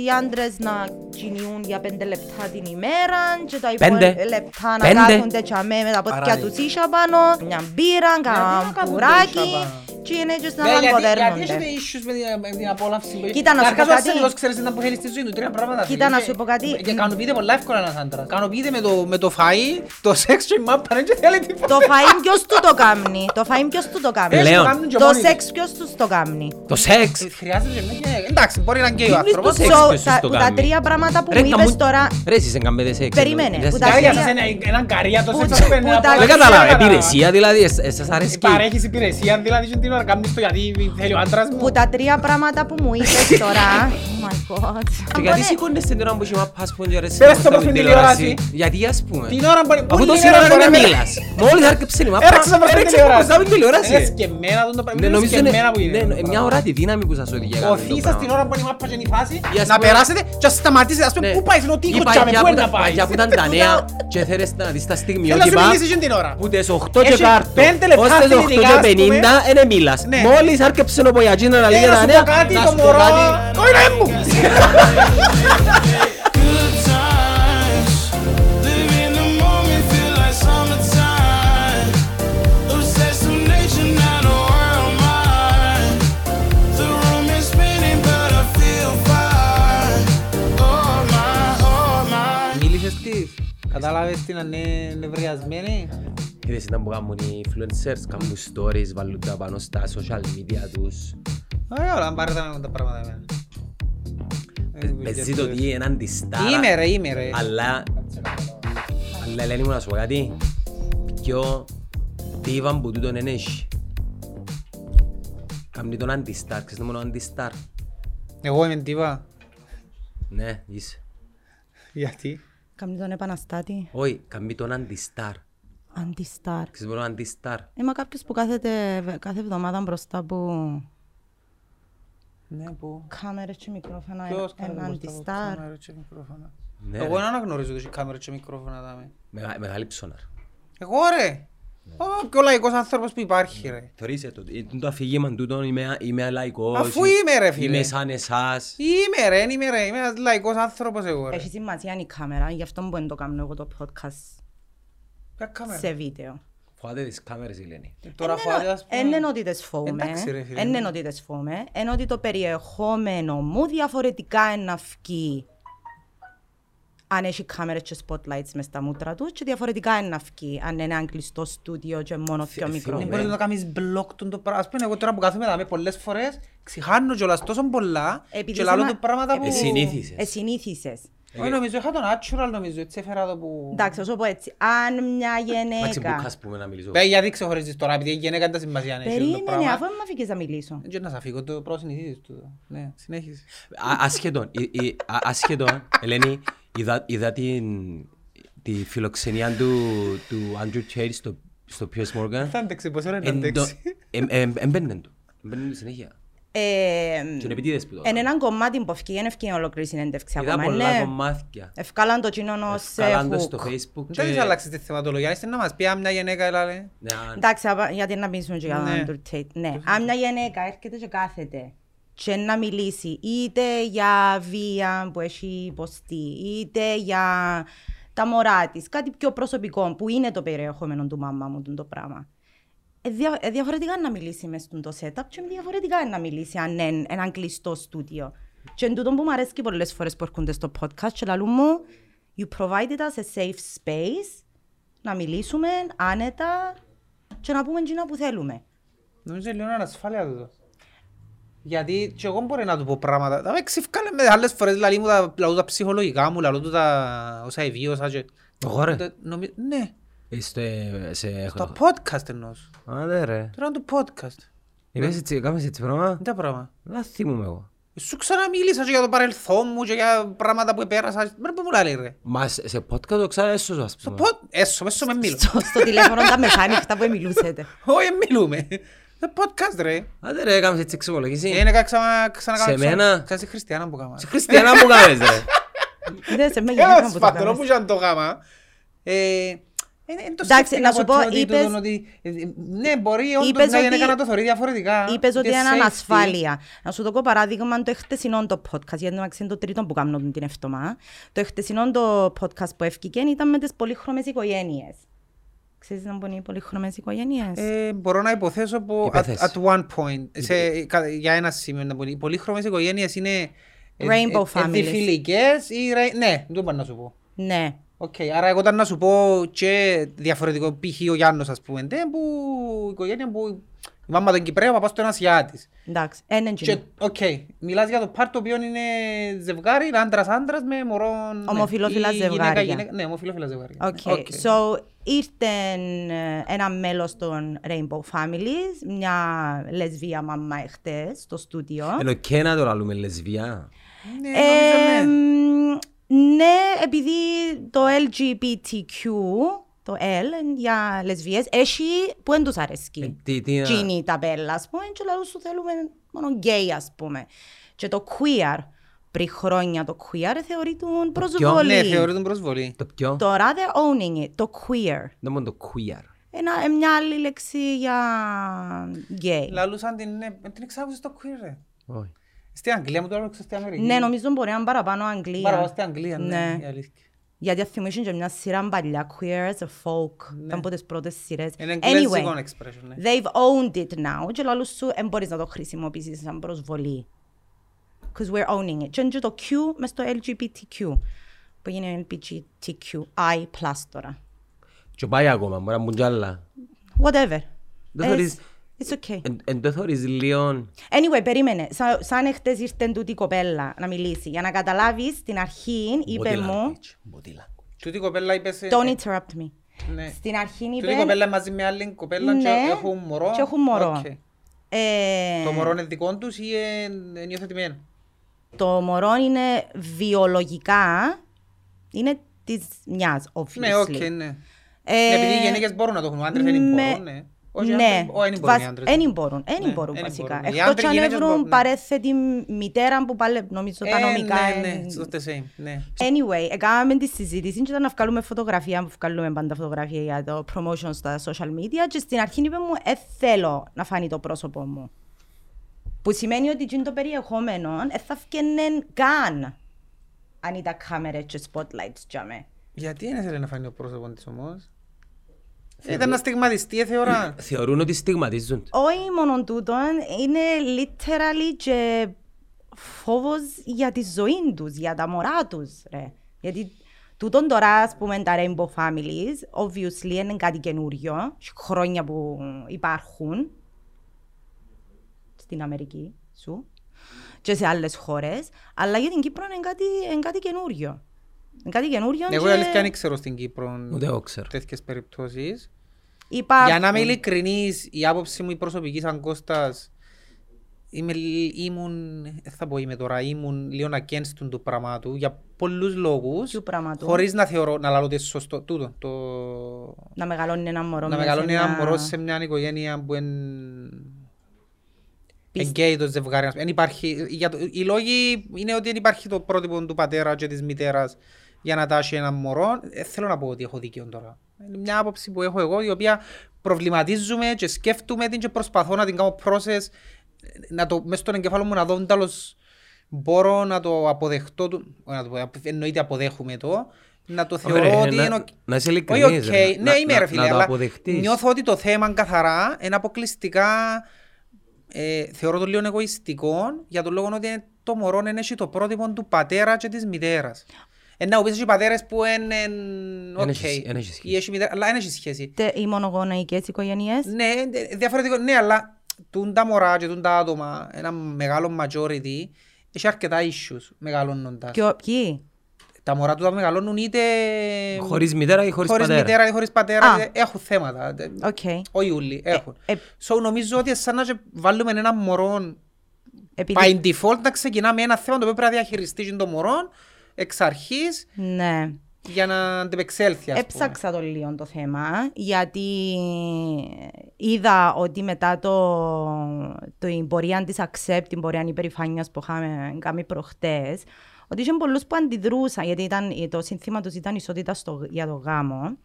οι άντρες να κινιούν για πέντε λεπτά την ημέρα και τα Πέντε. υπόλοιπα λεπτά να Πέντε. κάθονται τσαμέ με τα πόδια Παράδειγμα. τους ίσια πάνω, μια μπύρα, να κανένα κάθονται πουράκι ίσια πάνω. Και είναι και να Ναι, γιατί- Γιατί λαμποδέρνονται. έχετε issues με την- με την απόλαυση που Κοίτα, να σου πω Καρκάς ο κάτι. Αρσενικός ξέρεις να που θέλει στη ζωή του, τρία πράγματα. Κοίτα, φίλε. να Και- σου πω κάτι. Και ικανοποιείται πολλά εύκολα ένας άντρας. Ικανοποιείται με το- με το φαΐ, το σεξ και η μάπα, δεν θέλει τίποτα. Το φαΐν ποιος του το κάμνει, το φαΐν ποιος του το κάμνει; Έτσι το Λέων. κάνουν και Το μόνοι τους. σεξ ποιος τους το κάμνει; Το σεξ. Ε, Χρειάζεται και μια γυναίκα. Εντάξει, μπορεί να είναι γκέι ο Τι είναι άνθρωπος. το σεξ; So, ποιος τα- το που τα κάμνει; τρία πράγματα που Ρε, μου είπες καμούν- τώρα, Ρε εσείς δεν κάνετε σεξ. Περίμενε, εννοείς. που τα Για για τρία- σας ένα- έναν καρία το Που σεξ τα- σας παίρνει που από- τα- Δεν Δεν κατάλαβα, κατάλαβα. υπηρεσία δηλαδή, εσ- εσ- σας αρέσκει. Παρέχεις υπηρεσία, δηλαδή και την ώρα κάνεις το γιατί θέλει ο άντρας μου. που τα τρία πράγματα που μου είπες τώρα, oh my god. Και γιατί σηκώνες την ώρα που έχει μαπάς που είναι ωραίες Πες το στην προς την τηλεόραση; τηλεόραση. Γιατί ας πούμε. Την ώρα που Αφού τόση ώρα να μιλάς. Μόλις άρκεψε η μάπα, Έραξε προς την έρεξε τηλεόραση. προς την τηλεόραση. Είναι σκεμμένα το πράγμα. Ναι, Είναι νομίζω είναι σκεμμένα που είναι. ναι, μια ώρα τη δύναμη που σας οδηγεί. να κάνετε το Οθείς σας την πράγμα. ώρα που είναι η μάπα και είναι η φάση, Ή ας να πούμε- περάσετε και να σταματήσετε. Ας πούμε, Ναι. πού πάει, είναι ο Ή τείχος παγιά τσάμε, πού που είναι να τα- πάει. παγιά που ήταν τα νέα και θέλεις να δεις τα Θέλω να σου στιγμιότυπα μιλήσεις και την ώρα. που τις 8 και Έχει κάρτο πέντε λεπτά ως τις 8 αθλητικά, και ας 50 είναι μίλας. Ναι. Μόλις άρκεψε ο Πογιατζίνο να λέει Ε, να τα σου νέα, πω κάτι, να το σου πω μωρό. κάτι. Κόλλα μου. Good times, living the moment, feel like summertime. Obsessed with nature, not a world mind. The room is spinning, but I feel fine. Oh my, oh my. Μίλησες της; Κατάλαβες την είναι νευριασμένη. Είδες ήταν που κάνουν οι influencers, κάνουν stories, βάλουν τα πάνω στα social media τους. Ε, όλα, αν πάρετε να τα πράγματα εμένα. Ε, Με ζήτω ότι είναι αντιστάρα. Είμαι ρε, είμαι ρε. Αλλά, αλλά Ελένη μου να σου πω κάτι. Ποιο τίβαν που τούτον δεν έχει. Κάμνει τον αντιστάρ, ξέρεις το μόνο αντιστάρ. Εγώ είμαι τύπα. Ναι, είσαι. Γιατί; Κάμνει τον επαναστάτη, Όχι, κάμνει τον αντιστάρ. Αντιστάρ. Ξέρεις το μόνο αντιστάρ. Είμαι κάποιος που κάθεται κάθε εβδομάδα μπροστά από Ναι, που. κάμερες και μικρόφωνα, Ποιος ένα κάνει μπροστά από αντιστάρ. κάμερα και μικρόφωνα; Ναι, Εγώ ρε. δεν αναγνωρίζω ότι έχει κάμερα και μικρόφωνα δάμε. Μεγα- Μεγάλη ψώναρ. Εγώ ρε. Ο πιο λαϊκός άνθρωπος που υπάρχει ρε. Θεωρείσαι το, είναι το αφήγημα τούτον, είμαι, είμαι λαϊκός. Αφού είμαι, ρε, φίλε. Είμαι σαν εσάς. Είμαι ρε, είμαι ρε, είμαι ένας λαϊκός άνθρωπος εγώ ρε. Έχεις σημασία η κάμερα, γι' αυτό μπορεί να το κάνω εγώ το podcast Ποια κάμερα. Σε βίντεο. Φοβάται τις κάμερες η Ελένη. Τώρα φοβάται ας πούμε. Εν είναι ότι τις φοβούμαι, Εντάξει, ρε, φίλε. εν είναι ότι τις φοβούμαι, εν ότι το περιεχόμενο μου διαφορετικά είναι να βγει αν έχει κάμερες και spotlights μες στα μούτρα τους και διαφορετικά είναι να βγει αν είναι ένα κλειστό στούντιο και μόνο πιο Θυ- μικρό. Δεν θυμούμαι. μπορείς να κάνεις μπλοκ τον το πράγμα. Ας πούμε, εγώ τώρα που κάθομαι δάμε πολλές φορές, ξεχάνω κιόλας τόσο πολλά Επειδή και λαλώ είσαι του πράγματα που... Ε, συνήθισες. Εσυνήθισες. Όχι, νομίζω, είχα το natural νομίζω, έτσι έφερα το που... Εντάξει, όσο πω έτσι, αν μια Εντάξει, γενέκα... μπουκάς πούμε να μιλήσω. Παι, γιατί ξεχωρίζεις τώρα, επειδή η γυναίκα δεν τα σημασία να έχει το Περίμενε, πράγμα. αφού δεν με αφήκες να μιλήσω. Δεν ξέρω να σε αφήγω, το προσυνηθίζεις του. Ναι, συνέχισε. Α- Ασχετόν, η- η- α- ασχετόν, Ελένη, είδα, είδα την, τη φιλοξενία του, του Andrew Tate στο, στο Piers Morgan. Θα αντέξει, πόσο ώρα να Εν το- αντέξει. εμ- εμ- Εμπαίνουν του. Εμπαίνουν του συνέχεια. Ε, Και είναι επιτίδες που το Εν έναν κομμάτι που ευκεί, δεν ευκεί ολόκληρη συνέντευξη Είδα ακόμα. πολλά ναι. κομμάτια. Ευκάλαν το κοινό ως ε, Ευκάλαν το στο hook. facebook Δεν θες και... να αλλάξεις τη θεματολογία, είστε να μας πει αν μια γυναίκα έλα λέει. Ναι, αν- Εντάξει, απα- γιατί να πείσουν και για Ναι. τον Andrew Tate. Ναι, αν μια γυναίκα έρχεται και κάθεται και να μιλήσει είτε για βία που έχει υποστεί, είτε για τα μωρά της, κάτι πιο προσωπικό που είναι το περιεχόμενο του μάμα μου το πράγμα. Ε, δια- ε, διαφορετικά είναι να μιλήσει μες στο setup και διαφορετικά είναι να μιλήσει αν είναι έναν κλειστό στούντιο. Και εν τούτο που μου αρέσει πολλές φορές που έρχονται στο podcast και λαλούν μου you provided us a safe space να μιλήσουμε άνετα και να πούμε εκείνα που θέλουμε. Νομίζω είναι λίγο ανασφάλεια τούτο. Γιατί και εγώ μπορεί να του πω πράγματα. Θα μες ξυφκάλε με άλλες φορές λαλεί μου τα, λαλού τα ψυχολογικά μου, λαλού του τα όσα ευίωσα και... Εγώ, ρε. Τότε νομι- Ναι, Είστε σε... το podcast εννοώς. σου. Άντε ρε. Τώρα είναι το podcast. Είπες έτσι, κάμες έτσι πράγμα. Είναι τα πράγματα. Δεν θυμούμαι εγώ. Σου ξαναμίλησα και για το παρελθόν μου και για πράγματα που επέρασα. Ρε που μου λέει ρε; Μας σε σε podcast το ξέρω έσω ας Στο πούμε. pod... Έσω, μέσω με μίλω. Στο, στο τηλέφωνο τα μεσάνυχτα που μιλούσατε. Όχι, εν μιλούμε. Το podcast ρε. Άντε ρε, κάμες έτσι εξομολογήσεις. Είναι κάτι ξανα- ξανακάνω. Σε μένα; Ξέρεις τη χριστιανά που κάμα. Σε χριστιανά που κάμες ρε. Είδες, με γυναίκα Τέλος που το πάντων, κάνεις. Όπου και αν το γάμα. Ε, Ε, ε, το Εντάξει, σκέφτηκα να σου πω, ποτέ ότι είπες- τούτον ότι, ε, ε, Ναι, μπορεί όντως Είπες να ότι- γίνει να το θεωρεί διαφορετικά. Είπες ότι και είναι safety. ανασφάλεια. Να σου δω παράδειγμα το χτεσινό το podcast, γιατί εντάξει είναι το τρίτο που κάνω την εβδομάδα. Το χτεσινό το podcast που έφυγε ήταν με τις πολύχρωμες οικογένειες. Ξέρεις να μπορεί οι πολύχρωμες οικογένειες; Ε, μπορώ να υποθέσω που at, Υπέθεση. at one point, σε, κα- για ένα σημείο, να πω, οι πολύχρωμες οικογένειες είναι ε, Rainbow ε, ε, families. διφυλικές ή, ρε- ναι, δεν είπα να σου πω. Ναι. Οκ, άρα εγώ ήταν να σου πω και διαφορετικό π.χ. ο Γιάννος ας πούμε, ντε, που η οικογένεια που η μάμα τον Κυπρέο, ο παπάς του Ασιάτης. Εντάξει. Ένα Και, οκ, μιλάς για το pair το οποίο είναι ζευγάρι, είναι άντρας άντρας με μωρό. ναι. Ομοφυλόφιλα Ή γυναίκα, ζευγάρια. γυναίκα- Ναι, ομοφυλόφιλα ζευγάρια. Οκ. Ναι, οκ. So, ήρθε ε, ένα μέλος των Rainbow Families, μια λεσβία μαμά εχθές στο στούντιο. Είναι οκ να το λαλούμε λεσβιά. Ναι, Ε, νομίζω, ναι. μ, ναι, επειδή το LGBTQ, το L είναι για λεσβίες, έχει που δεν τους Ε, αρέσκει. τι- τι να- Τζείνη η ταπέλα, ας πούμε, και λαούς σου θέλουμε μόνο γκέι, ας πούμε. Και το queer, πριν χρόνια το queer θεωρείται προσβολή. Ναι, θεωρεί τον προσβολή. Το ποιο; Τώρα they're owning it, το queer. Δεν μόνο το queer. Ένα, ε, μια άλλη λέξη για γκέι. Λαλούσαν την, ναι, την εξάγουσες στο queer, ρε. Όχι. Στην Αγγλία μου το έβλεξα στην Αμερική. Ναι, νομίζω μπορεί να είναι παραπάνω Αγγλία. Παραπάνω στην Αγγλία, ναι, Ναι. η αλήθεια. Γιατί θυμίσουν και μια σειρά παλιά, Queer as a Folk. Ήταν από τις πρώτες σειρές. Είναι εγγλέζικο Anyway, expression, ναι. they've owned it now και λαλούς σου δεν μπορείς να το χρησιμοποιήσεις σαν προσβολή. Because we're owning it. Και είναι και το Q μες στο LGBTQ. Που είναι LGBTQI plus τώρα. Και πάει ακόμα, μπορεί να μπουν κι άλλα. Whatever. Δεν It's- θεωρείς- It's okay. Εν- Εν το θεωρείς λίγο... Anyway, περίμενε. Σα, σαν εχθές ήρθε τούτη η κοπέλα να μιλήσει. Για να καταλάβεις, στην αρχή είπε body μου... language, body language. Τούτη η κοπέλα είπες σε... Don't interrupt me. Ναι. Στην αρχή είπε... Τούτη η κοπέλα μαζί με άλλη κοπέλα και Ναι, έχουν μωρό. και έχουν μωρό. Οκ. Ε, Το μωρό είναι δικό τους ή είναι είναι υιοθετημένο. το μωρό είναι βιολογικά, είναι της μιας, obviously. Ναι, οκ, ναι. Ε, Ναι, επειδή οι γυναίκες μπορούν να το έχουν, οι άντρες δεν με- μπορούν, ναι. Όχι, οι ναι, άντρες- όχι, δεν μπορούν οι άντρες. δεν μπορούν, δεν Ναι, μπορούν εν βασικά. μπορούν. Οι Εκτός άντρες, αν γυναίκες βρουν μπορούν, ναι. παρένθετη μητέρα που πάλι νομίζω τα Ε, νομικά ναι, ναι, είναι- it's not the same, ναι. Anyway, έκαναμε τη συζήτηση και ήταν να βγάλουμε φωτογραφία, που βγάλουμε πάντα φωτογραφία για το promotion στα social media και στην αρχή είπε μου, ε, θέλω να φάνει το πρόσωπό μου. Που σημαίνει ότι εκείνο το περιεχόμενο ε, θα φκένε καν αν ήταν κάμερες και spotlights για με. Γιατί δεν ήθελε να φανεί ο πρόσωπος της όμως; Ήταν να στιγματιστεί, ε, θεωρά. Θεωρούν ότι στιγματίζουν. Όχι μόνο τούτο, είναι literally και φόβος για τη ζωή τους, για τα μωρά τους, ρε. Γιατί τούτον τώρα, ας πούμε, τα Rainbow Families, obviously είναι κάτι καινούριο, έχει χρόνια που υπάρχουν στην Αμερική σου και σε άλλες χώρες, αλλά για την Κύπρο είναι κάτι, είναι κάτι καινούριο. Είναι κάτι καινούριο Εγώ η και αλήθεια δεν ξέρω στην Κύπρο Ούτε εγώ ξέρω. τέτοιες περιπτώσεις. υπάρχουν. Για να είμαι ειλικρινής, η άποψη μου η προσωπική σαν Κώστας, είμαι, λι- ήμουν, δεν θα πω είμαι τώρα, ήμουν λίγο against του πραγμάτου για πολλούς λόγους, Ποιου πράγματου; χωρίς να θεωρώ, να λαλώ ότι είναι σωστό, τούτο, το, να μεγαλώνει ένα μωρό να μέσα μεγαλώνει σε ένα μια- μωρό σε μια οικογένεια που είναι Πισ- γκέι το ζευγάρι. ας πούμε. Εν υπάρχει, για το, οι λόγοι είναι ότι δεν υπάρχει το πρότυπο του πατέρα και της μητέρας για να τάσει ένα μωρό. Ε, θέλω να πω ότι έχω δίκιο τώρα. Είναι μια άποψη που έχω εγώ η οποία προβληματίζουμε και σκέφτομαι την και προσπαθώ να την κάνω process να το, μέσα στον εγκεφάλο μου να δω τέλος μπορώ να το αποδεχτώ του- όχι να το πω, εννοείται αποδέχομαι το να το Όχι, θεωρώ ρε, ότι να- είναι οκ. να είσαι Όχι, ειλικρινής, οκ. ρε. Ναι, Να- είμαι να- ρε φίλε, να το αλλά αποδεχτείς. νιώθω ότι το θέμα καθαρά είναι αποκλειστικά ε, θεωρώ το λίγο εγωιστικό για τον λόγο ότι το μωρό δεν έχει το πρότυπο του πατέρα και της μητέρας. Ε, να μου πεις ότι οι πατέρες που είναι... Εν οκ, έχει- εν έχει σχέση. ή έχει μητέρα, αλλά δεν έχει σχέση. Τε- οι μονογονεϊκές οικογένειες; Ναι, ε, διαφορετικό, ναι, αλλά τούν τα μωρά και τούν τα άτομα, ένα μεγάλο majority, έχει αρκετά issues μεγαλώνοντας. Ποιο- Ποιοι; Τα μωρά τους τα μεγαλώνουν είτε... Χωρίς μητέρα ή χωρίς χωρίς πατέρα; μητέρα ή χωρίς πατέρα, Α. ε, έχουν θέματα. Οκ. Όχι όλοι, έχουν. ε, So νομίζω ότι σαν να και βάλουμε ένα μωρό Επειδή... by default να ξεκινά με ένα θέμα το οποίο πρέπει να διαχειριστεί το μωρό εξ αρχής Ναι. για να αντεπεξέλθει ας πούμε. Έψαξα το λίγο το θέμα, γιατί είδα ότι μετά το, το η πορεία της accept, την πορεία υπερηφάνειας που είχαμε κάνει προχτές, ότι είχε πολλούς που αντιδρούσαν, γιατί ήταν, το σύνθημα τους ήταν ισότητα στο, για το γάμο.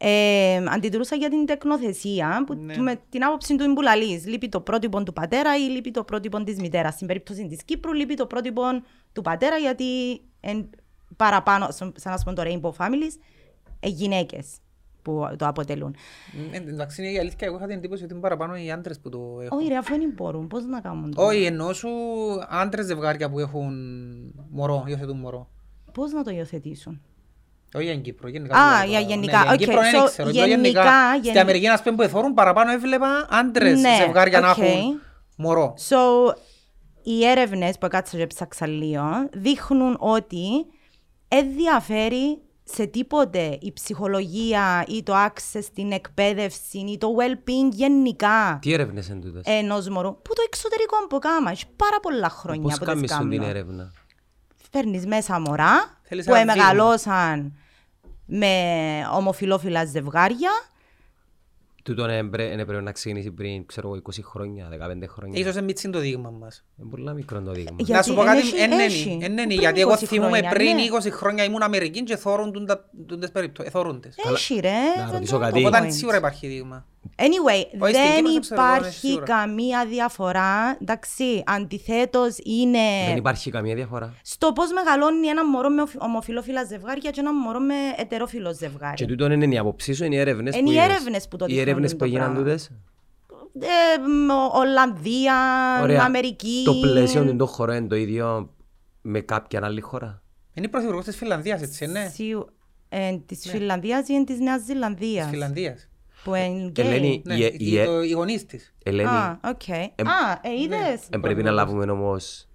Ε, αντιδρούσα για την τεκνοθεσία, που, Ναι. με την άποψη του Ιμπουλαλής. Λείπει το πρότυπο του πατέρα ή λείπει το πρότυπο της μητέρας. Στην περίπτωση της Κύπρου λείπει το πρότυπο του πατέρα γιατί εν, παραπάνω, σαν σαν να πούμε το Rainbow Families, ε, γυναίκες που το αποτελούν. Ε, Εντάξει, είναι η αλήθεια, εγώ είχα την εντύπωση ότι είναι παραπάνω οι άντρες που το έχουν. Όχι ρε, αφού δεν μπορούν, πώς να κάνουν το. Όχι, εννοώ σου άντρες ζευγάρια που έχουν μωρό, υιοθετούν μωρό. Πώς να το υιοθετήσουν; Όχι για την Κύπρο, γενικά. Α, μιλάω για τώρα. γενικά. Ναι, για Οκ, την Κύπρο δεν so, ξέρω. Λέω γενικά, Στην γενι- Αμερική, ας πούμε, που εθώρουν παραπάνω έβλεπα άντρες Ναι, ζευγάρια να οκ. έχουν μωρό. So, οι έρευνες που έκατσα και ψάξα λίγο δείχνουν ότι ενδιαφέρει σε τίποτε η ψυχολογία ή το access στην εκπαίδευση ή το well-being γενικά Τι έρευνες είναι τούτες; ενός μωρού που το εξωτερικό που κάμα. Έχεις πάρα πολλά χρόνια Πώς που τις κάνεις σου την κάνω. έρευνα; Φέρνεις μέσα μωρά Θέλεις που ένα δείγμα. εμεγαλώσαν με ομοφιλόφιλα ζευγάρια Τούτο είναι πρέ- είναι πρέπει να ξεκινήσει πριν, ξέρω εγώ, 20 χρόνια, 15 χρόνια. Ίσως είναι μίτσι το δείγμα μας. Είναι πολύ μικρό το δείγμα. Για- Να σου Γιατί πω κάτι, έχει- ενένει, έχει. ενένει, Πριν γιατί εγώ 20 θυμούμαι χρόνια, πριν ναι. 20 χρόνια ήμουν Αμερική και θόρουν τούντες περιπτώσεις, εθώρουν τες. έχει ρε. να δεν ρωτήσω το κάτι. Οπότε point. σίγουρα υπάρχει δείγμα. Anyway, Όχι, στην δεν Κύπρο στο εξωτερικός είναι υπάρχει σίγουρα. καμία διαφορά. Εντάξει, αντιθέτως είναι Δεν υπάρχει καμία διαφορά. στο πώς μεγαλώνει ένα μωρό με ομοφυλόφιλα ζευγάρια και ένα μωρό με ετερόφιλο Και ζευγάρι. τούτο είναι η άποψή σου, είναι οι έρευνες Είναι που οι είδες. έρευνες που το Οι δείχνουν έρευνες το που έγιναν πράγμα. τούτες. Ε, μ, Ολλανδία, Ωραία. Αμερική. Το πλαίσιο του χώρο είναι το ίδιο με κάποια άλλη χώρα. Είναι η πρωθυπουργός της Φιλανδίας, έτσι, ναι. Σιου- ε, της Φιλανδίας ή της Νέας Της Ζηλανδίας Φιλανδίας. Που είναι γκέι. Ελένη, Ναι, η- οι- η- το- οι γονείς της. Ελένη, Α, οκ. Α, ε, είδες. δεν πρέπει να λάβουμε όμως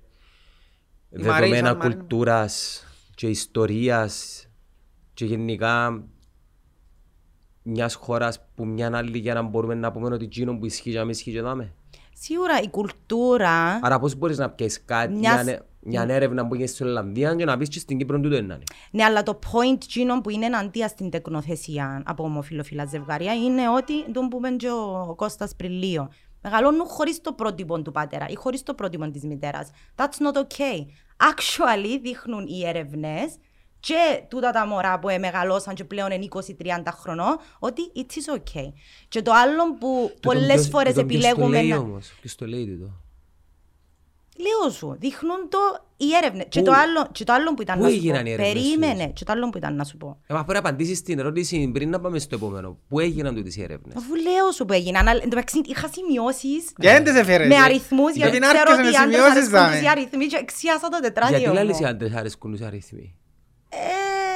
Η Μαρίζα, δεδομένα η Μαρίνο. κουλτούρας και ιστορίας και γενικά μιας χώρας που μια άλλη για να μπορούμε να πούμε ότι εκείνο που ισχύει και να μην ισχύει και δάμε. Σίγουρα η κουλτούρα Άρα πώς μπορείς να πιέσεις κάτι, Μιας- μιας, μια έρευνα που έγινε στην Ολλανδία και να πεις και στην Κύπρο τούτο είναι. Ναι, αλλά το point εκείνο που είναι εναντία στην τεκνοθεσία από ομοφιλοφιλά ζευγάρια είναι ότι, τον που είπε και ο Κώστας πριν λίγο, μεγαλώνουν χωρίς το πρότυπο του πατέρα ή χωρίς το πρότυπο της μητέρας. That's not okay. Actually, δείχνουν οι έρευνες και τούτα τα μωρά που μεγαλώσαν και πλέον είναι 20-30 χρονών, ότι it is okay. Και το άλλο που πολλές φορές επιλέγουμε Ποιος το να... λέει όμως, ποιος το λέει τούτο; Λέω σου, δείχνουν το οι έρευνες. Και Πού- το άλλο, και το άλλο που ήταν πού να σου έγιναν πω. οι έρευνες Περίμενε. αυτές; Και το άλλο που ήταν να σου πω. Ε, μα πρέπει να απαντήσεις την ερώτηση πριν να πάμε στο επόμενο. Πού έγιναν τούτες οι έρευνες; Αφού λέω σου που έγιναν, αλλά εν τω μεταξύ είχα σημειώσεις Και δεν τις έφερες. με ε. αριθμούς, γιατί Γιατί να ξέρω έρχεσαι ότι με οι άντρες σημειώσεις, αρέσκουν δάμε. τους οι αριθμοί και εξιάσα το τετράδιο Γιατί μου. λες οι άντρες αρέσκουν τους αριθμοί; Ε,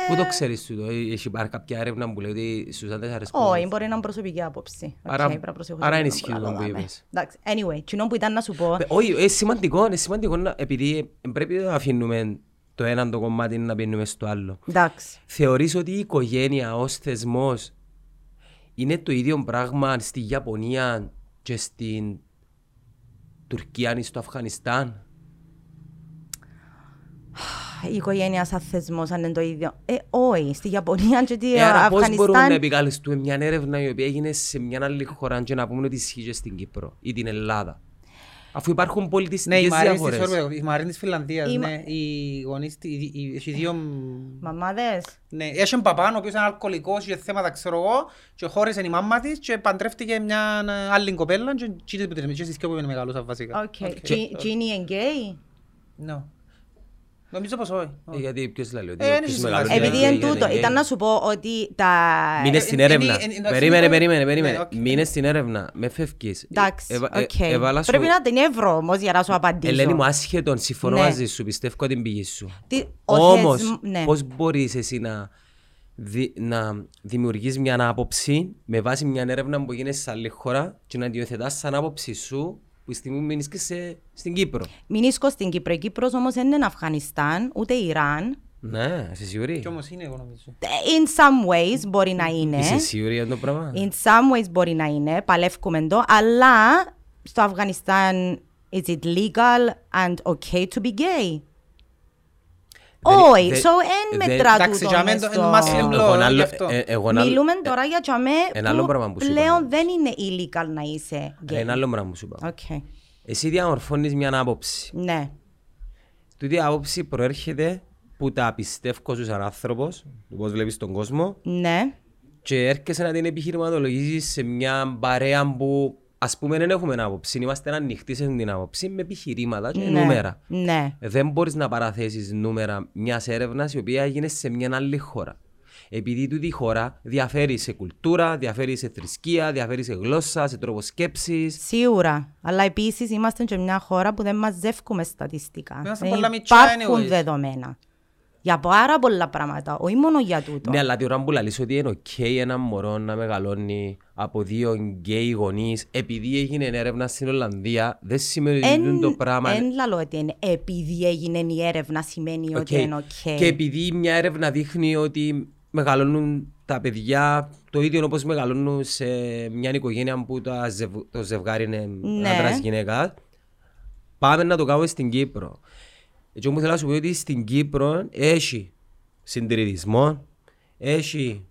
Πού το ξέρεις τούτο. Ε, Έχει πάρει κάποια έρευνα που λέει ότι στους άντρες αρέσκουν. Όχι, μπορεί να είναι προσωπική άποψη. Άρα- Οκ, πρέπει να προσέχω άρα σε είναι αυτό ισχύει που το που λάβαμε. είπες. Εντάξει, anyway, κοινό που ήταν να σου πω, Ε, Όχι, είναι σημαντικό, είναι σημαντικό να- επειδή πρέπει να αφήνουμε το ένα το κομμάτι να πίνουμε στο άλλο. εντάξει. Θεωρείς ότι η οικογένεια ως θεσμός είναι το ίδιο πράγμα στη Ιαπωνία και στην Τουρκία ή στο Αφγανιστάν; Η οικογένεια σαν θεσμός αν είναι το ίδιο. Ε, όχι, στη Ιαπωνία και τη Ε, άρα πώς μπορούμε να Αφγανιστάν επικαλεστούμε μια έρευνα η οποία έγινε σε μια άλλη χώρα και να πούμε ότι ισχύει και στην Κύπρο ή την Ελλάδα; Αφού υπάρχουν Ναι, η πολιτιστικές Μαρίνη της- διαφορές. sorry, η Μαρίνη της Φιλανδίας, Η- ναι. Οι γονείς, της- οι- οι- έχει δύο... Μαμάδες. Ναι, έχει έναν παπά, ο οποίος είναι αλκοολικός, είχε θέματα, ξέρω εγώ, και χώρισε η μάμα της και παντρεύτηκε μια ε, άλλη κοπέλα και εκείνη που την και στις δυο που είναι μεγάλωσα βασικά. Οκ. Τζι- Τζίνι είναι γκέι; Ναι. Νομίζω πως όχι. Ε, Γιατί ποιος λέει ότι Ε, όποιος δεν έχει μεγαλώνει σημασία. Επειδή είναι εν γκέι, τούτο, είναι ήταν γκέι. να σου πω ότι τα... Μείνε Ε, στην ε, έρευνα. ε, ε, εντάξει, Περίμενε, είναι- περίμενε, Ναι, περίμενε. οκ. Μείνε στην έρευνα. Με φεύγεις. Εντάξει, Ε, ε, οκ. ε, έβαλα σου- Πρέπει να την εύρω όμως για να σου απαντήσω. Ελένη μου, άσχετον, συμφωνώ Ναι. μαζί σου, πιστεύω την πηγή σου. Τι- ο Όμως, θεσμ- ναι. πώς μπορείς εσύ να, δι, να δημιουργείς μια άποψη με βάση μια έρευνα που γίνεται σε άλλη χώρα και να τη υιοθετάς σαν άποψη σου που στη στιγμή μείνεις και σε, στην Κύπρο. Μεινίσκω στην Κύπρο. Η Κύπρος όμως δεν είναι Αφγανιστάν, ούτε Ιράν. Ναι, είσαι σίγουρη; Κι όμως είναι εγώ νομίζω. In some ways μπορεί να είναι. Είσαι σίγουρη για το πράγμα; In some ways μπορεί να είναι. Παλεύκουμε το. Αλλά στο Αφγανιστάν is it legal and okay to be gay? Όχι, δεν- so εν δεν- μετρά Εντάξει, τούτο για μες μένα το- στο- είναι Muslim Εγώ law, ένα άλλο- γι' αυτό. ε, εγώ ένα άλλο- Μιλούμε τώρα για τζαμέ ένα άλλο πράγμα που που σου είπα πλέον όμως. δεν είναι illegal να είσαι gay. Ένα άλλο πράγμα που σου είπα. Οκ. Εσύ διαμορφώνεις μια άποψη. Ναι. Τούτη η άποψη προέρχεται που τα πιστεύω σου σαν άνθρωπος, πώς βλέπεις τον κόσμο Ναι. και έρχεσαι να την επιχειρηματολογήσεις σε μια παρέα που ας πούμε δεν έχουμε άποψη, είμαστε ανοιχτοί σε την άποψη με επιχειρήματα και Ναι, νούμερα. Ναι. Δεν μπορείς να παραθέσεις νούμερα μιας έρευνας η οποία έγινε σε μια άλλη χώρα. Επειδή τούτη η χώρα διαφέρει σε κουλτούρα, διαφέρει σε θρησκεία, διαφέρει σε γλώσσα, σε τρόπο σκέψης. Σίγουρα. Αλλά επίσης είμαστε και μια χώρα που δεν μαζεύουμε στατιστικά. Είμαστε Δεν πολλά μητσά υπάρχουν anyways. δεδομένα. Για πάρα πολλά πράγματα. Όχι μόνο για τούτο. Ναι, αλλά τη ώρα που λαλείς ότι είναι οκ ένα μωρό να μεγαλώνει από δύο γκέι γονείς επειδή έγινε έρευνα στην Ολλανδία, δεν σημαίνει ότι Εν, το πράγμα... εν λαλώ ότι είναι επειδή έγινε η έρευνα σημαίνει Οκ. ότι είναι οκ. Και επειδή μια έρευνα δείχνει ότι μεγαλώνουν τα παιδιά το ίδιο όπως μεγαλώνουν σε μια οικογένεια που τα ζευ- το ζευγάρι είναι Ναι. άντρας γυναίκα, πάμε να το κάνουμε στην Κύπρο. Έτσι όμως θέλω να σου πω ότι στην Κύπρο έχει συντηρητισμό, έχει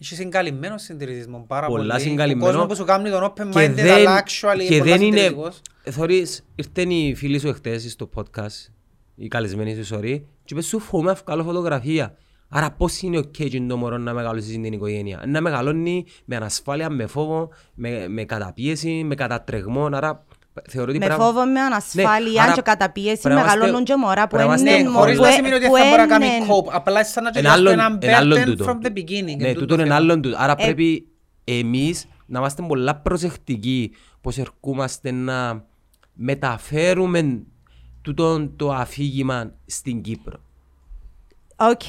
Έχει συγκαλυμμένος συντηρητισμό πάρα πολλά πολύ. συγκαλυμμένο. Ο κόσμος που σου κάνει τον open και minded δεν, αλλά actually και πολλά δεν είναι... συντηρητικός. Θωρείς, ήρθε η φίλη σου εχθές στο podcast, η καλεσμένη σου, sorry, και είπες σου φοβούμαι να βγάλω φωτογραφία. Άρα πώς είναι οκ, okay το μωρό να μεγαλώσει στην οικογένεια; Να μεγαλώνει με ανασφάλεια, με φόβο, με, με καταπίεση, με κατατρεγμό. Άρα θεωρώ ότι Με πράγμα- φόβο, με ανασφάλεια άρα και καταπίεση πρέπει να μεγαλώνουν είμαστε- και μωρά που πρέπει να είναι είμαστε- Ναι, χωρίς που να ε- σημαίνει ότι που θα μπορεί να κάνει είναι- cope. Απλά σαν να Ένα τελειώσει άλλον- έναν ένα άλλον burden τούτο. from the beginning. Ναι, Εν τούτο τούτο είναι θέμα. άλλον τούτο. Άρα Ε, πρέπει εμείς να είμαστε πολλά προσεκτικοί πως ερχόμαστε να μεταφέρουμε τούτο το αφήγημα στην Κύπρο. Οκ,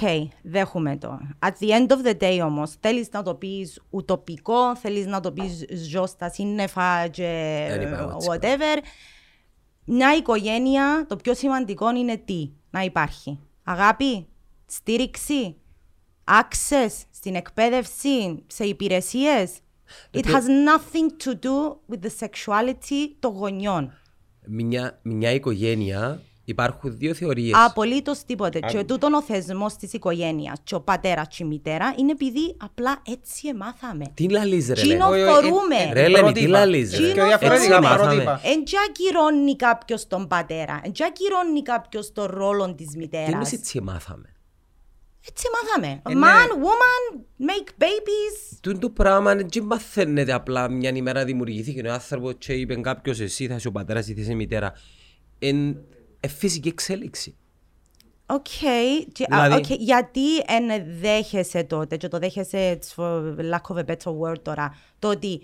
δέχομαι το. At the end of the day όμως, θέλεις να το πεις ουτοπικό, θέλεις να το πεις ζω στα σύννεφα και Δεν είπα εγώ έτσι. whatever. Μια οικογένεια, το πιο σημαντικό είναι τι, να υπάρχει. Αγάπη, στήριξη, access στην εκπαίδευση, σε υπηρεσίες. It πιο- has nothing to do with the sexuality των γονιών. Μια, μια οικογένεια υπάρχουν δύο θεωρίες. Απολύτως τίποτε. Και τούτον ο θεσμός της οικογένειας, και ο πατέρας και η μητέρα, είναι επειδή απλά έτσι εμάθαμε. Τι λαλείς ρε Τι είναι Λένη. Όχι, όχι, φορούμε. ε, ε, Ρε Λένη, τι πρότυπα. λαλείς ρε. Τι είναι Και διαφορετικά Έτσι μάθαμε. πρότυπα. Εν και ακυρώνει κάποιος τον πατέρα, εν και ακυρώνει κάποιος τον ρόλο της Τι μητέρας. εννοείς έτσι μάθαμε. Έτσι μάθαμε. Ε, ναι. Man, woman, make babies. Τούν το πράγμα δεν μαθαίνεται απλά μια ημέρα δημιουργήθηκε ο άνθρωπος και είπε κάποιος εσύ θα είσαι ο πατέρας ή θα είσαι η μητέρα. Εν ε, φυσική εξέλιξη. Οκ. Και- α, Δηλαδή- οκ, Γιατί εν δέχεσαι τότε, και το δέχεσαι for lack of a better word τώρα, το ότι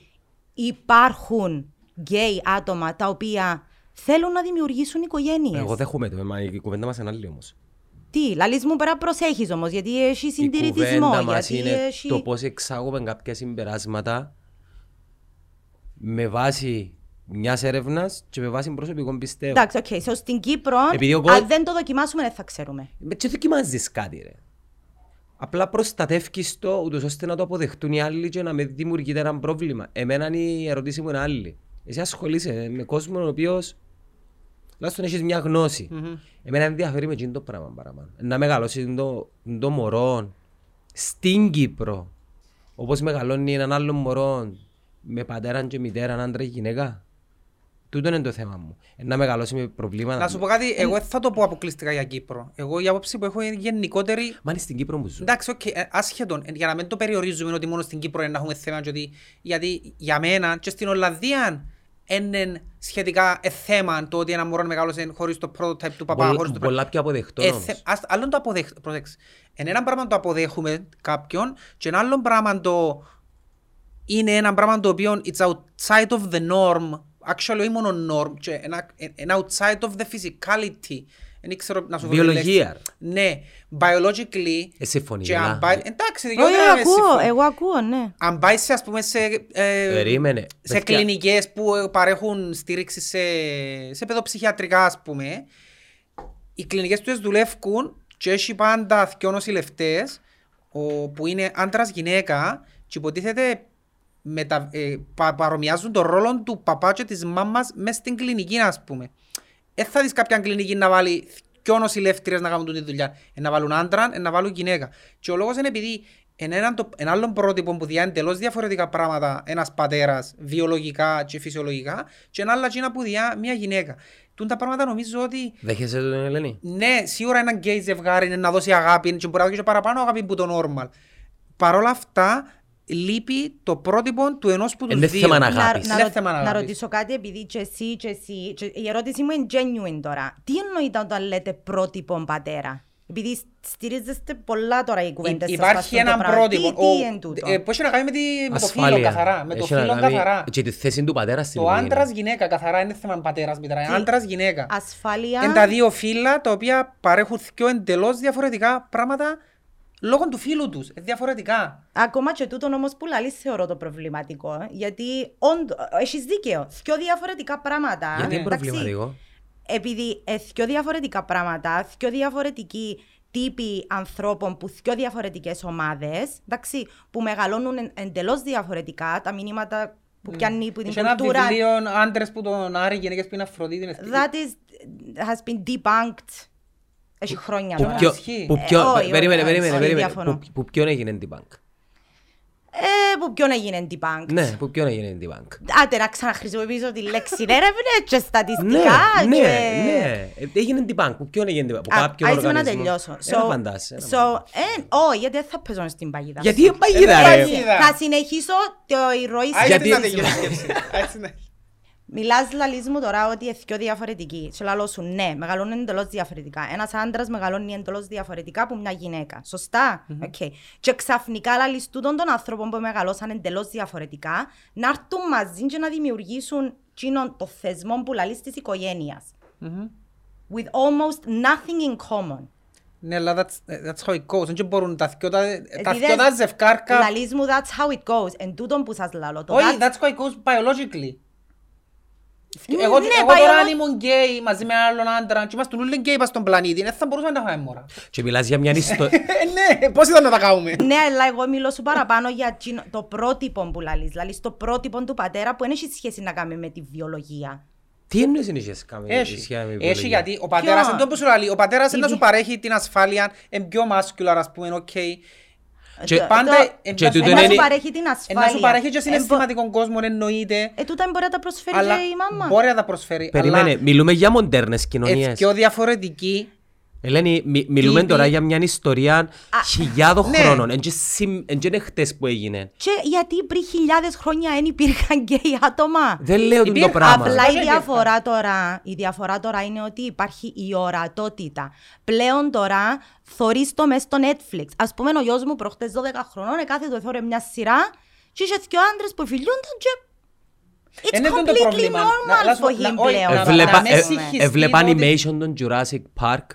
υπάρχουν γκέι άτομα τα οποία θέλουν να δημιουργήσουν οικογένειες; Εγώ δέχομαι το, μα η κουβέντα μας είναι άλλη όμως. Τι, λαλείς μου πέρα προσέχεις όμως, γιατί έχει Η συντηρητισμό, κουβέντα μας γιατί είναι έχει... το πώς εξάγουμε κάποια συμπεράσματα με βάση μιας έρευνας και με βάση προσωπικών πιστεύω. Εντάξει, οκ, so στην Κύπρο, Επειδή ο κο- αν δεν το δοκιμάσουμε, δεν θα ξέρουμε. Με τι δοκιμάζεις κάτι ρε. Απλά προστατεύεις το ούτως ώστε να το αποδεχτούν οι άλλοι και να με δημιουργείται ένα πρόβλημα. Εμένα είναι η ερώτηση μου είναι άλλη. Εσύ ασχολείσαι με κόσμο ο οποίος τουλάχιστον έχεις μια γνώση. Εμένα ενδιαφέρει με εκείνο το πράγμα παραπάνω. Να μεγαλώσεις το, το μωρό στην Κύπρο όπως μεγαλώνει έναν άλλο μωρό με πατέρα και μητέρα, άντρα και γυναίκα. Τούτο είναι το θέμα μου. Ε, Να μεγαλώσει με προβλήματα. Να σου πω κάτι, εγώ δεν θα το πω αποκλειστικά για Κύπρο. Εγώ η άποψη που έχω είναι γενικότερη Μα είναι στην Κύπρο που ζω. Εντάξει, οκ, ε, άσχετον, ε, για να μην το περιορίζουμε ότι μόνο στην Κύπρο είναι να έχουμε θέμα, και ότι- γιατί για μένα και στην Ολλανδία είναι σχετικά ε, θέμα το ότι ένα μωρό μεγάλωσε χωρίς το prototype του παπά, Πολλά- χωρίς το πολλά πιο αποδεκτό ε, όμως. θε- ας- Άλλον το αποδέχ... Προσέξτε. Εν ένα πράγμα το αποδέχουμε κάποιον και ένα άλλο πράγμα το είναι ένα πράγμα το οποίο it's outside of the norm actually όχι μόνο norm και ένα, ένα outside of the physicality δεν ξέρω να σου βρω τη Βιολογία. λέξη. Ναι, biologically Ε, συμφωνεί, και αν αλλά- πάει- εντάξει, Όχι, δικαιούται να με ακούω, συμφωνεί. εγώ ακούω, ναι. Αν πάει σε, ας πούμε, σε, ε, Περίμενε. σε Παιδιά. κλινικές που ε, παρέχουν στήριξη σε, σε παιδοψυχιατρικά, ας πούμε, οι κλινικές τους δουλεύουν και έχει πάντα δυο νοσηλευτές ο, που είναι άντρας γυναίκα και υποτίθεται μετα, ε, πα, παρομοιάζουν τον ρόλο του παπά και της μάμας μες στην κλινική, ας πούμε. Δεν θα δεις κάποια κλινική να βάλει δυο νοσηλεύτριες να κάνουν τη δουλειά. Ε, να βάλουν άντρα, ε, να βάλουν γυναίκα. Και ο λόγος είναι επειδή εν έναν το, εν άλλον πρότυπο που διά εντελώς διαφορετικά πράγματα ένας πατέρας, βιολογικά και φυσιολογικά, και ένα άλλα εκείνα που διά μια γυναίκα. Τούν τα πράγματα νομίζω ότι Δέχεσαι το τον Ελένη; ναι, σίγουρα ένα γκέι ζευγάρι είναι να δώσει αγάπη και μπορεί να δώσει και παραπάνω αγάπη που το normal. Παρ' όλα αυτά, λείπει το πρότυπο του ενός που τους Είναι δύο. θέμα Να, αγάπης. να, Είναι ρω- θέμα να αγάπης. ρωτήσω κάτι επειδή και εσύ και εσύ. και η ερώτηση μου είναι genuine τώρα. Τι εννοείται όταν λέτε πρότυπο πατέρα; Επειδή στηρίζεστε πολλά τώρα οι κουβέντες σας Υπάρχει βάζουν το ένα πράγμα. πρότυπο Τι, τι ο- είναι τούτο; ε, που έχει να κάνει με, τη, με το φίλο Ασφάλεια. καθαρά. Με το Έχει να φίλο κάνει καθαρά. Και τη θέση του πατέρα στην Το οικογένεια. άντρας γυναίκα καθαρά είναι θέμα πατέρας μητέρα. Τι- Άντρας γυναίκα. Ασφάλεια. Είναι τα δύο φύλλα τα οποία παρέχουν δύο εντελώς διαφορετικά πράγματα λόγω του φίλου τους. Διαφορετικά. Ακόμα και τούτο όμως που λαλείς θεωρώ το προβληματικό. ε, Γιατί όντω, έχεις δίκαιο. Δυο διαφορετικά πράγματα. Γιατί είναι Εντάξει, προβληματικό; Επειδή ε, δυο διαφορετικά πράγματα, δυο διαφορετικοί τύποι ανθρώπων που δυο διαφορετικές ομάδες, που μεγαλώνουν εντελώς διαφορετικά, τα μηνύματα που πιάνει που την Έχεις ένα κουλτούρα. βιβλίο άντρες που τον Άρη, γυναίκε που είναι Αφροδίτη. είναι ευτυχή. That is, has been debunked. Έχει χρόνια Που τώρα. ποιο- ισχύει. που Ε, ποιο- όχι, Περίμενε, όχι, περίμενε, όχι, περίμενε. διαφωνώ. Που- Που ποιον έγινε την bank; Ε, που ποιον έγινε debunked. Ναι, που ποιον έγινε την bank. Άντε να ξαναχρησιμοποιήσω τη λέξη έρευνε και Ναι, στατιστικά ναι, και... ναι. Ε, Έγινε την bank. Που ποιον έγινε την bank. Που Α, κάποιον α, ήθελα να οργανισμό. τελειώσω. Ένα So- φαντάσαι, ένα so, φαντάσαι. ε, όχι, γιατί δεν θα παίζω στην παγίδα. Γιατί σου. είναι παγίδα Ε, ρε; παγίδα. Θα συνεχίσω το η ροή Α, γιατί Γιατί- να τελειώσει η σκέψη. Έτσι να- Μιλάς λαλείς μου τώρα ότι είναι πιο διαφορετικοί. Σε λαλό σου, ναι, μεγαλώνουν εντελώς διαφορετικά. Ένας άντρας μεγαλώνει εντελώς διαφορετικά από μια γυναίκα. Σωστά; Οκ. Και ξαφνικά λαλείς τούτων των ανθρώπων που μεγαλώσαν εντελώς διαφορετικά να έρθουν μαζί και να δημιουργήσουν εκείνον το θεσμό που λαλείς της οικογένειας. With almost nothing in common. Ναι, αλλά that's- that's how it goes. Δεν μπορούν τα δυο τα- τα Επειδή δυο τα δεν- ζευκάρκα... Λαλείς μου, that's how it goes. Εν τούτον που σας λαλώ. Το Όχι, that's- that's how it goes biologically. Ναι, Εγώ, ναι, εγώ τώρα biolo- αν ήμουν γκέι μαζί με άλλον άντρα και είμαστε όλοι γκέι πας στον πλανήτη, δεν θα μπορούσαμε να φάμε μόρα. Και μιλάς για μια ιστορία. Ε, ναι, πώς ήταν να τα κάνουμε; Ναι, αλλά εγώ μιλώ σου παραπάνω για εκείνο- το πρότυπο που λαλείς. Λαλείς το πρότυπο του πατέρα που δεν έχει σχέση να κάνει με τη βιολογία. Τι εννοείς είναι είχες κάνει Έχει. σχέση με Έχει βιολογία; γιατί ο πατέρας, Ποιο; εν τω που σου λέει, ο πατέρας είναι να Τι- σου παρέχει την ασφάλεια, είναι πιο masculine ας πούμε, οκ. Και Το- πάντα το- εν- και να σου τούτο ε, να είναι- σου παρέχει την Ε, ασφάλεια. να σου παρέχει και Ε, μπο- συναισθηματικό κόσμο εννοείται, Ε, τούτα μπορεί να τα προσφέρει αλλά και η μάμα. μπορεί να τα προσφέρει. Περίμενε, μιλούμε για μοντέρνες αλλά κοινωνίες. είναι πιο διαφορετική Ελένη, μι- μιλούμε Τύποι- τώρα για μια ιστορία χιλιάδων ναι. χρόνων. Εν και συμ- εν και είναι χτες που έγινε. Και γιατί πριν χιλιάδες χρόνια δεν υπήρχαν γκέι άτομα. Δεν λέω το Υπήρχε- πράγμα. Απλά Πώς η υπήρχαν? διαφορά, τώρα, η διαφορά τώρα είναι ότι υπάρχει η ορατότητα. Πλέον τώρα θωρείς το μες στο Netflix. Ας πούμε ο γιος μου προχτές 12 χρονών κάθε το εθώρε μια σειρά και είχε δυο άντρες που φιλιούνταν και It's Είναι το completely πρόβλημα. Να- normal να σου- for να- him όχι, πλέον. να- Έβλεπα, να με ε, συγχυστεί έβλεπα ότι- animation των Jurassic Park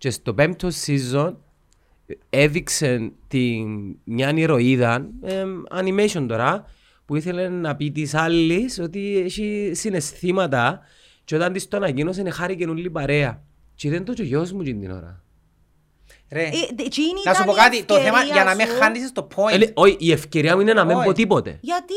και στο πέμπτο season έδειξε την μια ηρωίδα, εμ, animation τώρα, που ήθελε να πει της άλλης ότι έχει συναισθήματα και όταν της το ανακοίνωσε χάρηκε όλη παρέα. Και δεν το και ο γιος μου εκείνη την ώρα. Ρε, Ε, εκείνη Να σου ήταν πω η κάτι, το θέμα ευκαιρία για να μην σου. χάνεις το point. Ε, λέ- Όχι, η ευκαιρία μου είναι να μην Όχι. πω τίποτε. Γιατί;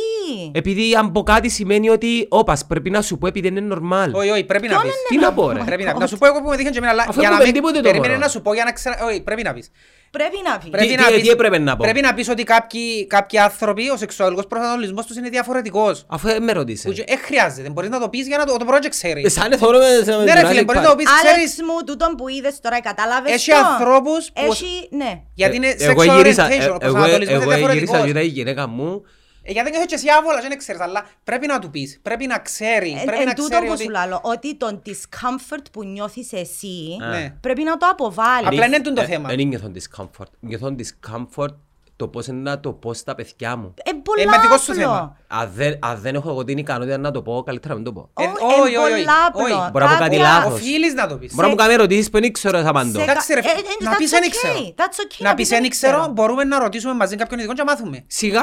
Επειδή αν πω κάτι σημαίνει ότι όπας πρέπει να σου πω επειδή δεν είναι normal. Όχι, όχι, πρέπει να Ποιον πεις. Τι να πω ρε; Πρέπει να, να σου πω εγώ που με δείχνεις και εμένα, αλλά Αφού για να έπρεπε μην... τίποτε το Περίμενε μωρό. να σου πω για να ξέρα... Όχι, πρέπει να πεις. Πρέπει να πεις. Πρέπει τι- να τι πεις- έπρεπε να πω; Πρέπει να πεις ότι κάποιοι, κάποιοι άνθρωποι, ο σεξουαλικός προσανατολισμός τους είναι διαφορετικός. Αφού δεν με Που ρωτήσε. και- Ε, χρειάζεται. Μπορείς να το πεις για να το, το project ξέρεις. Ε, Σαν εθώρω με σε- με Ναι ρε φίλε, Jurassic μπορείς Park. να το πεις, Άλεξ ξέρεις. μου, τούτον που είδες τώρα, κατάλαβες Έχει το; ανθρώπους που... Έχει, ναι. Γιατί είναι Ε, Εγώ sexual γύρισα, orientation, ε, ο εγώ- προσανατολισμός είναι εγώ γύρισα διαφορετικός. και είδα η γυναίκα μου Ε, Γιατί δεν έχει εσύ άβολα, δεν ξέρεις, αλλά πρέπει να του πεις. Πρέπει να ξέρει. Εν, Πρέπει εν να τούτο ξέρει που ότι... σου λέω, ότι το discomfort που νιώθεις εσύ, Ναι. πρέπει να το αποβάλεις. Απλά είναι τούτο Ε, θέμα. Δεν νιώθω discomfort. Νιώθω discomfort το πώς είναι να το πω στα παιδιά μου. Ε, πολλά με δικό σου απλό. θέμα. Αν δεν, αν δεν έχω εγώ την ικανότητα να το πω, καλύτερα να μην το πω. Ε, Ω, όχι, όχι, εν όχι, πολλά απλό. όχι. Μπορώ να πω κάτι Κάποια- λάθος. Οφείλεις να το πεις. Μπορεί να μου κάνεις ερωτήσεις που δεν ξέρω θα απαντώ. σε- Εντάξει ρε, Ε, ε, να that's πεις δεν okay. ξέρω. That's okay, Να πεις δεν ξέρω, ξέρω. μπορούμε να ρωτήσουμε μαζί κάποιον ειδικό και να μάθουμε. Σιγά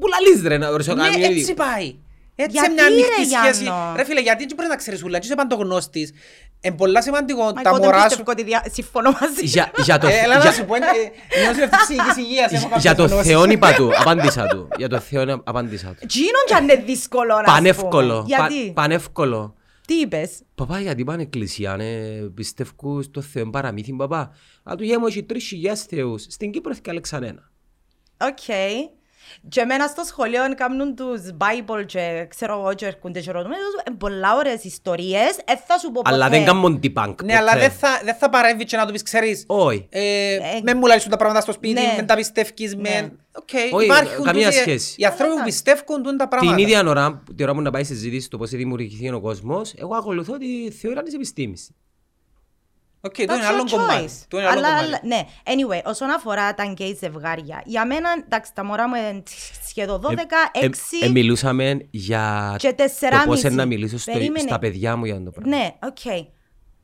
που λαλείς ρε να ρωτήσω Ναι, κάποιον έτσι ειδικό. πάει. Έτσι Γιατί, σε μια ανοιχτή ρε, σχέση. Γιάννο; Ρε φίλε, γιατί δεν μπορεί να ξέρεις ούλα, έτσι είσαι παντογνώστης. Είναι πολλά σημαντικό Μα τα εγώ δεν μωρά σου. πιστεύω ότι δια- συμφωνώ μαζί. Για- Για το Ε, Έλα να για- σου πω, είναι- ε, νιώθω αυτή ψυχικής υγείας, έχω για το κάποιες γνώσεις. Θεόν είπα του, απάντησα του. Για το Θεόν απάντησα του. Τζίνον κι αν είναι δύσκολο να Πανεύκολο. πούμε. Γιατί, πα- Πανεύκολο. τι είπες; Παπά, γιατί πάνε εκκλησία, ναι, πιστεύω στο Θεό είναι παραμύθι, παπά. Αλλά του γέμου έχει τρεις χιλιάς θεούς. Στην Κύπρο έχει καλέξαν ένα. Οκ. Και εμένα στο σχολείο κάνουν τους Bible και ξέρω εγώ και έρχονται και ρωτούν. «Ε, Πολλά ωραίες ιστορίες, ε, θα σου πω ποτέ. Αλλά δεν κάνουν debunk Ναι, αλλά ποτέ. δεν θα, δεν θα παρέμβει και να του πεις, ξέρεις, Όχι. ε, Ε, με μου λαλήσουν τα πράγματα στο σπίτι, ναι. με τα πιστεύεις, Ναι. με... Οκ, Όχι, υπάρχουν καμία τούτοι- σχέση. Οι άνθρωποι που Εντάξει. πιστεύουν τούντα πράγματα. Την ίδια ώρα, τη ώρα που να πάει συζήτηση το πώς δημιουργηθεί ο κόσμος, εγώ ακολουθώ τη θεωρία της επιστήμης. Οκ, το That's είναι άλλο your κομμάτι. choice. Το είναι άλλο Αλλά, κομμάτι. αλλά- ναι, anyway, όσον αφορά τα γκέι ζευγάρια, για μένα, εντάξει, τα μωρά μου είναι σχεδόν 12, Ε, 6 ε, μιλούσαμε για και το 4,5. πώς είναι να μιλήσω στο- Περίμενε. στα παιδιά μου για το πράγμα. Ναι, οκ.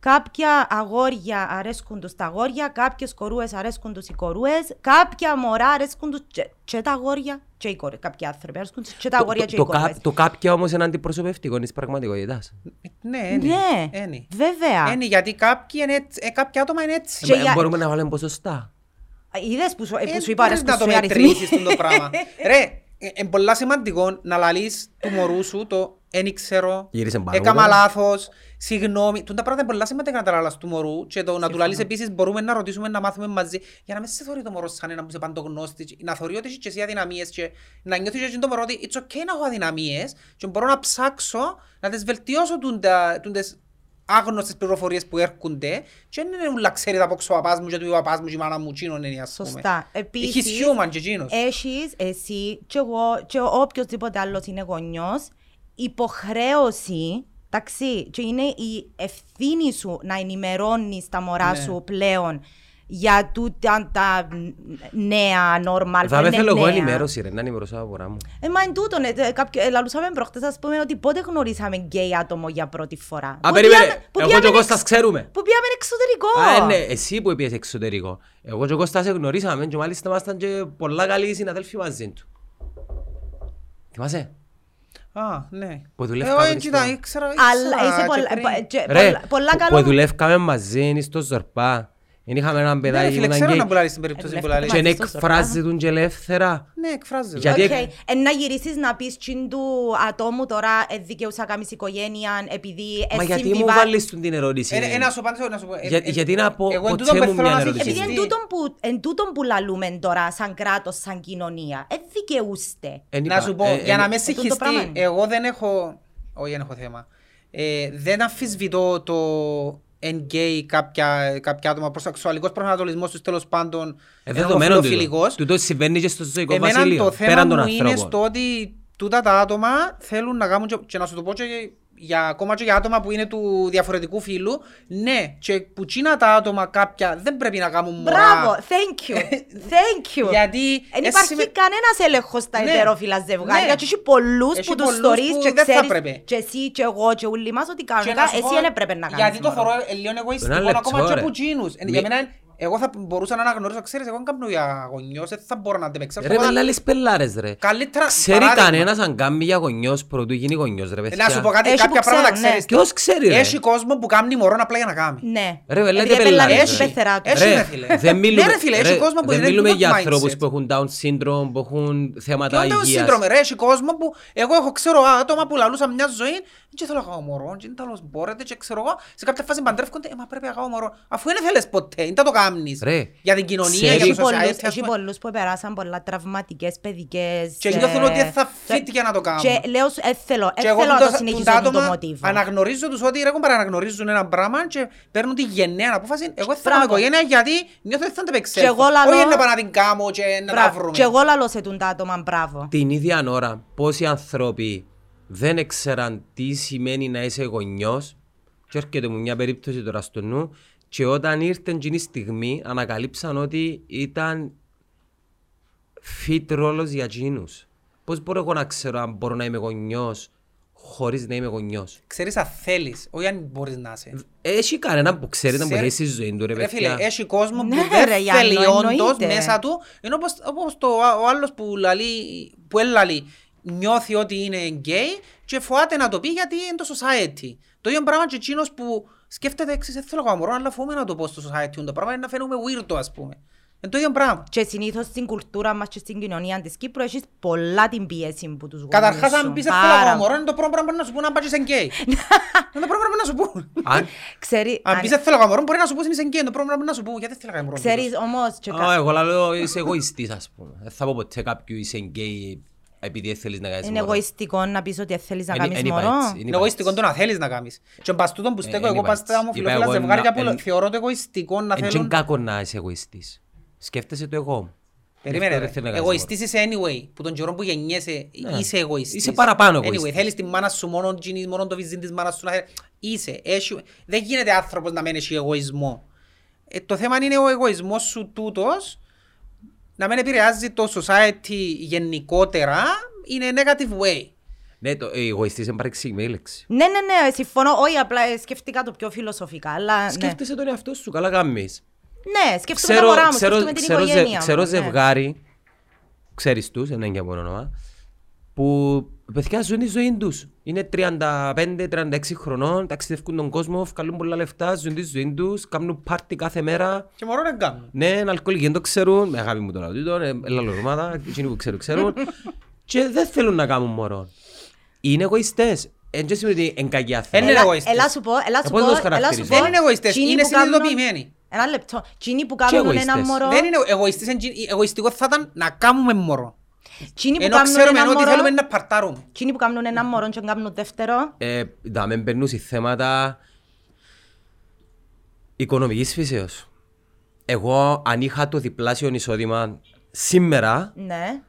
Κάποια αγόρια αρέσκουν τους τα αγόρια, κάποιες κορούες αρέσκουν τους οι κορούες, κάποια μωρά αρέσκουν τους και, και τα αγόρια και οι κορούες. Κάποιοι άνθρωποι αρέσκουν τους και τα Το- αγόρια το- και οι το, κορούες. κα- το κάποια όμως είναι αντιπροσωπευτικό της πραγματικότητας. Ναι, είναι. Ναι, Είναι. βέβαια. Είναι, γιατί κάποιοι είναι έτσι- ε, κάποια άτομα είναι έτσι. Και Ε, για- Μπορούμε να βάλουμε ποσοστά. Είδες που σου, ε, που Ε, σου είπα μπορείς αρέσκουν να το σου οι αριθμοί. μετρήσεις τούτο το πράγμα. Ρε, είναι πολλά σημαντικό να λαλείς του μωρού σου το «εν ξέρω», Γύρισε πάνω «έκαμα μου, λάθος», «συγγνώμη». Τούτα πράγματα είναι πολλά σημαντικά να τα λαλάς του μωρού και το να του λαλείς επίσης μπορούμε να ρωτήσουμε, να μάθουμε μαζί για να μην σε θωρεί το μωρό σαν ένα που σε παντογνώστης και να θωρεί ότι έχεις και εσύ αδυναμίες και να νιώθεις και εσύ το μωρό ότι it's okay να έχω αδυναμίες και μπορώ να ψάξω να τις βελτιώσω τούντα- τούντες άγνωστες πληροφορίες που έρχονται και δεν είναι ούλα ξέρεις τα πόξω ο παπάς μου και του ο παπάς μου και η μάνα μου τσίνον είναι ας πούμε. Σωστά. Επίσης, Έχεις human και εκείνος. έχεις εσύ και εγώ και οποιοδήποτε άλλος είναι γονιός υποχρέωση εντάξει, και είναι η ευθύνη σου να ενημερώνεις τα μωρά Ναι. σου πλέον για τούτα τα νέα normal Θα που με είναι θέλω εγώ νέα. ενημέρωση ρε, να ενημερώσω τα αγορά μου. Ε, μα εν τούτον, ε, ε, κάποιο- ε, λαλούσαμε προχτές, ας πούμε, ότι πότε γνωρίσαμε γκέι άτομο για πρώτη φορά. Α, Που περίμενε, πήγαμε- που εγώ και ο πήγαμε Κώστας εξ- ξέρουμε. Που πήγαμε εξωτερικό. Α, ναι, εσύ που πήγες εξωτερικό. Εγώ και ο Κώστας γνωρίσαμε και μάλιστα ήμασταν και πολλά καλοί συναδέλφοι μαζί του. Θυμάσαι, Α, ναι. Που δουλεύει Εγώ κάπου έτσι στο- τα ήξερα, Αλλά ήξερα είσαι και πολλά, πριν. πο- και ρε, πολλά- πολλά που- καλό. που δουλεύκαμε μαζί στο Ζορπά. Δεν είχαμε έναν Ναι, παιδάκι φίλε, που ήταν ξέρω γκέι να πουλάρεις στην περίπτωση που δουλεύετε λαλείς. και να μαζί στο Ζορπά. εκφράζεται και ελεύθερα. Ναι, εκφράζεται. Γιατί- Οκ. Ε, να γυρίσεις να πεις τσιν του ατόμου τώρα ε, δικαιούσα κάμεις οικογένεια επειδή Μα εσύ γιατί μου συμβιβά- βάλεις του την ερώτηση; Ε, ε, να σου απαντήσω, να σου πω. ε, Για- ε, γιατί να πω εγώ εν ποτέ τούτον μου πεθαίνω μια να ερώτηση. Επειδή συγχυστεί. εν τούτον που, εν τούτον που λαλούμε τώρα σαν κράτος, σαν κοινωνία, ε, δικαιούστε. Εν Να είπα, σου πω, ε, για ε, να με ε, τούτο συγχυστεί, πράγμα είναι. εγώ δεν έχω... Όχι, δεν έχω θέμα. Ε, δεν αμφισβητώ το εν γκέι κάποια, κάποια άτομα προς σεξουαλικός προσανατολισμός τους τέλος πάντων Ε, δεδομένο τούτο. ομοφιλοφιλικός. Τούτο συμβαίνει και στο ζωικό Εμένα βασίλειο, το πέραν θέμα των μου είναι ανθρώπων. στο ότι τούτα τα άτομα θέλουν να κάνουν και, και να σου το πω και για, ακόμα και για άτομα που είναι του διαφορετικού φύλου ναι και που τσίνα τα άτομα κάποια δεν πρέπει να κάνουν μωρά Μπράβο, thank you, thank you. γιατί Δεν εσύ υπάρχει με- κανένας έλεγχος στα Ναι. ετερόφιλα ζευγάρια Ναι. και έχει πολλούς Έχει που τους πολλούς θωρείς που και δεν θα ξέρεις έπρεπε. και εσύ και εγώ και όλοι μας ότι Και κανονικά να σου εσύ πω, δεν έπρεπε να κάνεις Γιατί το μωρό. θεωρώ ε, λίγο εγωιστικό Ένα λεπτό, ακόμα και ρε. που τσίνους. Ε, Μη- Για μένα, εγώ θα μπορούσα να αναγνωρίσω, ξέρεις, εγώ δεν κάνω για γονιός, δεν θα μπορώ να αντεπεξέλθω. Ρε Οπότε, με λάλες πελάρες ρε. Καλύτερα, Ξέρει παράδειγμα, κανένας αν κάνει για γονιός πρωτού γίνει γονιός ρε ε, παιδιά. Να σου πω κάτι, Έχει κάποια που πράγματα ξέρουν, ναι. ξέρεις. Ποιος ξέρει ρε; Έχει κόσμο που κάνει μωρό απλά για να κάνει. Ναι. Ρε με λέτε Επειδή πελάρες. επελαρίζει ρε. η πεθερά τους. Έχει, Ρε, ρε, φίλε. δεν μιλούμε, Ναι, ρε, φίλε, έχει ρε, κόσμο που δεν είναι μιλούμε τούτο για mindset. ανθρώπους που έχουν Down syndrome, που έχουν Και θέματα όταν υγείας. σύνδρομη, ρε, έχει κόσμο που εγώ έχω ξέρω άτομα που λαλούσαν μια ζωή και θέλω να κάνω μωρό, και είναι τέλος μπορείτε και ξέρω εγώ, σε κάποια φάση παντρεύκονται, ε, μα πρέπει να κάνω μωρό. Αφού δεν θέλεις ποτέ, δεν θα το κάνεις. Ρε, Για την κοινωνία, ξέρει- για Έχει το πολλούς, society, ας έχει πούμε. πολλούς που περάσαν πολλά τραυματικές παιδικές... Και ε, νιώθουν ότι δεν θα και- fit για να το κάνουν. Και λέω, σου, ε, θέλω, ε, Και εγώ θέλω να τούτα- το τούτα συνεχίσω αυτό το άτομα μοτίβο. Αναγνωρίζω τους ότι ρε κομπάρα αναγνωρίζουν ένα πράγμα και παίρνουν τη γενναία απόφαση. Εγώ δεν θέλω Μπράβο. οικογένεια γιατί νιώθω ότι θα τα επεξέλθω. Και εγώ λαλώ- Όχι να πάω να την κάνω και να τα Μπράβο. βρούμε. Και εγώ λαλώ σε τούν τα άτομα, μπράβο. την ίδια ώρα πόσοι άνθρωποι δεν έξεραν τι σημαίνει να είσαι γονιός και έρχεται μου μια περίπτωση τώρα στο νου και όταν ήρθε εκείνη η στιγμή ανακαλύψαν ότι ήταν fit ρόλος για εκείνους. Πώς μπορώ εγώ να ξέρω αν μπορώ να είμαι γονιός χωρίς να είμαι γονιός; Ξέρεις αν θέλεις, όχι αν μπορείς να είσαι. Έχει κανένα που ξέρει να Ξέρει- βοηθήσει τη ζωή του ρε Ρε φίλε, παιδιά. έχει κόσμο που Ναι, δεν ρε, Γιάννο, θέλει όντως εννοείται. μέσα του, ενώ όπως, όπως το, ο άλλος που λαλεί, που έλαλει, νιώθει ότι είναι γκέι και φοβάται να το πει γιατί είναι το society. Το ίδιο πράγμα και εκείνος που σκέφτεται εξής, δεν θέλω να κάνω μωρό, αλλά φοβούμαι να το πω στο society το πράγμα, είναι να φαίνομαι weirdo ας πούμε. Είναι το ίδιο πράγμα. Και συνήθως στην κουλτούρα μας και στην κοινωνία της Κύπρου έχεις πολλά την πίεση που τους γονείς Καταρχάς, σου. αν πεις θέλω Πάρα ακόμα μωρό, είναι το πρώτο πράγμα που να σου πούν αν πάεις είσαι γκέι. Είναι το πρώτο πράγμα που να σου πούν. Αν... Ξέρει, Αν αν- πεις θέλω ακόμα μωρό, μπορεί να σου πούν είσαι γκέι. Είναι το πρώτο πράγμα που να σου πούν. Γιατί δεν θέλω να κάνω μωρό. ξέρεις όμως και Α, κα- εγώ λέω είσαι εγωιστής ας πούμε. Δεν θα πω ποτέ κάποιου είσαι γκέι επειδή δεν θέλεις να κάνεις είναι μωρό. εγωιστικό να πεις ότι θέλεις να Εν- κάνεις εν είπα μωρό. έτσι, εν Είναι είπα εγωιστικό έτσι. το να θέλεις να κάνεις. Και πας τούτον που στέκω Ε, εγώ εν πας είπα στα έτσι. ομοφυλόφιλα Είπα εγώ ζευγάρια να- που εν- θεωρώ το εγωιστικό να Εν και θέλουν... κακό να είσαι εγωιστής. Σκέφτεσαι το εγώ μου. Περίμενε Αυτό ρε. δεν θέλει να κάνεις Εγωιστής είσαι anyway. Που τον καιρό που γεννιέσαι Ναι. είσαι εγωιστής. Είσαι παραπάνω Anyway, εγωιστής. θέλεις τη μάνα σου μόνο, τζινι, μόνο το βυζίν της μάνας σου να θέλει. Είσαι. Έχει- Δεν γίνεται άνθρωπος να μένει έχει εγωισμό. Ε, το θέμα είναι ο εγωισμός σου τούτος να μην επηρεάζει το society γενικότερα in a negative way. Ναι, το ε, εγωιστής είναι παρεξηγημένη λέξη. Ναι, ναι, ναι, συμφωνώ. Όχι, απλά ε, σκέφτηκα το πιο φιλοσοφικά. Αλλά, ναι. Σκέφτεσαι τον εαυτό σου, καλά κάνεις. ναι, σκέφτομαι τα Ξέρω, μωρά μου, ξέρω, σκέφτομαι την ξέρω, ζε- οικογένεια ξέρω μου. ναι. ζευγάρι, ξέρεις τους, δεν είναι και μόνο όνομα, που παιδιά ζουν τη ζωή τους. Είναι 35-36 χρονών, ταξιδεύουν τον κόσμο, βγάλουν πολλά λεφτά, ζουν τη ζωή τους, κάνουν πάρτι κάθε μέρα. Και μωρό δεν κάνουν. Ναι, είναι αλκοολικοί, δεν το ξέρουν, με αγάπη μου τώρα τούτο, ε, έλα ομάδα, εκείνοι που ξέρουν, ξέρουν. και δεν θέλουν να κάνουν μωρό. Είναι εγωιστές. Εν και σημαίνει ότι είναι κακοί άνθρωποι. Ε, ναι, Έλα- εγωιστές. Έλα σου πω, έλα σου Ε, πώς πω, τους έλα σου χαρακτηρίζεις; πω. Δεν είναι εγωιστές, Τσίνοι είναι που κάνουν- συνειδητοποιημένοι. Ένα λεπτό. Τσίνοι που κάνουν ένα εγωιστές. μωρό. Δεν είναι εγωιστής, είναι τζι- εγωιστικό θα ήταν να κάνουμε μωρό. Τσίνοι που Ενώ κάνουν ξέρουμε ένα ότι μωρό. θέλουμε να παρτάρουμε. Τσίνοι που κάνουν ένα μωρό και κάνουν δεύτερο. Ε, να μην περνούν σε θέματα οικονομικής φύσεως. Εγώ αν είχα το διπλάσιο εισόδημα σήμερα, Ναι.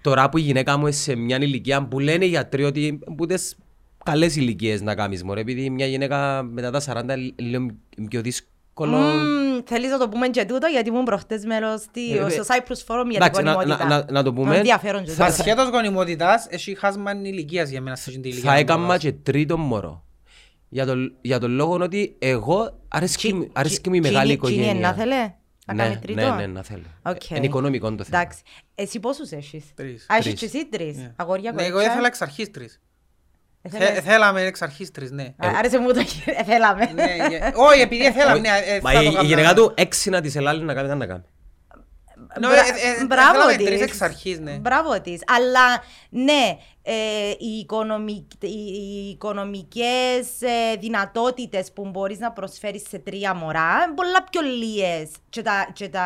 τώρα που η γυναίκα μου είναι σε μια ηλικία που λένε οι γιατροί ότι που τις καλές ηλικίες να κάνεις μωρέ, επειδή μια γυναίκα μετά τα 40 είναι λίγο πιο δύσκολο. Μμμ, Θέλεις να το πούμε και τούτο γιατί ήμουν προχτές μέλος στη- Ε, στο Cyprus Forum για την εντάξει, να- γονιμότητας. να- να- να το πούμε. Ενδιαφέρον και Θα- τούτο. Ασχέτως γονιμότητας, έχει χάσμα ηλικίας για μένα σε αυτή την ηλικία. Θα να έκανα μπορώ. και τρίτο μωρό. Για τον, για τον λόγο ότι εγώ αρέσκει, μου- αρέσκει μου η Τσίνοι- μεγάλη τσίνοι οικογένεια. να θέλε, να ναι, κάνει τρίτο; Ναι, ναι, να θέλει. Οκ. Είναι οικονομικό το θέμα. Εντάξει. Εσύ πόσους έχεις; Τρεις. Α, έχεις Τρεις. και εσύ τρεις. Ναι. Αγόρια, Ναι, εγώ κορίτσια. ήθελα εξ αρχής τρεις. Ήθελες. Θε- Θέλαμε εξ αρχής τρεις, ναι. Α, Άρεσε μου το ε, θέλαμε. Ναι, για- Όχι, επειδή θέλαμε, ναι, ε, Μα θα η, το η κάναμε. γυναίκα του έξι να της ελάλει να κάνει, δεν να κάνει. Ναι, Μπρα- ε, ε, Μπράβο θέλαμε της. τρεις εξ αρχής, ναι. Μπράβο της. Αλλά ναι, ε, οι, οικονομικ, οι, οι οικονομικές ε, δυνατότητες που μπορείς να προσφέρεις σε τρία μωρά είναι πολλά πιο λίγες. Και τα, και τα,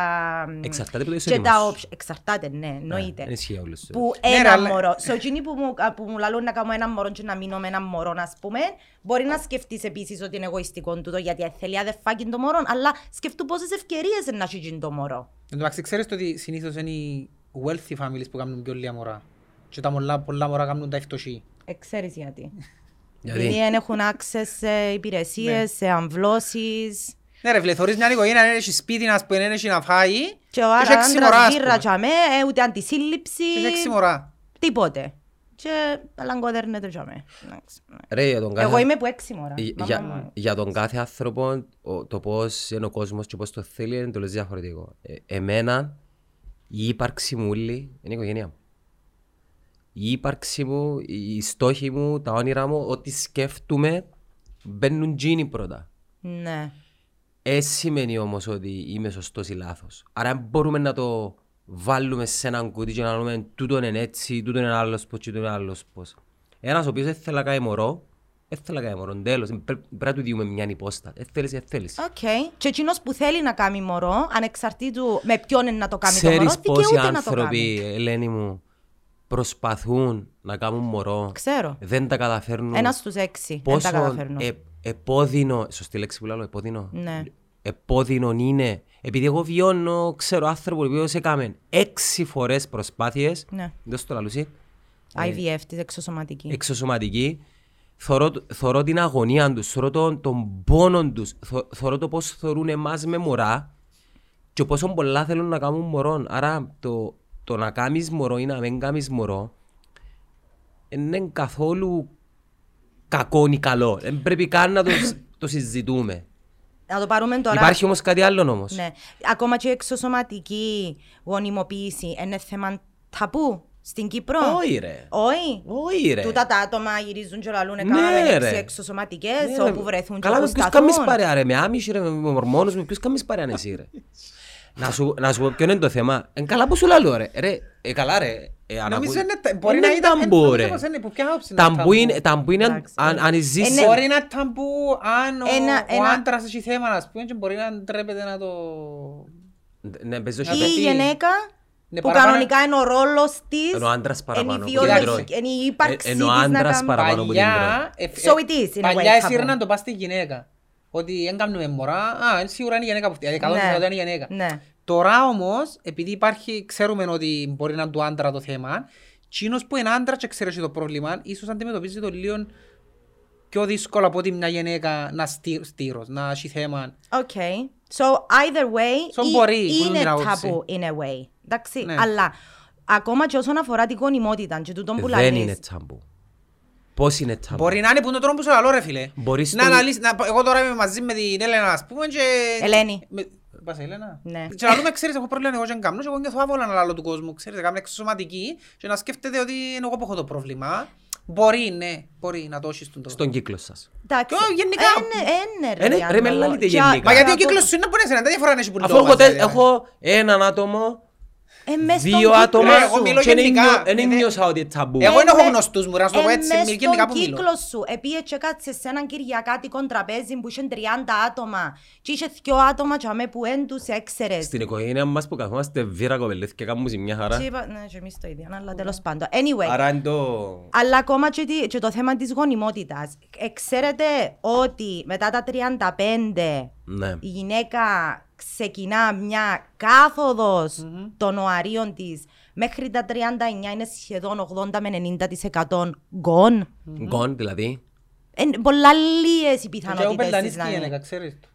Εξαρτάται από το και εισόδημα τα σου. option- Εξαρτάται, ναι, εννοείται. Δεν ισχύει όλους. Που Ναι, ρε, ένα αλλά- μωρό. Σε εκείνοι που μου, που μου λαλούν να κάνω ένα μωρό και να μείνω με ένα μωρό, ας πούμε, μπορεί να σκεφτείς επίσης ότι είναι εγωιστικό τούτο γιατί θέλει αδεφάκι το μωρό, αλλά σκεφτού πόσες ευκαιρίες να έχει το μωρό. Εν τω μεταξύ, ξέρεις το ότι συνήθως είναι οι wealthy families που κάνουν πιο λίγα μωρά. Και τα πολλά, πολλά μωρά κάνουν τα ευτοχή. Ε, ξέρεις γιατί. Γιατί; Επειδή δεν έχουν access σε υπηρεσίες, Ναι. σε αμβλώσεις. Ναι ρε βλέ, θωρείς μια οικογένεια, δεν έχει σπίτι να που δεν έχει να φάει Και ο και έχει άρα έξι μωράς, άντρας ας γύρρα πούμε. τζαμέ, ε, ούτε αντισύλληψη, Και έχει έξι μωρά. τίποτε. Και λαγκοδέρνεται τζαμέ. Εντάξει, ναι. Ρε, για τον κάθε... Εγώ είμαι που έξι μωρά. Για, μαμά για, μου. για τον κάθε άνθρωπο, ο- το πώς είναι ο κόσμος και πώς το θέλει είναι τελείως διαφορετικό. Ε, εμένα, η ύπαρξη μου όλη είναι η οικογένεια μου. Η ύπαρξη μου, οι στόχοι μου, τα όνειρα μου, ό,τι σκέφτομαι, μπαίνουν τζίνοι πρώτα. Ναι. Ε, σημαίνει όμως ότι είμαι σωστός ή λάθος. Άρα αν μπορούμε να το βάλουμε σε έναν κουτί και να λέμε τούτο είναι έτσι, τούτο είναι άλλος πώς και τούτο είναι άλλος πώς. Ένας ο οποίος δεν θέλει να κάνει μωρό, δεν θέλει να κάνει μωρό, τέλος. Πρέ- Πρέπει να του διούμε μια υπόσταση. Δεν θέλεις, δεν θέλεις. Οκ. Και εκείνος που θέλει να κάνει μωρό, ανεξαρτήτου με ποιον είναι να το κάνει το μωρό, Ξέρεις πόσοι δικαιούται να το άνθρωποι, κάνει. Ελένη μου, προσπαθούν να κάνουν μωρό, Ξέρω. δεν τα καταφέρνουν. Ένας στους έξι. Δεν τα πόσο καταφέρνω. ε, επώδυνο, σωστή λέξη που λέω, επώδυνο. Ναι. Επώδυνο είναι. Επειδή εγώ βιώνω, ξέρω άνθρωπο που έκαμε έξι φορές προσπάθειες, Ναι. δεν στο λαλούσι, IVF της εξωσωματική. εξωσωματική, θωρώ, θωρώ την αγωνία τους, θωρώ τον, τον πόνο τους, θω- θωρώ το πώς θωρούν εμάς με μωρά και πόσο πολλά θέλουν να κάνουν μωρό. Άρα το, το να κάνεις μωρό ή να μην κάνεις μωρό δεν είναι καθόλου κακό ή καλό. Δεν πρέπει καν να το, το συζητούμε. Να το πάρουμε τώρα. Υπάρχει όμως κάτι άλλο όμως. Ναι. Ακόμα και η εξωσωματική γονιμοποίηση είναι θέμα ταπού στην Κύπρο. Όχι ρε. Όχι. Όχι ρε. Τούτα τα άτομα γυρίζουν και λαλούν Ναι, έκαναμε ρε. έξι εξωσωματικές Ναι, ρε. όπου βρεθούν και Καλά, όπου με ποιους κάνεις σταθούν. παρέα ρε, με άμυση ρε, με μορμόνους, με ποιους κάνεις παρέα εσύ ρε. Να σου, να σου πω ποιο είναι το θέμα. Εν καλά που σου λαλώ ρε. Ρε, ε, καλά ρε. Ε, αν Νομίζω ακού- είναι τα- μπορεί Είναι να ήταν- ταμπού, νομίζω ρε. πως είναι, που ποια άποψη είναι Ταμπού ταμπού. είναι, ταμπού είναι αν, Εντάξει, αν, αν είναι- ζεις... είναι- Μπορεί να ταμπού αν ο, Ένα- ο ένα- άντρας έχει θέμα, ας πούμε, και μπορεί να ντρέπεται να το... Ναι, παίζω Να και Ή το η πει. γυναίκα Ναι, που παραπάνω- κανονικά είναι ο ρόλος της, Ενώ ο άντρας παραπάνω είναι η από την βιολογική- τρώει. είναι η ύπαρξής Ε, ενώ ο της να άντρας κάνει- παραπάνω από την Παλιά, τρώει. ε, So ε, it is, in a way, παλιά couple. έσυρναν το πας στη γυναίκα. Ότι δεν κάνουμε μωρά, α, είναι σίγουρα είναι η γυναίκα που φταίει, 100% Ναι. είναι η γυναίκα. Ναι. Τώρα όμως, επειδή υπάρχει, ξέρουμε ότι μπορεί να είναι του άντρα το θέμα, εκείνος που είναι άντρα και ξέρεις το πρόβλημα, ίσως αντιμετωπίζει το λίγο πιο δύσκολο από ότι μια γυναίκα να στεί- στήρος, να έχει θέμα. Okay. So either way, So ή- μπορεί, που είναι την άποψη. ταμπού in a way. Εντάξει, Ναι. αλλά ακόμα και όσον αφορά την γονιμότητα και τούτον που Δεν λαλείς, είναι ταμπού. Πώς είναι ταμπού; Μπορεί να είναι που είναι το τρόπο που σου λαλώ ρε φίλε. Μπορείς να τον- αναλύσεις, να, εγώ τώρα είμαι μαζί με την Έλενα ας πούμε και... Ελένη. Με, πας Έλενα. Ναι. Και να δούμε, ξέρεις, έχω πρόβλημα εγώ και δεν κάνω και εγώ νιώθω άβολα να λαλώ του κόσμου, ξέρεις, κάνω εξωσωματική και να σκέφτεται ότι είναι εγώ που έχω το πρόβλημα. Μπορεί, ναι, μπορεί να το έχεις τον τρόπο. Στον κύκλο σας. Εντάξει, Και, γενικά- είναι- είναι, ρε, Ε, ναι, Γιάννο. ρε, με λαλείτε Και- γενικά. Μα γιατί ο και- κύκλος σου είναι που είναι σε διαφορά να έχει που Αφού το έχω, μας, τε- δηλαδή. έχω έναν άτομο, Ε, μες στον δύο κύκλο άτομα Ρε, εγώ σου. μιλώ και δεν γενικά. νιώ- δεν Ε, νιώσα ότι είναι ταμπού. Εγώ δεν Ε, έχω με- γνωστούς μου, να σου το πω ε, έτσι, μες γενικά που στον μιλώ. κύκλο σου, επίε και κάτσε σε έναν κυριακάτικο τραπέζι που είχε 30 άτομα και είχε δυο άτομα και αμέ που εν τους έξερες. Στην οικογένεια μας που καθόμαστε βίρα κοπελές και κάνουμε μια χαρά. Και είπα, Ναι, και εμείς το ίδιο, αλλά τέλος πάντων. Anyway, Άρα είναι το... Αλλά ακόμα και, τι- και το θέμα της γονιμότητας. Ε, ξέρετε ότι μετά τα 35 Ναι. η γυναίκα ξεκινά μια καθοδος των οαρίων της μέχρι τα 39 είναι σχεδόν 80 με 90% gone. Γκον, δηλαδή. Είναι πολλά λίγες οι Και εγώ πιθανότητες της πελανίσκει να η είναι. γυναίκα, ξέρεις το.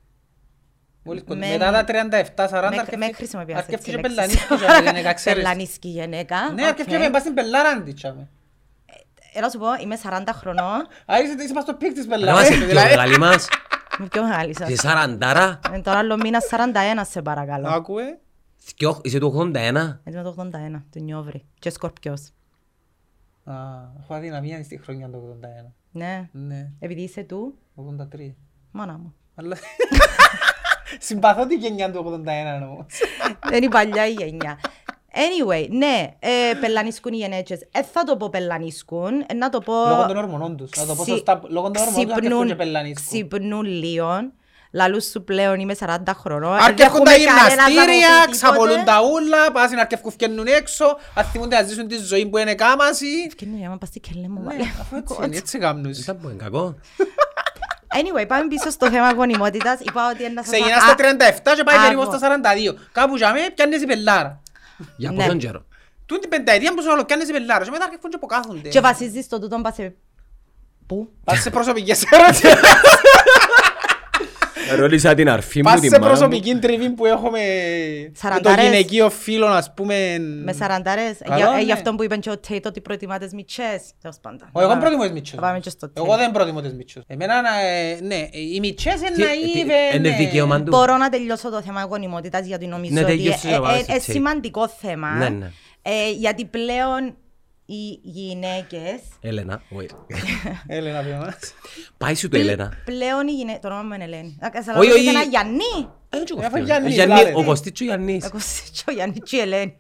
Μόλις κοντά- Με- Μετά τα 37-40 Με- αρκεύκει- Με χρησιμοποιάς έτσι αρκεύκει και λέξεις. πελανίσκει η γυναίκα, ξέρεις. Πελανίσκει η γυναίκα. Ναι, οκ. αρκεύκει και πας στην πελάρα της, τσάμε. Ε, Να σου πω, είμαι 40 χρονών. Α, είσαι είσαι πας στο πικ της Να πελάρας. είμαστε πιο δηλαδή. μεγάλοι μας. Είμαι πιο μεγάλη σας. Είσαι σαραντάρα. Ε, Τώρα άλλο μήνα 41 σε παρακαλώ. Άκουε. Θκιο- Είσαι του 81. Έτσι με το 81, του Νιόβρη. Και Σκορπιός. Α, έχω αδυναμία στη χρονιά του 81. Ναι. Ναι, Επειδή είσαι του, 83. μάνα μου. Αλλά... Συμπαθώ τη γενιά του 81 όμως. Δεν είναι η παλιά η γενιά. Anyway, ναι, ε, πελανίσκουν οι γενέτσες. Ε, θα το πω πελανίσκουν, ε, να το πω... Λόγω των ορμονών τους. Να το πω ξυ- σωστά. Λόγω των ορμονών τους αρκεύκουν ξυπνούν- και πελανίσκουν. Ξυπνούν λίγο. Λαλούς σου πλέον είμαι 40 χρονών. Ε, Αρκεύκουν τα δεν έχουμε κανένας να μου πει γυμναστήρια, τίποτε. ξαπολούν τα ούλα, πας να αρκεύκουν φκαινούν έξω, αν θυμούνται να ζήσουν τη ζωή που είναι κάμαση. Ευκαινούν για να πας στη κελέ μου, Ναι, βάλε. αφού έτσι είναι, έτσι κάνουν. Δεν πω, είναι κακό. Anyway, πάμε πίσω στο θέμα γονιμότητας. Είπα ότι ένα σας... Σε γεννά α- στα 37 και πάει α, περίπου εγώ. στα 42. Κάπου για μέ πιάνεις η πελάρα. Για Ναι. πόσον καιρό. Τούν την πενταετία που σου όλο πιάνεις η πελάρα και μετά αρκεύουν και αποκάθονται. Και βασίζεις στο τούτον πας σε... Πού; Πας σε προσωπικές ερωτήσεις. Ρώτησα την αρφή μου, Πας την σε μάνα μου. προσωπική τριβή που έχουμε με το Σαραντάρες. γυναικείο φίλο, ας πούμε. Με σαραντάρες. Καλό, Για, ε, ναι. Γι' αυτό που είπαν και ο Τέιτ ότι προτιμά τις μητσές. Τέλος πάντων. Ο, εγώ Πάμε. προτιμώ τις μίτσες. Πάμε και στο Εγώ θέμα. δεν προτιμώ τις μίτσες. Εμένα, ε, ναι, οι μίτσες Τι- είναι τι- ναΐβες. Είναι ναι. δικαίωμα του. Μπορώ να τελειώσω το θέμα γονιμότητας γιατί νομίζω Ναι, ότι τελειώσε, ε, ε, βάλε ε, στο ε, tape. σημαντικό θέμα. Ναι, ναι. Ε, γιατί πλέον οι γυναίκες Έλενα, wait. Έλενα, πει μας. Πάει σου το Έλενα. Πλέον οι γυναίκες... Το όνομα μου είναι Ελένη. Α, Σας Όχι, λέω όχι. ένα Γιάννη. Ε, δεν Έφαγε ξέρω. Γιάννη, Γιάννη, λάλε. Ο Κωστίτσο Γιάννης. Εγώ και ο Γιάννης και η Ελένη.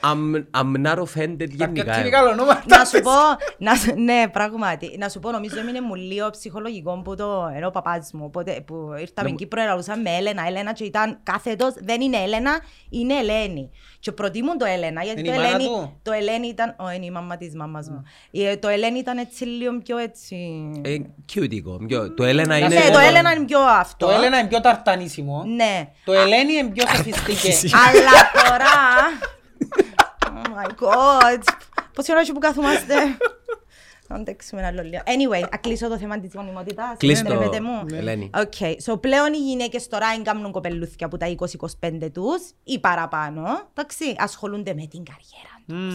Α, I'm, I'm not offended γενικά. Είναι καλό όνομα. Να σου πω, να, σου- ναι, πράγματι. Να σου πω, νομίζω έμεινε μου λίγο ψυχολογικό που το ενώ ο παπάς μου. Οπότε που ήρθαμε Ναι. εκεί προεραλούσαμε με Έλενα, Έλενα και ήταν κάθετος, δεν είναι Έλενα, είναι Ελένη. Και προτιμούν το Έλενα, γιατί Είναι το η μάνα Ελένη, του; το Ελένη ήταν, ω, είναι η μαμά της μάμας μου. Ε, Το Ελένη ήταν έτσι λίγο πιο έτσι... Ε, cute, πιο- Το Έλενα Να είναι... σου Ναι, πω το το- Έλενα είναι πιο αυτό. Το Έλενα είναι πιο ταρτανίσιμο. Ναι. Το Ελένη είναι πιο σοφιστικέ. Αλλά τώρα... Oh my god. Πόση ώρα έχει που καθόμαστε; Να αντέξουμε ένα άλλο λίγο. Anyway, να κλείσω το θέμα της γονιμότητας. Κλείς το, Επιτρέπετε μου. Ελένη. Okay, so πλέον οι γυναίκες τώρα εγκάμνουν κοπελούθια από τα 20-25 τους ή παραπάνω. Εντάξει, ασχολούνται με την καριέρα τους.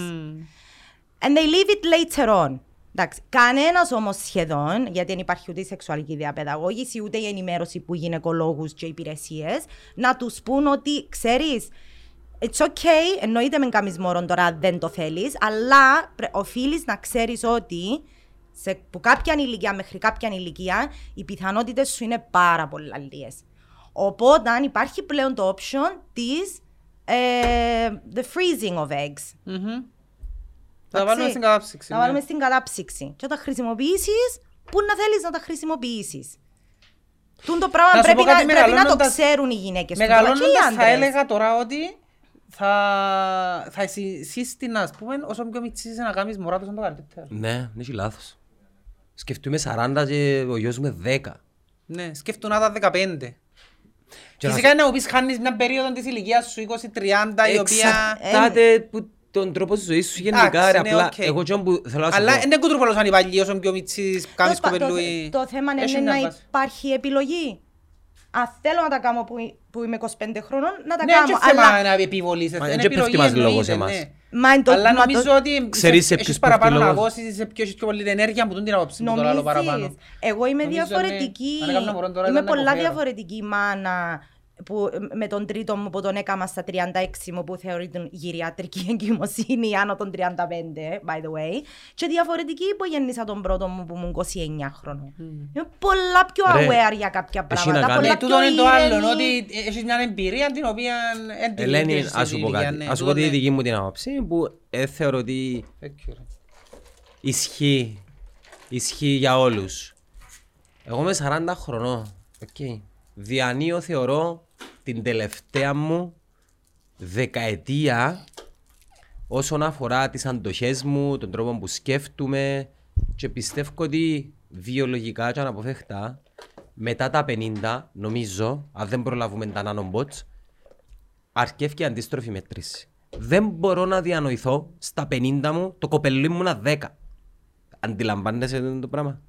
And they leave it later on. Εντάξει, κανένας όμως σχεδόν, γιατί δεν υπάρχει ούτε η σεξουαλική διαπαιδαγώγηση, ούτε η ενημέρωση που γυναικολόγους και υπηρεσίες, να τους πούν ότι ξέρεις, it's okay, εννοείται με κάνει μωρό τώρα αν δεν το θέλεις, αλλά οφείλεις να ξέρεις ότι σε, που κάποια ηλικία μέχρι κάποια ηλικία οι πιθανότητες σου είναι πάρα πολύ λίγε. Οπότε υπάρχει πλέον το option της ε, the freezing of eggs. Μμμ. Θα τα Εντάξει. βάλουμε στην κατάψυξη. Να ναι. βάλουμε στην κατάψυξη. Και όταν χρησιμοποιήσεις, πού να θέλεις να τα χρησιμοποιήσεις. Τούν το πράγμα Να σου πρέπει, πω κάτι, να, πρέπει να το μεγαλώνοντας- ξέρουν οι γυναίκες. Μεγαλώνοντας θα έλεγα τώρα ότι θα, θα συ- σύστηνα, ας πούμε, όσο πιο μητσής είσαι να κάνεις μωρά τόσο το καλύτερο. Ναι, δεν έχει λάθος. Σκεφτούμε 40 και ο γιος μου 10. Ναι, σκέφτομαι να τα 15. Και να Φυσικά είναι να μου πεις χάνεις μια περίοδο της ηλικίας σου 20-30 η οποία... Εξαρτάται που τον τρόπο της ζωής σου γενικά Εντάξει, ρε ναι, απλά. οκ. Εγώ τζον που θέλω να σου Αλλά πω. είναι κουτρουπολός αν οι παλιοί όσο πιο μητσής κάνεις το, το, κοπελούι. το θέμα Έχει είναι μια να βάση. υπάρχει επιλογή. Αν θέλω να τα κάνω που, που είμαι 25 χρόνων, να τα Ναι, κάνω. και Αλλά θέμα να επιβολής, Μα είναι δεν πέφτει επιλογή μας λόγος εννοείται, εμάς. ναι. Μα είναι το- Αλλά μα το- νομίζω ότι Ξέρεις σε έχεις ποιους παραπάνω πέφτει να λόγος; δώσεις, σε ποιος έχεις πιο πολύ ενέργεια που τούν την άποψη μου τώρα άλλο παραπάνω. Νομίζεις. Εγώ είμαι Νομίζω, διαφορετική. ναι. Αν έκανα μωρό τώρα Είμαι ήταν να πολλά υποφέρω. διαφορετική μάνα που, με τον τρίτο μου που τον έκανα στα 36 μου που θεωρείται γυριατρική εγκυμοσύνη άνω των 35, by the way. Και διαφορετική που γεννήσα τον πρώτο μου που ήμουν 29 χρονών. Είμαι πολλά πιο Ρε, aware για κάποια εσύ να πράγματα. κάνεις- Πολλά Ναι, πιο τούτο είναι το άλλο, ήρεμη. ότι έχεις μια εμπειρία την οποία δεν την Ελένη, έχεις ας σου στην πω ηλικία, κάτι. ναι, Ας σου τούτο πω τη ναι. δική μου την άποψη που ε, θεωρώ ότι Thank you, ρε. ισχύει. Ισχύει για όλους. Εγώ είμαι 40 χρονών. Οκ. Διανύω θεωρώ την τελευταία μου δεκαετία όσον αφορά τις αντοχές μου, τον τρόπο που σκέφτομαι και πιστεύω ότι βιολογικά και αναποφεύκτα μετά τα 50 νομίζω, αν δεν προλαβούμε τα nanobots, αρκεύει η αντίστροφη μέτρηση. Δεν μπορώ να διανοηθώ στα 50 μου το κοπελί μου να 10. Αντιλαμβάνεσαι το, το πράγμα;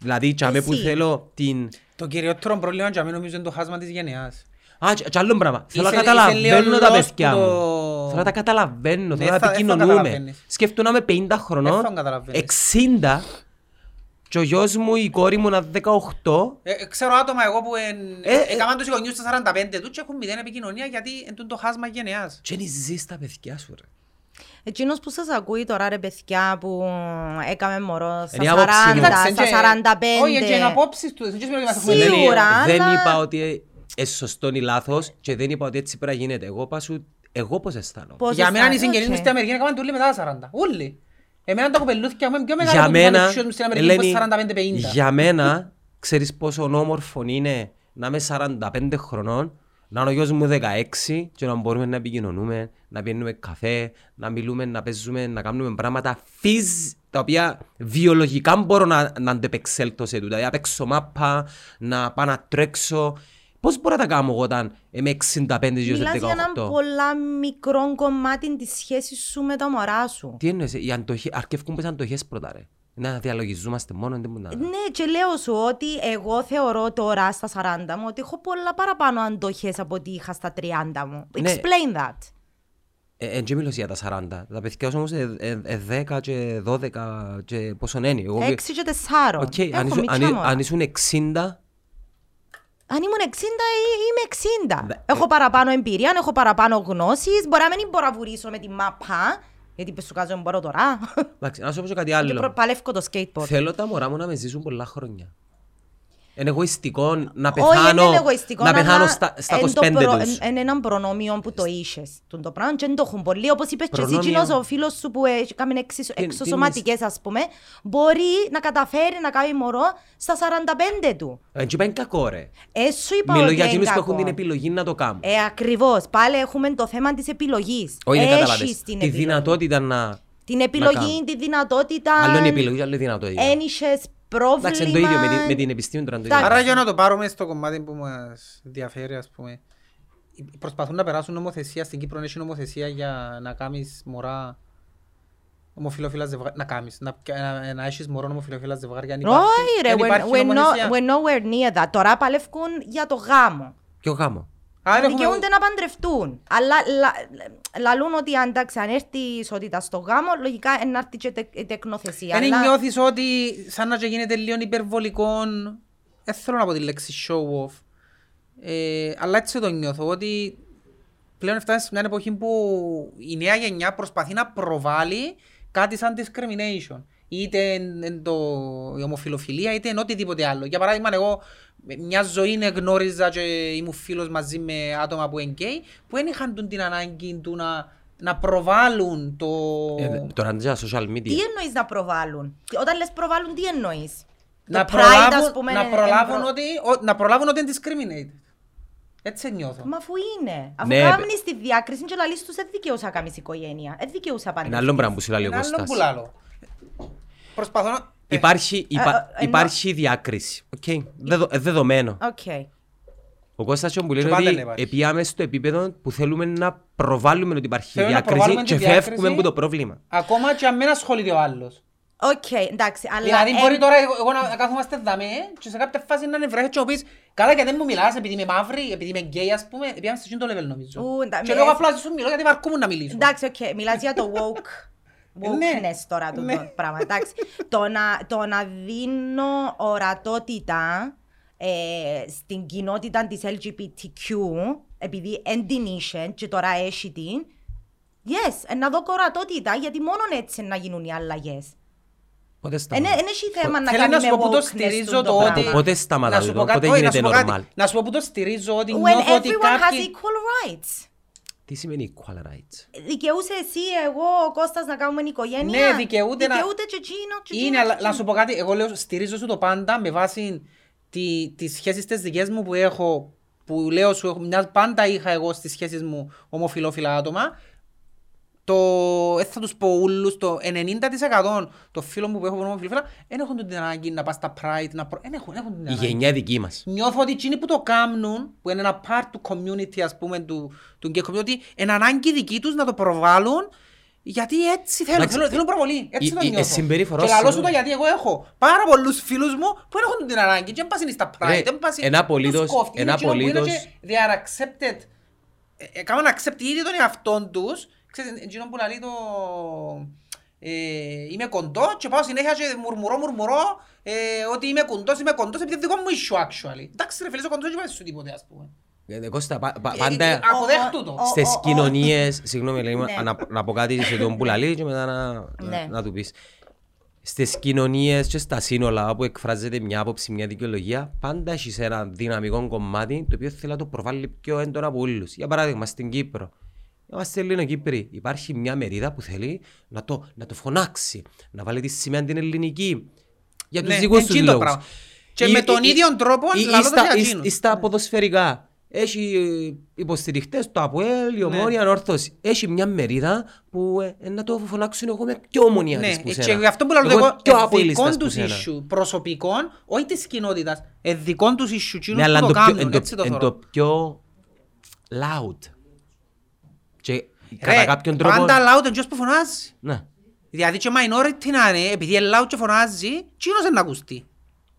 Δηλαδή, τσάμε που Εσύ. θέλω την... Το κυριότερο πρόβλημα για μένα νομίζω είναι το χάσμα της γενεάς. Α, τ' τ' άλλο πράγμα. Θέλω να Είσαι- καταλαβαίνω είσαι λίγο τα lost παιδιά που μου. το- Θέλω να τα καταλαβαίνω, θέλω Ναι, να θα- επικοινωνούμε. δεν θα καταλαβαίνεις. Σκέφτομαι να είμαι 50 χρονών, Δεν θα καταλαβαίνεις. 60 και ο γιος μου, η κόρη μου να 18 Ε, ε, ξέρω άτομα εγώ που εν, Ε, ε. έκαναν τους γονιούς στα 45 τους και έχουν μηδέν επικοινωνία γιατί είναι το χάσμα γενεάς. και είναι ζει τα παιδιά σου ρε. Εκείνος που σας ακούει τώρα ρε παιδιά που έκαμε μωρό στα Είναι η άποψη μου. 40, Εντάξει, στα και- 45. Όχι, είναι απόψεις του. Δεν σημαίνει ότι μας έχουμε Σίγουρα. λέει. δεν αλλά- είπα ότι είναι σωστό ή λάθος και δεν είπα ότι έτσι πρέπει να γίνεται. Εγώ είπα σου, εγώ πώς αισθάνομαι. Πώς Για μένα οι αισθάνεσαι, συγγενείς μου οκ. στην Αμερική έκαναν ούλλοι μετά τα 40. Όλοι. Εμένα τα κοπελούθηκια μου είναι πιο μεγάλα Για από τους μένα, ανεξιούς μου στην Αμερική που Ελένη, είναι 45-50. για μένα, ξέρεις πόσο όμορφο είναι να είμαι 45 χρονών, να είναι ο γιος μου 16 και να μπορούμε να επικοινωνούμε, να πίνουμε καφέ, να μιλούμε, να παίζουμε, να κάνουμε πράγματα φυσ, τα οποία βιολογικά μπορώ να, να αντεπεξέλθω σε τούτα. Δηλαδή, να παίξω μάπα, να πάω να τρέξω. Πώς μπορώ να τα κάνω εγώ όταν είμαι 65 και Μιλάς για έναν 18. πολλά μικρό κομμάτι της σχέσης σου με τα μωρά σου. Τι εννοείς, οι αντοχές, αρκεύκουν πες αντοχές πρώτα ρε. Να διαλογιζόμαστε μόνο, δεν μπορούμε να... Ναι, και λέω σου ότι εγώ θεωρώ τώρα στα 40 μου ότι έχω πολλά παραπάνω αντοχές από ό,τι είχα στα 30 μου. Ναι. Explain that. Ε, δεν μιλώ για τα 40. Τα παιδιά όμως ε, ε, ε, 10 και 12 και πόσο είναι. Εγώ, 6 και 4. Οκ, Έχω αν, ήσουν, μικρά αν, εί- μωρά. αν ήσουν 60, Αν ήμουν 60 ή- είμαι 60. Δε- Έχω παραπάνω εμπειρία, έχω παραπάνω γνώσεις. Μπορεί να μην μπορώ να βουρήσω με τη μάπα. Γιατί πες σου κάζω μπορώ τώρα. εντάξει, να σου πω και κάτι Και άλλο. προ- παλεύω το skateboard. Θέλω τα μωρά μου να με ζήσουν πολλά χρόνια. Είναι εγωιστικό να Όχι, δεν πεθάνω, είναι εγωιστικό, να πεθάνω αλλά στα, στα εν το 25 προ- τους. εν- Είναι ένα προνόμιο που το είσες. Τον το πράγμα και δεν το έχουν πολλοί. Όπως είπες και εσύ, Προνόμιο. εκείνος ο φίλος σου που έχει κάνει εξισο- Τι- τι εξωσωματικές ας πούμε, μπορεί να καταφέρει να κάνει μωρό στα 45 του. Ε, και πάει κακό ρε. Ε, σου είπα Μιλώ ότι για είναι εκείνους που έχουν κακό. την επιλογή να το κάνουν. Ε, ακριβώς. Πάλι έχουμε το θέμα της επιλογής. Όχι, δεν Έχεις καταλάβες. την Τη επιλογή. δυνατότητα να... Την να επιλογή, κάνω. τη δυνατότητα. Άλλο είναι η επιλογή, άλλο είναι η δυνατότητα. Εν είχες πρόβλημα. Εντάξει, είναι το ίδιο με, τη- με την επιστήμη τώρα. είναι το ίδιο. Εντάξει. Άρα για να το πάρουμε στο κομμάτι που μας ενδιαφέρει, ας πούμε, προσπαθούν να περάσουν νομοθεσία, στην Κύπρο έχει νομοθεσία για να κάνεις μωρά ομοφιλόφιλα ζευγάρια, να κάνεις, να, να, να έχεις μωρό ομοφιλόφιλα ζευγάρια, αν υπάρχει, Όχι ρε, αν we're, υπάρχει we're, no, νομοθεσία. we're nowhere near that. Τώρα παλεύκουν για το γάμο. Ποιο γάμο; Άρα έχουμε- Δικαιούνται να παντρευτούν. Αλλά λα, λαλούν ότι αν, εντάξει, αν έρθει η ισότητα στο γάμο, λογικά εν να έρθει και τε, η τεκνοθεσία. Δεν αλλά- νιώθεις ότι σαν να και γίνεται λίγο υπερβολικό, δεν θέλω να πω τη λέξη show off, ε, αλλά έτσι το νιώθω, ότι πλέον φτάσει σε μια εποχή που η νέα γενιά προσπαθεί να προβάλλει κάτι σαν discrimination. Είτε εν, εν το, η ομοφιλοφιλία, είτε εν οτιδήποτε άλλο. Για παράδειγμα, εγώ μια ζωή γνώριζα και ήμουν φίλος μαζί με άτομα που είναι γκέι, που δεν είχαν τούν την ανάγκη του να, να προβάλλουν το... Ε, Τώρα είναι στα social media. Τι εννοείς να προβάλλουν; Όταν λες προβάλλουν, τι εννοείς; να, Το Pride, ας προλάβουν, πούμε, να, είναι- προλάβουν είναι προ- ότι, ο- να προλάβουν ότι είναι discriminated. Έτσι νιώθω. Μα αφού είναι. Αφού Ναι, κάνεις τη διάκριση και λαλείς τους δεν δικαιούσα να κάνεις οικογένεια. Δεν δικαιούσα πάντα. Είναι άλλο πράγμα που σου λέει ο Είναι άλλο Κώστας. που λαλώ. Προσπαθώ να... ε, Υπάρχει, υπα- ε, ενώ- υπάρχει διάκριση. Οκ, δεδο- ε, δεδομένο. Οκ. Ο Κώστας και ο που Και λένε πάντα ότι να υπάρχει. επίαμε στο επίπεδο που θέλουμε να προβάλλουμε ότι υπάρχει Θέλουμε να διάκριση προβάλλουμε και τη διάκριση. φεύγουμε από το πρόβλημα. Ακόμα και αν μην ασχολείται ο άλλος. Οκ, εντάξει. Αλλά Δηλαδή εν- μπορεί τώρα εγώ, εγώ να, να κάθομαστε δαμέ και σε κάποια φάση να είναι βρέχει και να πεις Καλά γιατί δεν μου μιλάς επειδή είμαι μαύρη, επειδή είμαι γκέι ας πούμε Επειδή σε εκείνο το level νομίζω Ου, εντά- Και με- λόγω απλά σου μιλώ γιατί βαρκούμουν να μιλήσω Εντάξει, οκ. Μιλάς για το woke. Ναι. Wokeness τώρα το Ναι. το πράγμα. Εντάξει. το, να, το να δίνω ορατότητα ε, στην κοινότητα της LGBTQ, επειδή εν την είχε και τώρα έχει την, yes, ε, να δω ορατότητα, γιατί μόνο έτσι να γίνουν οι αλλαγές. Πότε Δεν σταματά. έχει θέμα να Θέλω κάνει να σου με πω που το wokeness στηρίζω το το πράγμα. ότι Πότε σταματά Να σου το, πω κάτι- πότε όχι, να γίνεται σου πω κάτι. normal. Να σου πω που το στηρίζω ότι When νιώθω ότι everyone has κάποιοι equal rights. Τι σημαίνει equal rights; Δικαιούσε εσύ, εγώ, ο Κώστας να κάνουμε οικογένεια; Ναι, δικαιούται να- Δικαιούται και εκείνο, και Είναι, εκείνο, αλλά και να σου πω κάτι, εγώ λέω στηρίζω σου το πάντα με βάση τη, τις σχέσεις τις δικές μου που έχω, που λέω σου, έχω, μια, πάντα είχα εγώ στις σχέσεις μου ομοφιλόφιλα άτομα. Το, δεν θα τους πω ούλους, το 90% των φίλων μου που έχω που είναι ομοφιλόφιλα, δεν έχουν την ανάγκη να πας στα Pride, να προ... δεν έχουν, δεν έχουν την Η ανάγκη. γενιά δική μας. Νιώθω ότι εκείνοι που το κάνουν, που είναι ένα part του community, ας πούμε, του, του gay community, είναι ανάγκη δική τους να το προβάλλουν, γιατί έτσι θέλουν, Εντάξει, θέλουν, θέλουν προβολή. Έτσι η- το η- η νιώθω. συμπεριφοράς Και σου- λαλώ σου το γιατί εγώ έχω πάρα πολλούς φίλους μου που δεν έχουν την ανάγκη και δεν πάσουν στα Ρε, pride, δεν πάσουν... ένα απολύτως- τους κόφτει. Είναι ένα εκείνο που είναι απολύτως- και They are accepted. Ε, ε, Κάμαν accept ήδη τον εαυτόν τους. Ξέρεις, εκείνο που λαλεί το... Ε, είμαι κοντός και πάω συνέχεια και μουρμουρώ, μουρμουρώ ε, ότι είμαι κοντός, είμαι κοντός επειδή δικό μου issue actually. Εντάξει ρε φίλε, είσαι κοντός και πάει σου τίποτε ας πούμε. Ε, Κώστα, πα- πα- Ε, πάντα ε, Αποδέχτου το. ο- στις ο- κοινωνίες, συγγνώμη Ελένη, Ναι. να, να πω κάτι σε τον που λαλεί και μετά να, Ναι. να, να του πεις. Στις κοινωνίες και στα σύνολα όπου εκφράζεται μια άποψη, μια δικαιολογία, πάντα έχεις ένα δυναμικό κομμάτι το οποίο θέλει να το προβάλλει πιο έντονα από όλους. Για παράδειγμα, στην Κύπρο. Είμαστε Ελληνοκύπροι. Υπάρχει μια μερίδα που θέλει να το, να το φωνάξει, να βάλει τη σημαία την ελληνική. Για τους Ναι, δικούς τους εκείνο το λόγους. πράγμα. Και Ή- με τον ή- ίδιο τρόπο ή- ή λαλώ το στα- για ή- εκείνους. ή στα ποδοσφαιρικά. Έχει ε, υποστηριχτές το ΑΠΟΕΛ, η Ναι. Ομόνια, η Όρθωση. Έχει μια μερίδα που ε, ε, να το φωνάξουν εγώ με πιο ομονία Ναι, της που και σένα. γι' αυτό που λέω Εγώ εγώ, πιο ε, αποελίστας δικών που τους σένα. issue, προσωπικών, όχι της κοινότητας, ε, δικών τους issue, Ναι, εκείνους αλλά που εν το το πιο- κάνουν, εν το- έτσι το εν θεωρώ. το πιο loud. Και Ρε, κατά κάποιον τρόπο... Πάντα loud εντός που φωνάζει. Ναι. Δηλαδή και minority να είναι, επειδή είναι loud και φωνάζει, εκείνος είναι να ακουστεί.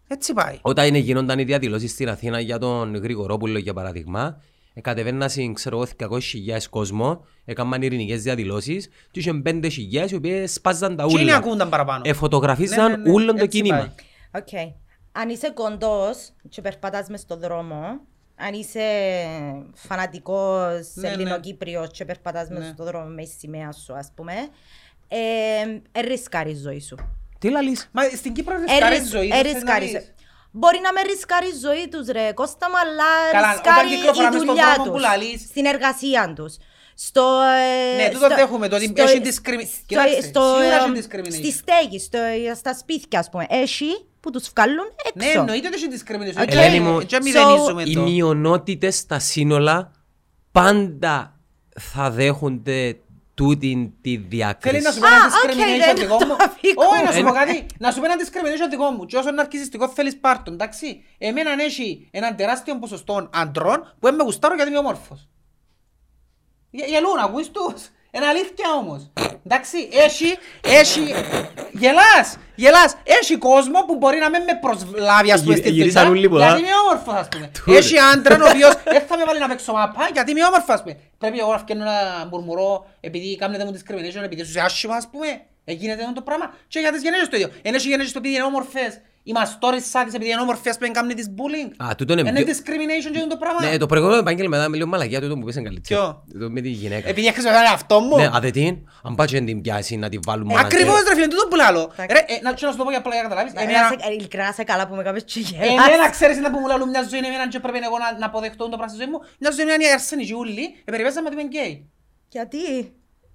Έτσι πάει. Όταν είναι, γίνονταν οι διαδηλώσεις στην Αθήνα για τον Γρηγορόπουλο για παράδειγμα, ε, κατεβαίνασαν ξέρω εγώ 200.000 κόσμο, έκαναν ειρηνικές διαδηλώσεις και είχαν 5.000 οι οποίες σπάζαν τα Και είναι ούλα. ακούνταν παραπάνω. Ε, φωτογραφίζαν Ναι, ναι, ναι, όλον το έτσι κίνημα. πάει. Οκ. Αν είσαι κοντός και περπατάς μες στον δρόμο, αν είσαι φανατικός Ναι, ναι. Ελληνοκύπριος και περπατάς μες Ναι. στον δρόμο με η σημαία σου, ας πούμε, ε, ε, ρισκάρεις η ζωή σου. Τι λαλείς. Μα στην Κύπρο Ε, ρισκάρεις ρις- ζωή. ε, δεν θέλεις να ρισκάρεις. δεις. Μπορεί να με ρισκάρεις η ζωή τους ρε Κώστα μου, αλλά Καλά, ρισκάρει όταν κυκλοφοράμε η στον δουλειά δρόμο που τους, λαλείς. στην εργασία τους. Στο, ε, Ναι, τούτο δέχομαι, το ότι έχει discrimi- στο- Κοιτάξτε, στο, σίγουρα ε, έχει discrimination. Στη στέγη, στο, στα σπίτια, ας πούμε, έχει που τους βγάλουν Ναι, έξω. εννοείται ότι έχει discrimination. Οκ. Και- Ελένη μου, και so- μηδενίζουμε Οι το. μειονότητες στα σύνολα πάντα θα δέχονται τούτη τη διάκριση. Θέλει να σου πει Α, ένα οκ, discrimination δεν δικό το μου. αφήκω. Όχι, να σου πω Εν- κάτι. Να σου πει ένα discrimination δικό μου. Και όσο είναι ναρκισσιστικό θέλεις πάρτον, εντάξει. Εμένα έχει έναν τεράστιο ποσοστό αντρών που δεν με γουστάρω γιατί είμαι όμορφος. Γε- Γελούν, ακούεις τους. Είναι αλήθεια όμως. Εντάξει, έχει, έχει, γελάς, γελάς. Έχει κόσμο που μπορεί να μην με προσλάβει ας πούμε Γυ- στη γυρίσαν δουλειά, όλοι πολλά. γιατί είμαι όμορφος ας πούμε. Τούτε. Έχει άντραν ο οποίος δεν θα με βάλει να παίξω μάπα γιατί είμαι όμορφος ας πούμε. Πρέπει εγώ να φτιάχνω να μουρμουρώ επειδή κάνετε μου discrimination επειδή σου είσαι άσχημα ας πούμε. Ε, γίνεται αυτό το πράγμα και για τις γενέσεις το ίδιο. Ενώ έχει γενέσεις το επειδή είναι όμορφες Η μαστόρισσα της επειδή είναι όμορφη ας πούμε κάνει της bullying. Α, τούτο είναι Είναι πιο- discrimination και το πράγμα. Ναι, το προηγούμενο επάγγελμα ήταν λίγο μαλακιά τούτο που πέσαν καλύτερα. Ποιο; Το με τη γυναίκα. Επειδή έχεις έναν αυτό μου. Ναι, αδε τι, αν πάει και να την πιάσει να την βάλουν μαζί. Ακριβώς ρε φίλε, τούτο που λάλλω. Εντάξει. Ρε, ε, να και να σου το πω για απλά για να καταλάβεις. Εμένα Εμένα- σε- Ειλικρινά να σε καλά που με κάνεις και Εμένα γελάς. ξέρεις να που μου λαλούν μια ζωή, εμένα και πρέπει εγώ να, να αποδεχτώ το πράγμα στη ζωή μου. Μια ζωή είναι η αρσενική ούλη, ε, περιπέσαμε ότι είμαι γκέι. Γιατί;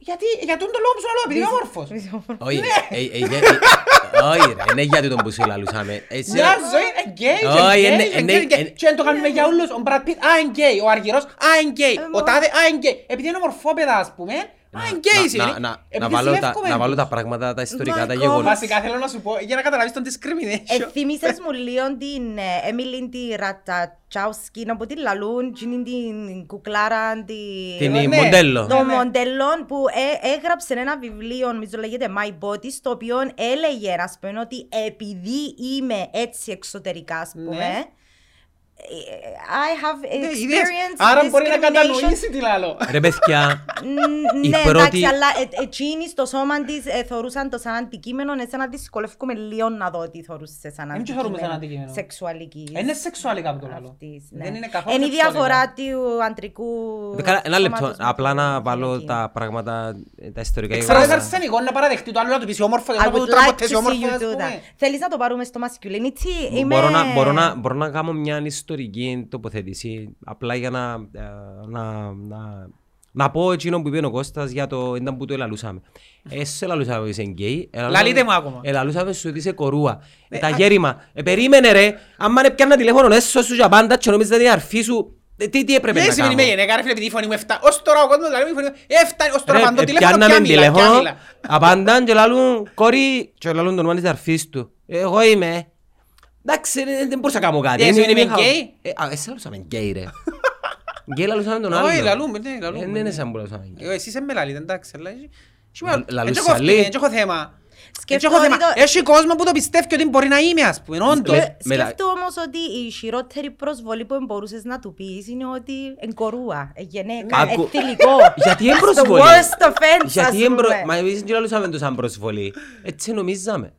Γιατί, για τον το λόγο που σου λέω, επειδή είμαι όμορφος. Όχι, Ναι. ε, ε, ε, ε, όχι ρε, είναι για τούτο που σου λαλούσαμε. Εσύ, Μια ζωή είναι γκέι, και Όχι, γκέι, είναι- και είναι- γκέι, και- είναι- Και δεν το κάνουμε για όλους, ο Μπραντ Πιτ, α, είναι γκέι, ο Αργυρός, α, είναι γκέι, ο Τάδε, α, είναι γκέι. Επειδή είναι ομορφόπαιδα, ας πούμε, α, είναι γκέι να- σημαίνει. να- να- Επειδή να βάλω τα- ζηλεύκομαι να βάλω τους. τα πράγματα, τα ιστορικά, My τα God. γεγονότα. Βασικά θέλω να σου πω, για να καταλάβεις τον discrimination. Εθύμισες μου λίγο την Έμιλιν τη Ραταϊκόφσκι, να πω την λαλούν, εκείνη την κουκλάρα, την... Την Ναι. μοντέλο. Το Ναι, ναι. μοντέλο που ε, έγραψε ένα βιβλίο, νομίζω λέγεται My Body, στο οποίο έλεγε, ας πούμε, ότι επειδή είμαι έτσι εξωτερικά, ας πούμε, Ναι. ε, I have Ναι, είδες. experienced Άρα μπορεί να discrimination. κατανοήσει τι λαλώ. Ρε παιδιά, Ν- Η Ναι, πρώτη- εντάξει, αλλά ε- εκείνοι στο σώμα της ε, θεωρούσαν το σαν αντικείμενο, εσένα δυσκολεύκουμε λίγο να δω τι θεωρούσες σαν Εμείς τι θεωρούμε σαν αντικείμενο. αντικείμενο. Σεξουαλική. Είναι σεξουαλικά που το λαλώ. Αυτής, ναι. Δεν είναι καθόλου Είναι η σεξουαλικά. διαφορά του αντρικού Καλά, ένα λεπτό, σώματος με απλά το να βάλω γυναικείο. τα πράγματα, ε, τα ιστορικά Ξέρω δεν γεγονότα. αρσενικό να παραδεχτεί το άλλο να του πεις όμορφο, I εγώ να would του like to τραμποτέσει see όμορφο, you ας do that. πούμε. Θέλεις να το πάρουμε στο masculinity; Είμαι... Μπορώ να, μπορώ, να, μπορώ να κάνω μια ιστορική τοποθέτηση απλά για να, ε, να, να, να πω εκείνο που είπε ο Κώστας για το ήταν που το ελαλούσαμε. Εσύ ελαλούσαμε ότι είσαι γκέι. ελαλούσαμε- Λαλείτε μου ακόμα. Ελαλούσαμε σου ότι είσαι κορούα. Ε, τα γέρημα. Ε, περίμενε ρε. Αν δεν πιάνα τηλέφωνο έσω σου για πάντα και νομίζεις ότι είναι αρφή σου. ε, Τι, τι έπρεπε Δεν να σημαίνει κάνω; είμαι γενέκα ρε φίλε επειδή η φωνή μου έφτανε. Ως τώρα ο κόσμος λέει η φωνή μου έφτανε. Ως τώρα Ρε, παντό ε, τηλέφωνο πιάνναμε πια μιλά, πια τηλέφωνο, μιλά. απάνταν και λαλούν κόρη και λαλούν το όνομα της αρφής του. Εγώ είμαι. Εντάξει, ρε, δεν μπορούσα να κάνω κάτι. Δεν Είναι- σημαίνει είναι είμαι χα- γκέι. Ε, α, εσύ λαλούσαμε γκέι ρε. Γκέι λαλούσαμε τον άλλο. Όχι, λαλούμε, ναι, λαλούμε. Ε, Ναι, ναι, σαν που λαλούσαμε γκέι. Εγώ, Εσύ είσαι με λαλείτε, εντάξει, αλλά έχει- έχει Λα- μεγάλο- λαλούς δεν έχω σαλί. αυτή, δεν έχω θέμα. Δεν Σκέφτομαι έχω θέμα. ότι το- Έχει κόσμο που το πιστεύει ότι μπορεί να είμαι, ας πούμε, όντως. Με- με τα- Σκέφτομαι όμως ότι η χειρότερη προσβολή που μπορούσες να του πεις είναι ότι εν κορούα, ε, γεναίκα, Άκου. ε, θηλυκό. Γιατί είναι Στο προσβολή; worst offense, Γιατί ας είναι προ- πούμε. Μα εμείς δεν λαλούσαμε το σαν προσβολή. Έτσι νομίζαμε.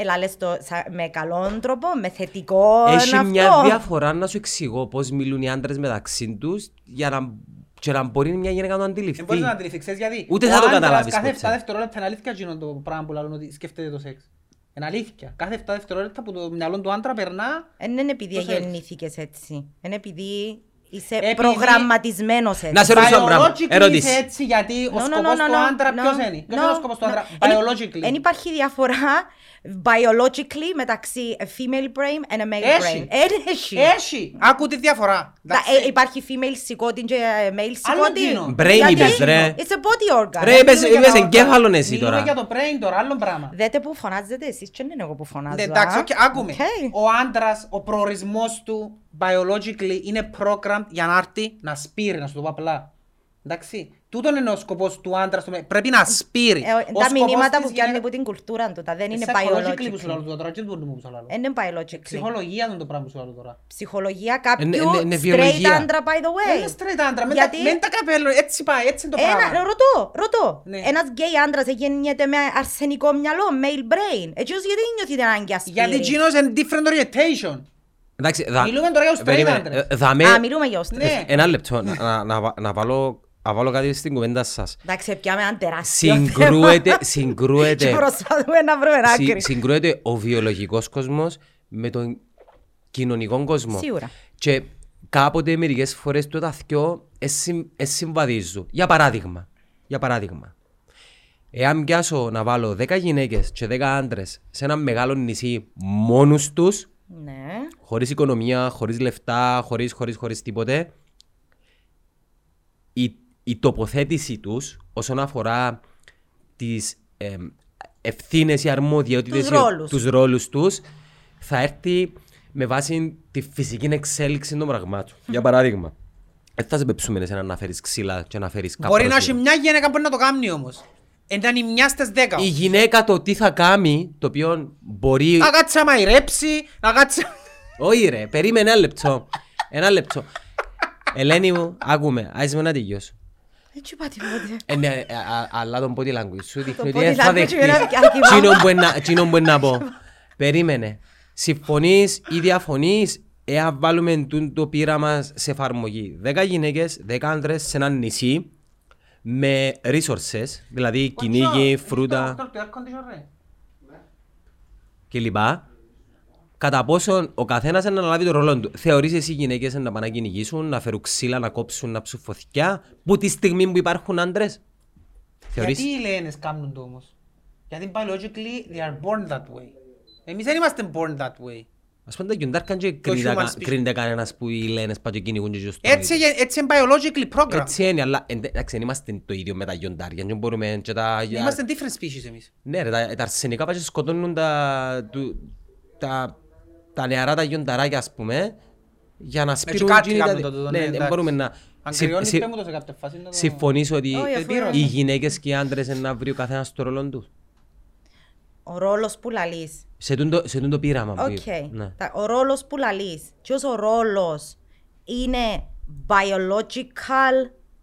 Έλα λες το σα- με καλόν τρόπο, με θετικό Έχει είναι μια αυτό. διαφορά να σου εξηγώ πώς μιλούν οι άντρες μεταξύ τους για να, και να μπορεί μια γυναίκα να το αντιληφθεί. Δεν μπορείς να αντιληφθείς, ξέρεις γιατί. Ούτε Ο θα το άντρας καταλάβεις Κάθε ποτέ. 7 δευτερόλεπτα είναι αλήθεια εκείνο το πράγμα που λαλούν ότι σκέφτεται το σεξ. Είναι αλήθεια. Κάθε 7 δευτερόλεπτα που το μυαλό του άντρα περνά Δεν είναι επειδή Το σεξ. γεννήθηκες έτσι. Είναι επειδή είσαι Επειδή- προγραμματισμένος έτσι. Να σε ρωτήσω ένα πράγμα. Biologically Ερώτηση. είσαι έτσι γιατί ο No, no, σκοπός no, του no, άντρα no, ποιος είναι; Ποιος no, είναι ο σκοπός του no. άντρα. Εν- Biologically. Εν υπάρχει διαφορά biologically μεταξύ a female brain and a male Έχει. brain. Εν έχει. Έχει. Άκου τη διαφορά. Τα- Εντάξει. ε, Υπάρχει female συκώτι και ε, male Άλλο συκώτι. εκείνο. Brain Γιατί είπες, ρε. It's a body organ. Ρε, είπες- Μιλούμε για είπες τα εγκέφαλον όργανα. εσύ Μιλούμε τώρα. για το brain τώρα, άλλο πράγμα. Δέτε που φωνάζετε εσείς και δεν είναι εγώ που φωνάζω. Ναι, εντάξει, α. οκ, άκουμε. Οκ. Ο άντρας, ο προορισμός του biologically είναι programmed για να έρθει να σπείρει, να σου το πω απλά. Εντάξει. Τούτον είναι ο σκοπός του άντρα. στο- Πρέπει να σπείρει. Ε, Ο Τα σκοπός μηνύματα της που πιάνει γυναίκας- από την κουλτούρα του, τα δεν είναι Psychologically που σου λέω biologically. τώρα, και δεν μου που σου λέω. Δεν είναι biologically. Ψυχολογία είναι το πράγμα που σου λέω τώρα. Ψυχολογία Είναι- κάποιου είναι- είναι straight βιολογία. άντρα, by the way. Δεν είναι straight άντρα, με Γιατί- τα- με τα καπέλο, έτσι πάει, έτσι είναι το Ένα, πράγμα. ρωτώ, ρωτώ. Ναι. Ένας γκέι άντρας γεννιέται με αρσενικό μυαλό, male brain. Έτσι γιατί νιώθει την ανάγκη ασπίρι. Γιατί εκείνος είναι different orientation. Εντάξει, δα- Μιλούμε τώρα για τους straight περίμενε, άντρες. ε, δαμέ- Α, μιλούμε για όστρες. Ναι. Ένα λεπτό, να- να- να βα- να βάλω να βάλω κάτι στην κουβέντα σας. Εντάξει, πιάμε ένα τεράστιο Συγκρούεται, θέμα. συγκρούεται, Και προσπαθούμε να βρούμε ένα συ- άκρη. συγκρούεται ο βιολογικός κόσμος με τον κοινωνικό κόσμο. Σίγουρα. Και κάποτε μερικές φορές το τα δυο εσυμ- εσυμβαδίζουν. Για παράδειγμα, για παράδειγμα, εάν πιάσω να βάλω 10 γυναίκες και 10 άντρες σε ένα μεγάλο νησί μόνους τους, Ναι. χωρίς οικονομία, χωρίς λεφτά, χωρίς, χωρίς, χωρίς τίποτε, η, η τοποθέτηση τους όσον αφορά τις ε, ευθύνες ή αρμοδιότητες Τους ρόλους. τους ρόλους τους θα έρθει με βάση τη φυσική εξέλιξη των πραγμάτων. Για παράδειγμα, δεν θα σε πεψούμε εσένα να φέρεις ξύλα και να φέρεις Μπορεί να καπρός. έχει μια γυναίκα που να το κάνει όμως. Ήταν η μιας στις δέκα. Η γυναίκα το τι θα κάνει, το οποίο μπορεί... Να κάτσει να μαϊρέψει, να κάτσει... Όχι ρε, περίμενε ένα λεπτό. Ένα λεπτό. Ελένη μου, άκουμε, άσε με να τελειώσω. Έτσι είπα τίποτε. Ε, ναι, ε, α- αλλά το body language σου δείχνει ότι body δεν θα language δεχτείς είναι ένα πιάκι τσίνο που είναι να- τσίνο που είναι να πω. Περίμενε. Συμφωνείς ή διαφωνείς εάν βάλουμε τούν το πείραμα σε εφαρμογή. 10 γυναίκες, 10 άντρες σε ένα νησί με resources, δηλαδή κυνήγι, φρούτα κλπ. Κατά πόσον ο καθένας να αναλάβει το ρόλο του. Θεωρείς εσύ οι γυναίκες να πάνε να κυνηγήσουν, να φέρουν ξύλα, να κόψουν, να ψουν φωτιά, που τη στιγμή που υπάρχουν άντρες; Θεωρείς... Γιατί οι Λένες κάνουν το όμως; Γιατί biologically they are born that way. Εμείς δεν είμαστε born that way. Ας πούμε τα γιοντάρκαν και Το κρίνεται human κα- species. κρίνεται κανένας που οι λένες πάτε και κυνηγούν και στο Έτσι, ίδιο. έτσι είναι biologically programmed. Έτσι είναι, αλλά εν- εντάξει, δεν είμαστε το ίδιο με τα γιοντάρια. Δεν μπορούμε και τα... Είμαστε different species εμείς. Ναι ρε, τα, τα αρσενικά πάνε και σκοτώνουν τα, του, τα, τα νεαρά τα γιονταράκια ας πούμε για να σπείρουν κάτι εκείνη τα- κάνουν το τούτο, ναι, Ναι, δεν εντάξει. μπορούμε να... Αν Συ- κρυώνεις συ- πέ μου το σε κάποια φάση. να το- Συμφωνείς ότι Όχι, αφού- οι γυναίκες και οι άντρες είναι να βρει ο καθένας το ρόλο του; Ο ρόλος που λαλείς. Σε τούτο, σε τούτο πείραμα που Οκ. είπες. Ναι. Τα- Ο ρόλος που λαλείς. Ποιος ο ρόλος είναι biological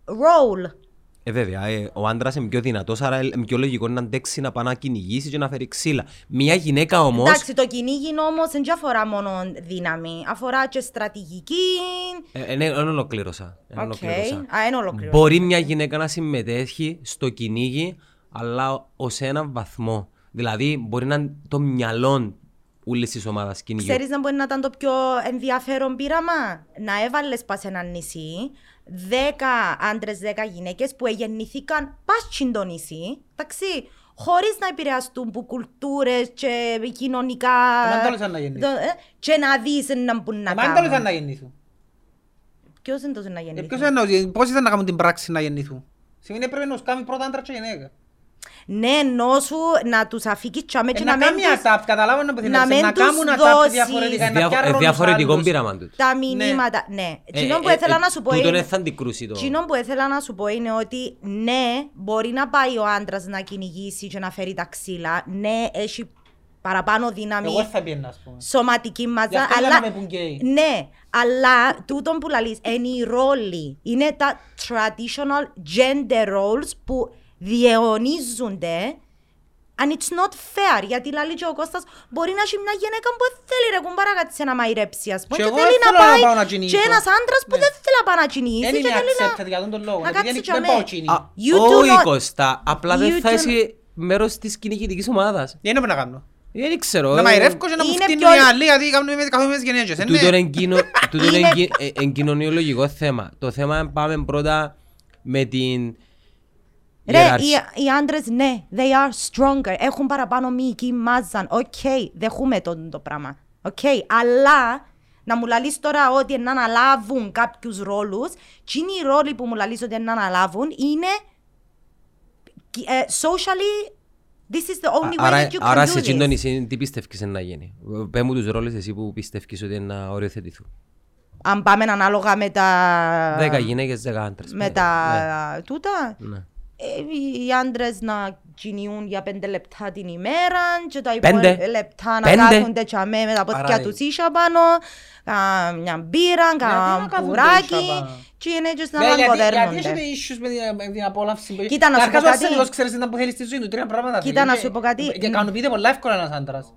role; Ε, βέβαια, ε, ο άντρας είναι πιο δυνατός, άρα είναι πιο λογικό να αντέξει να πάει να κυνηγήσει και να φέρει ξύλα. Μια γυναίκα όμως, Εντάξει, το κυνήγι όμως δεν αφορά μόνο δύναμη. Αφορά και στρατηγική. ε, ε, ναι, δεν ολοκλήρωσα. δεν Οκ. ολοκλήρωσα. Α, είναι ολοκλήρωση. Μπορεί μια γυναίκα να συμμετέχει στο κυνήγι, αλλά ως έναν βαθμό. Δηλαδή, μπορεί να είναι το μυαλό όλης της ομάδας κυνηγιού. Ξέρεις να μπορεί να ήταν το πιο ενδιαφέρον πείραμα; Να έβαλες πας σε ένα νησί, 10 άντρες, 10 γυναίκες που γεννηθήκαν πας στην το νησί, εντάξει, χωρίς να επηρεαστούν από κουλτούρες και κοινωνικά... Εμάν τέλος ήταν να γεννηθούν. το- ε, Και να δεις να μπουν να Εμάν τέλος ήταν κάνουν. να γεννηθούν. Ποιος είναι τόσο να Ε, γεννηθούν; ποιος είναι, πώς ήταν να κάνουν την πράξη να γεννηθούν; Σημαίνει πρέπει να τους κάνει πρώτα άντρα και γυναίκα. Ναι, ενώ σου να τους αφήκεις τσάμε και Ε, να Να μην κάνει τους... ατάπ, καταλάβω να να μην να τους κάνουν ατάπ δώσεις. διαφορετικά. Ε, να διαφο- πιάνουν ε, ρόλους διαφορετικό άλλους. πείραμα τους. Τα μηνύματα, ναι. Ε, Εκείνο που ε, ήθελα ε, να σου πω τούτον είναι... δεν θα αντικρούσει το. Εκείνο που ήθελα να σου πω είναι ότι ναι, μπορεί να πάει ο άντρας να κυνηγήσει και να φέρει τα ξύλα. Ναι, έχει παραπάνω δύναμη Εγώ θα πιένα, ας πούμε. σωματική Γι' μάζα. αυτό Αλλά, λέμε που γκέι. ναι, αλλά τούτον που λαλείς είναι οι ρόλοι. Είναι τα traditional gender roles που διαιωνίζονται And it's not fair, γιατί λαλεί και ο Κώστας μπορεί να έχει μια γυναίκα που δεν θέλει ρε κουμπάρα κάτι σε να μαϊρέψει ας πούμε Και και εγώ θέλει δεν να θέλω να πάει πάω να κυνηγήσω. και ένας άντρας που Ναι. δεν θέλει να πάει να κυνηγήσει Δεν και είμαι θέλει να... accepted για τον τον λόγο. να επειδή κάτσει δεν- και Δεν αμέ. πάω τσίνη. Α, You do Όχι not- Κώστα, απλά δεν You θα do είσαι μέρος της κυνηγητικής ομάδας. Δεν είναι που να κάνω. Δεν ξέρω. Να ε, μαϊρεύκω και να μου είναι φτύνουν πιο- οι άλλοι γιατί κάνουν με καθόλου με τις γεναίκες. ε, Τούτο ναι. είναι κοινο- τούτο είναι Είναι- εγκυ- ε, εν κοινωνιολογικό θέμα. Το θέμα είναι πάμε πρώτα με την Ρε, ιεραρχία. οι, οι άντρες, ναι, they are stronger, έχουν παραπάνω μυϊκή μάζα. Οκ, δέχουμαι το, το πράγμα. Οκ, αλλά να μου λαλείς τώρα ότι να αναλάβουν κάποιους ρόλους, και είναι οι ρόλοι που μου λαλείς ότι να αναλάβουν είναι ε, socially, this is the only way Άρα, that you can άρα do σε εκείνο το this. νησί τι πιστεύεις να γίνει; Πες μου τους ρόλους εσύ που πιστεύεις ότι είναι να οριοθετηθούν. Αν πάμε ανάλογα με τα... Δέκα γυναίκες, δέκα άντρες. με Ναι. τα τούτα, Ναι. Ε, οι άντρες να κινιούν για πέντε λεπτά την ημέρα και τα Πέντε. υπόλοιπα λεπτά να Πέντε. κάθονται τσαμέ με τα πόδια Άρα, τους ίσια πάνω, κα- μια μπύρα, να κα κάθονται πουράκι ίσια πάνω; και είναι και Ναι, να γιατί- Γιατί λαμποδέρνονται. έχετε issues με την- με την απόλαυση. που- Κοίτα, να σου Καταρχάς, πω ο κάτι. ασθενικός ξέρεις τι που θέλει στη ζωή του. Τρία πράγματα. Κοίτα, θέλει. να Και- σου πω κάτι. Και ικανοποιείται πολλά εύκολα ένας άντρας.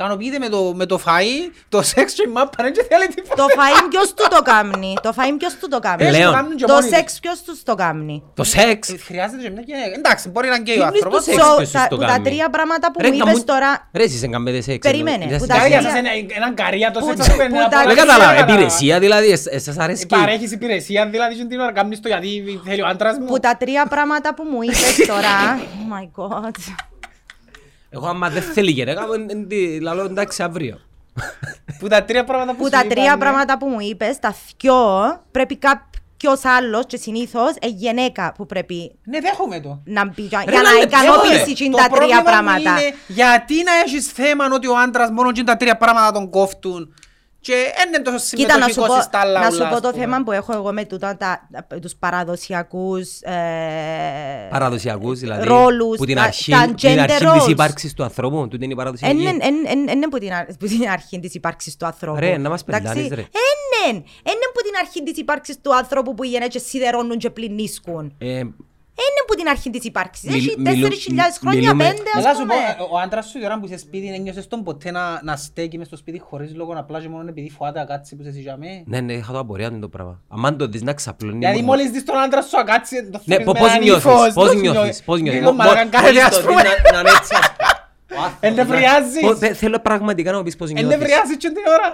Ικανοποιείται με το- με το φαΐ, το σεξ και η μάπα, δεν θέλει τίποτα. Το φαΐν ποιος του το κάμνει, το φαΐν ποιος του το κάμνει; Έτσι το Λέων. κάνουν και Το μόνοι τους. σεξ ποιος τους το κάμνει; Το σεξ. Ε, Χρειάζεται και μια γυναίκα. Εντάξει, μπορεί να είναι γκέι ο Τι είναι άνθρωπος. το σεξ So, ποιος τα- το που τα κάνει. τρία πράγματα που Ρε, μου να είπες μου- τώρα, Ρε εσείς δεν κάνετε σεξ. Περίμενε, εννοώ. που Είσαστε- τα Για τρία- σας είναι έναν καρία το Που σεξ τα- ας πούμε, που να τα- πω- Δεν τρία- κατάλαβα, κατάλαβα. υπηρεσία δηλαδή, εσ- εσάς αρέσκει. Παρέχεις υπηρεσία δηλαδή και την ώρα κάνεις το γιατί θέλει ο άντρας μου. που τα τρία πράγματα που μου είπες τώρα, oh my god. Εγώ άμα δεν θέλει γυναίκα, μου, εν- εν- λαλώ εντάξει αύριο. Που τα τρία πράγματα που που σου τα είπα, τρία ναι. πράγματα που μου είπες, τα δυο, πρέπει κάποιος άλλος και συνήθως ε, γυναίκα που πρέπει Ναι, δέχομαι το. να μπει για, Ρε, για να λάλε, ικανοποιήσει δέχομαι. τσιν Το τα τρία πρόβλημα μου πράγματα. είναι γιατί να έχεις θέμα ότι ο άντρας μόνο τσιν τα τρία πράγματα τον κόφτουν και δεν είναι τόσο Κοίτα, να σου, συμμετοχικός πω, στα άλλα να σου ούλα, πω ας το πούμε. θέμα που έχω εγώ με τούτα, τα, τους παραδοσιακούς ε, Παραδοσιακούς δηλαδή. ρόλους, Που την τα- αρχή, τα την gender αρχή της roles. ύπαρξης του ανθρώπου. Τούτη είναι η παραδοσιακή. Εν- εν- εν- εν- εν που την, αρ- που την αρχή της ύπαρξης του ανθρώπου. Ρε, να μας Εντάξει. πεντάνεις, ρε. Εν, εν, εν που την αρχή της ύπαρξης του ανθρώπου που οι γενέτσες σιδερώνουν και πληνίσκουν. Ε, είναι που την αρχή της ύπαρξης. Μιλ- Έχει μιλού- 4.000 χρόνια, μιλούμε- 5 ας Έλα σου πω, πούμε. ε, ο άντρας σου η ώρα που είσαι σπίτι ένιωσες τον ποτέ να, να στέκει μες στο σπίτι χωρίς λόγο να πλάζει μόνο επειδή φοβάται να κάτσει που σε συγιαμέ. Ναι, ναι, είχα το απορία του το πράγμα. Αν το δεις να ξαπλώνει... Δηλαδή μόνο- μόλις δεις τον άντρα σου να κάτσει το Ναι, θέλεις πο- με πώς έναν νιώθεις, ύφος, πώς νιώθεις, πώς νιώθεις. Λίγο Μο- μαλακά μο- κάθεται μόλις ας το πούμε. δεις να- να είναι έτσι, ας πούμε. Ο άνθρωπος, Εννευριάζεις. να- Θε- Θέλω πραγματικά να μου πεις πώς νιώθεις. Εννευριάζεις και την ώρα.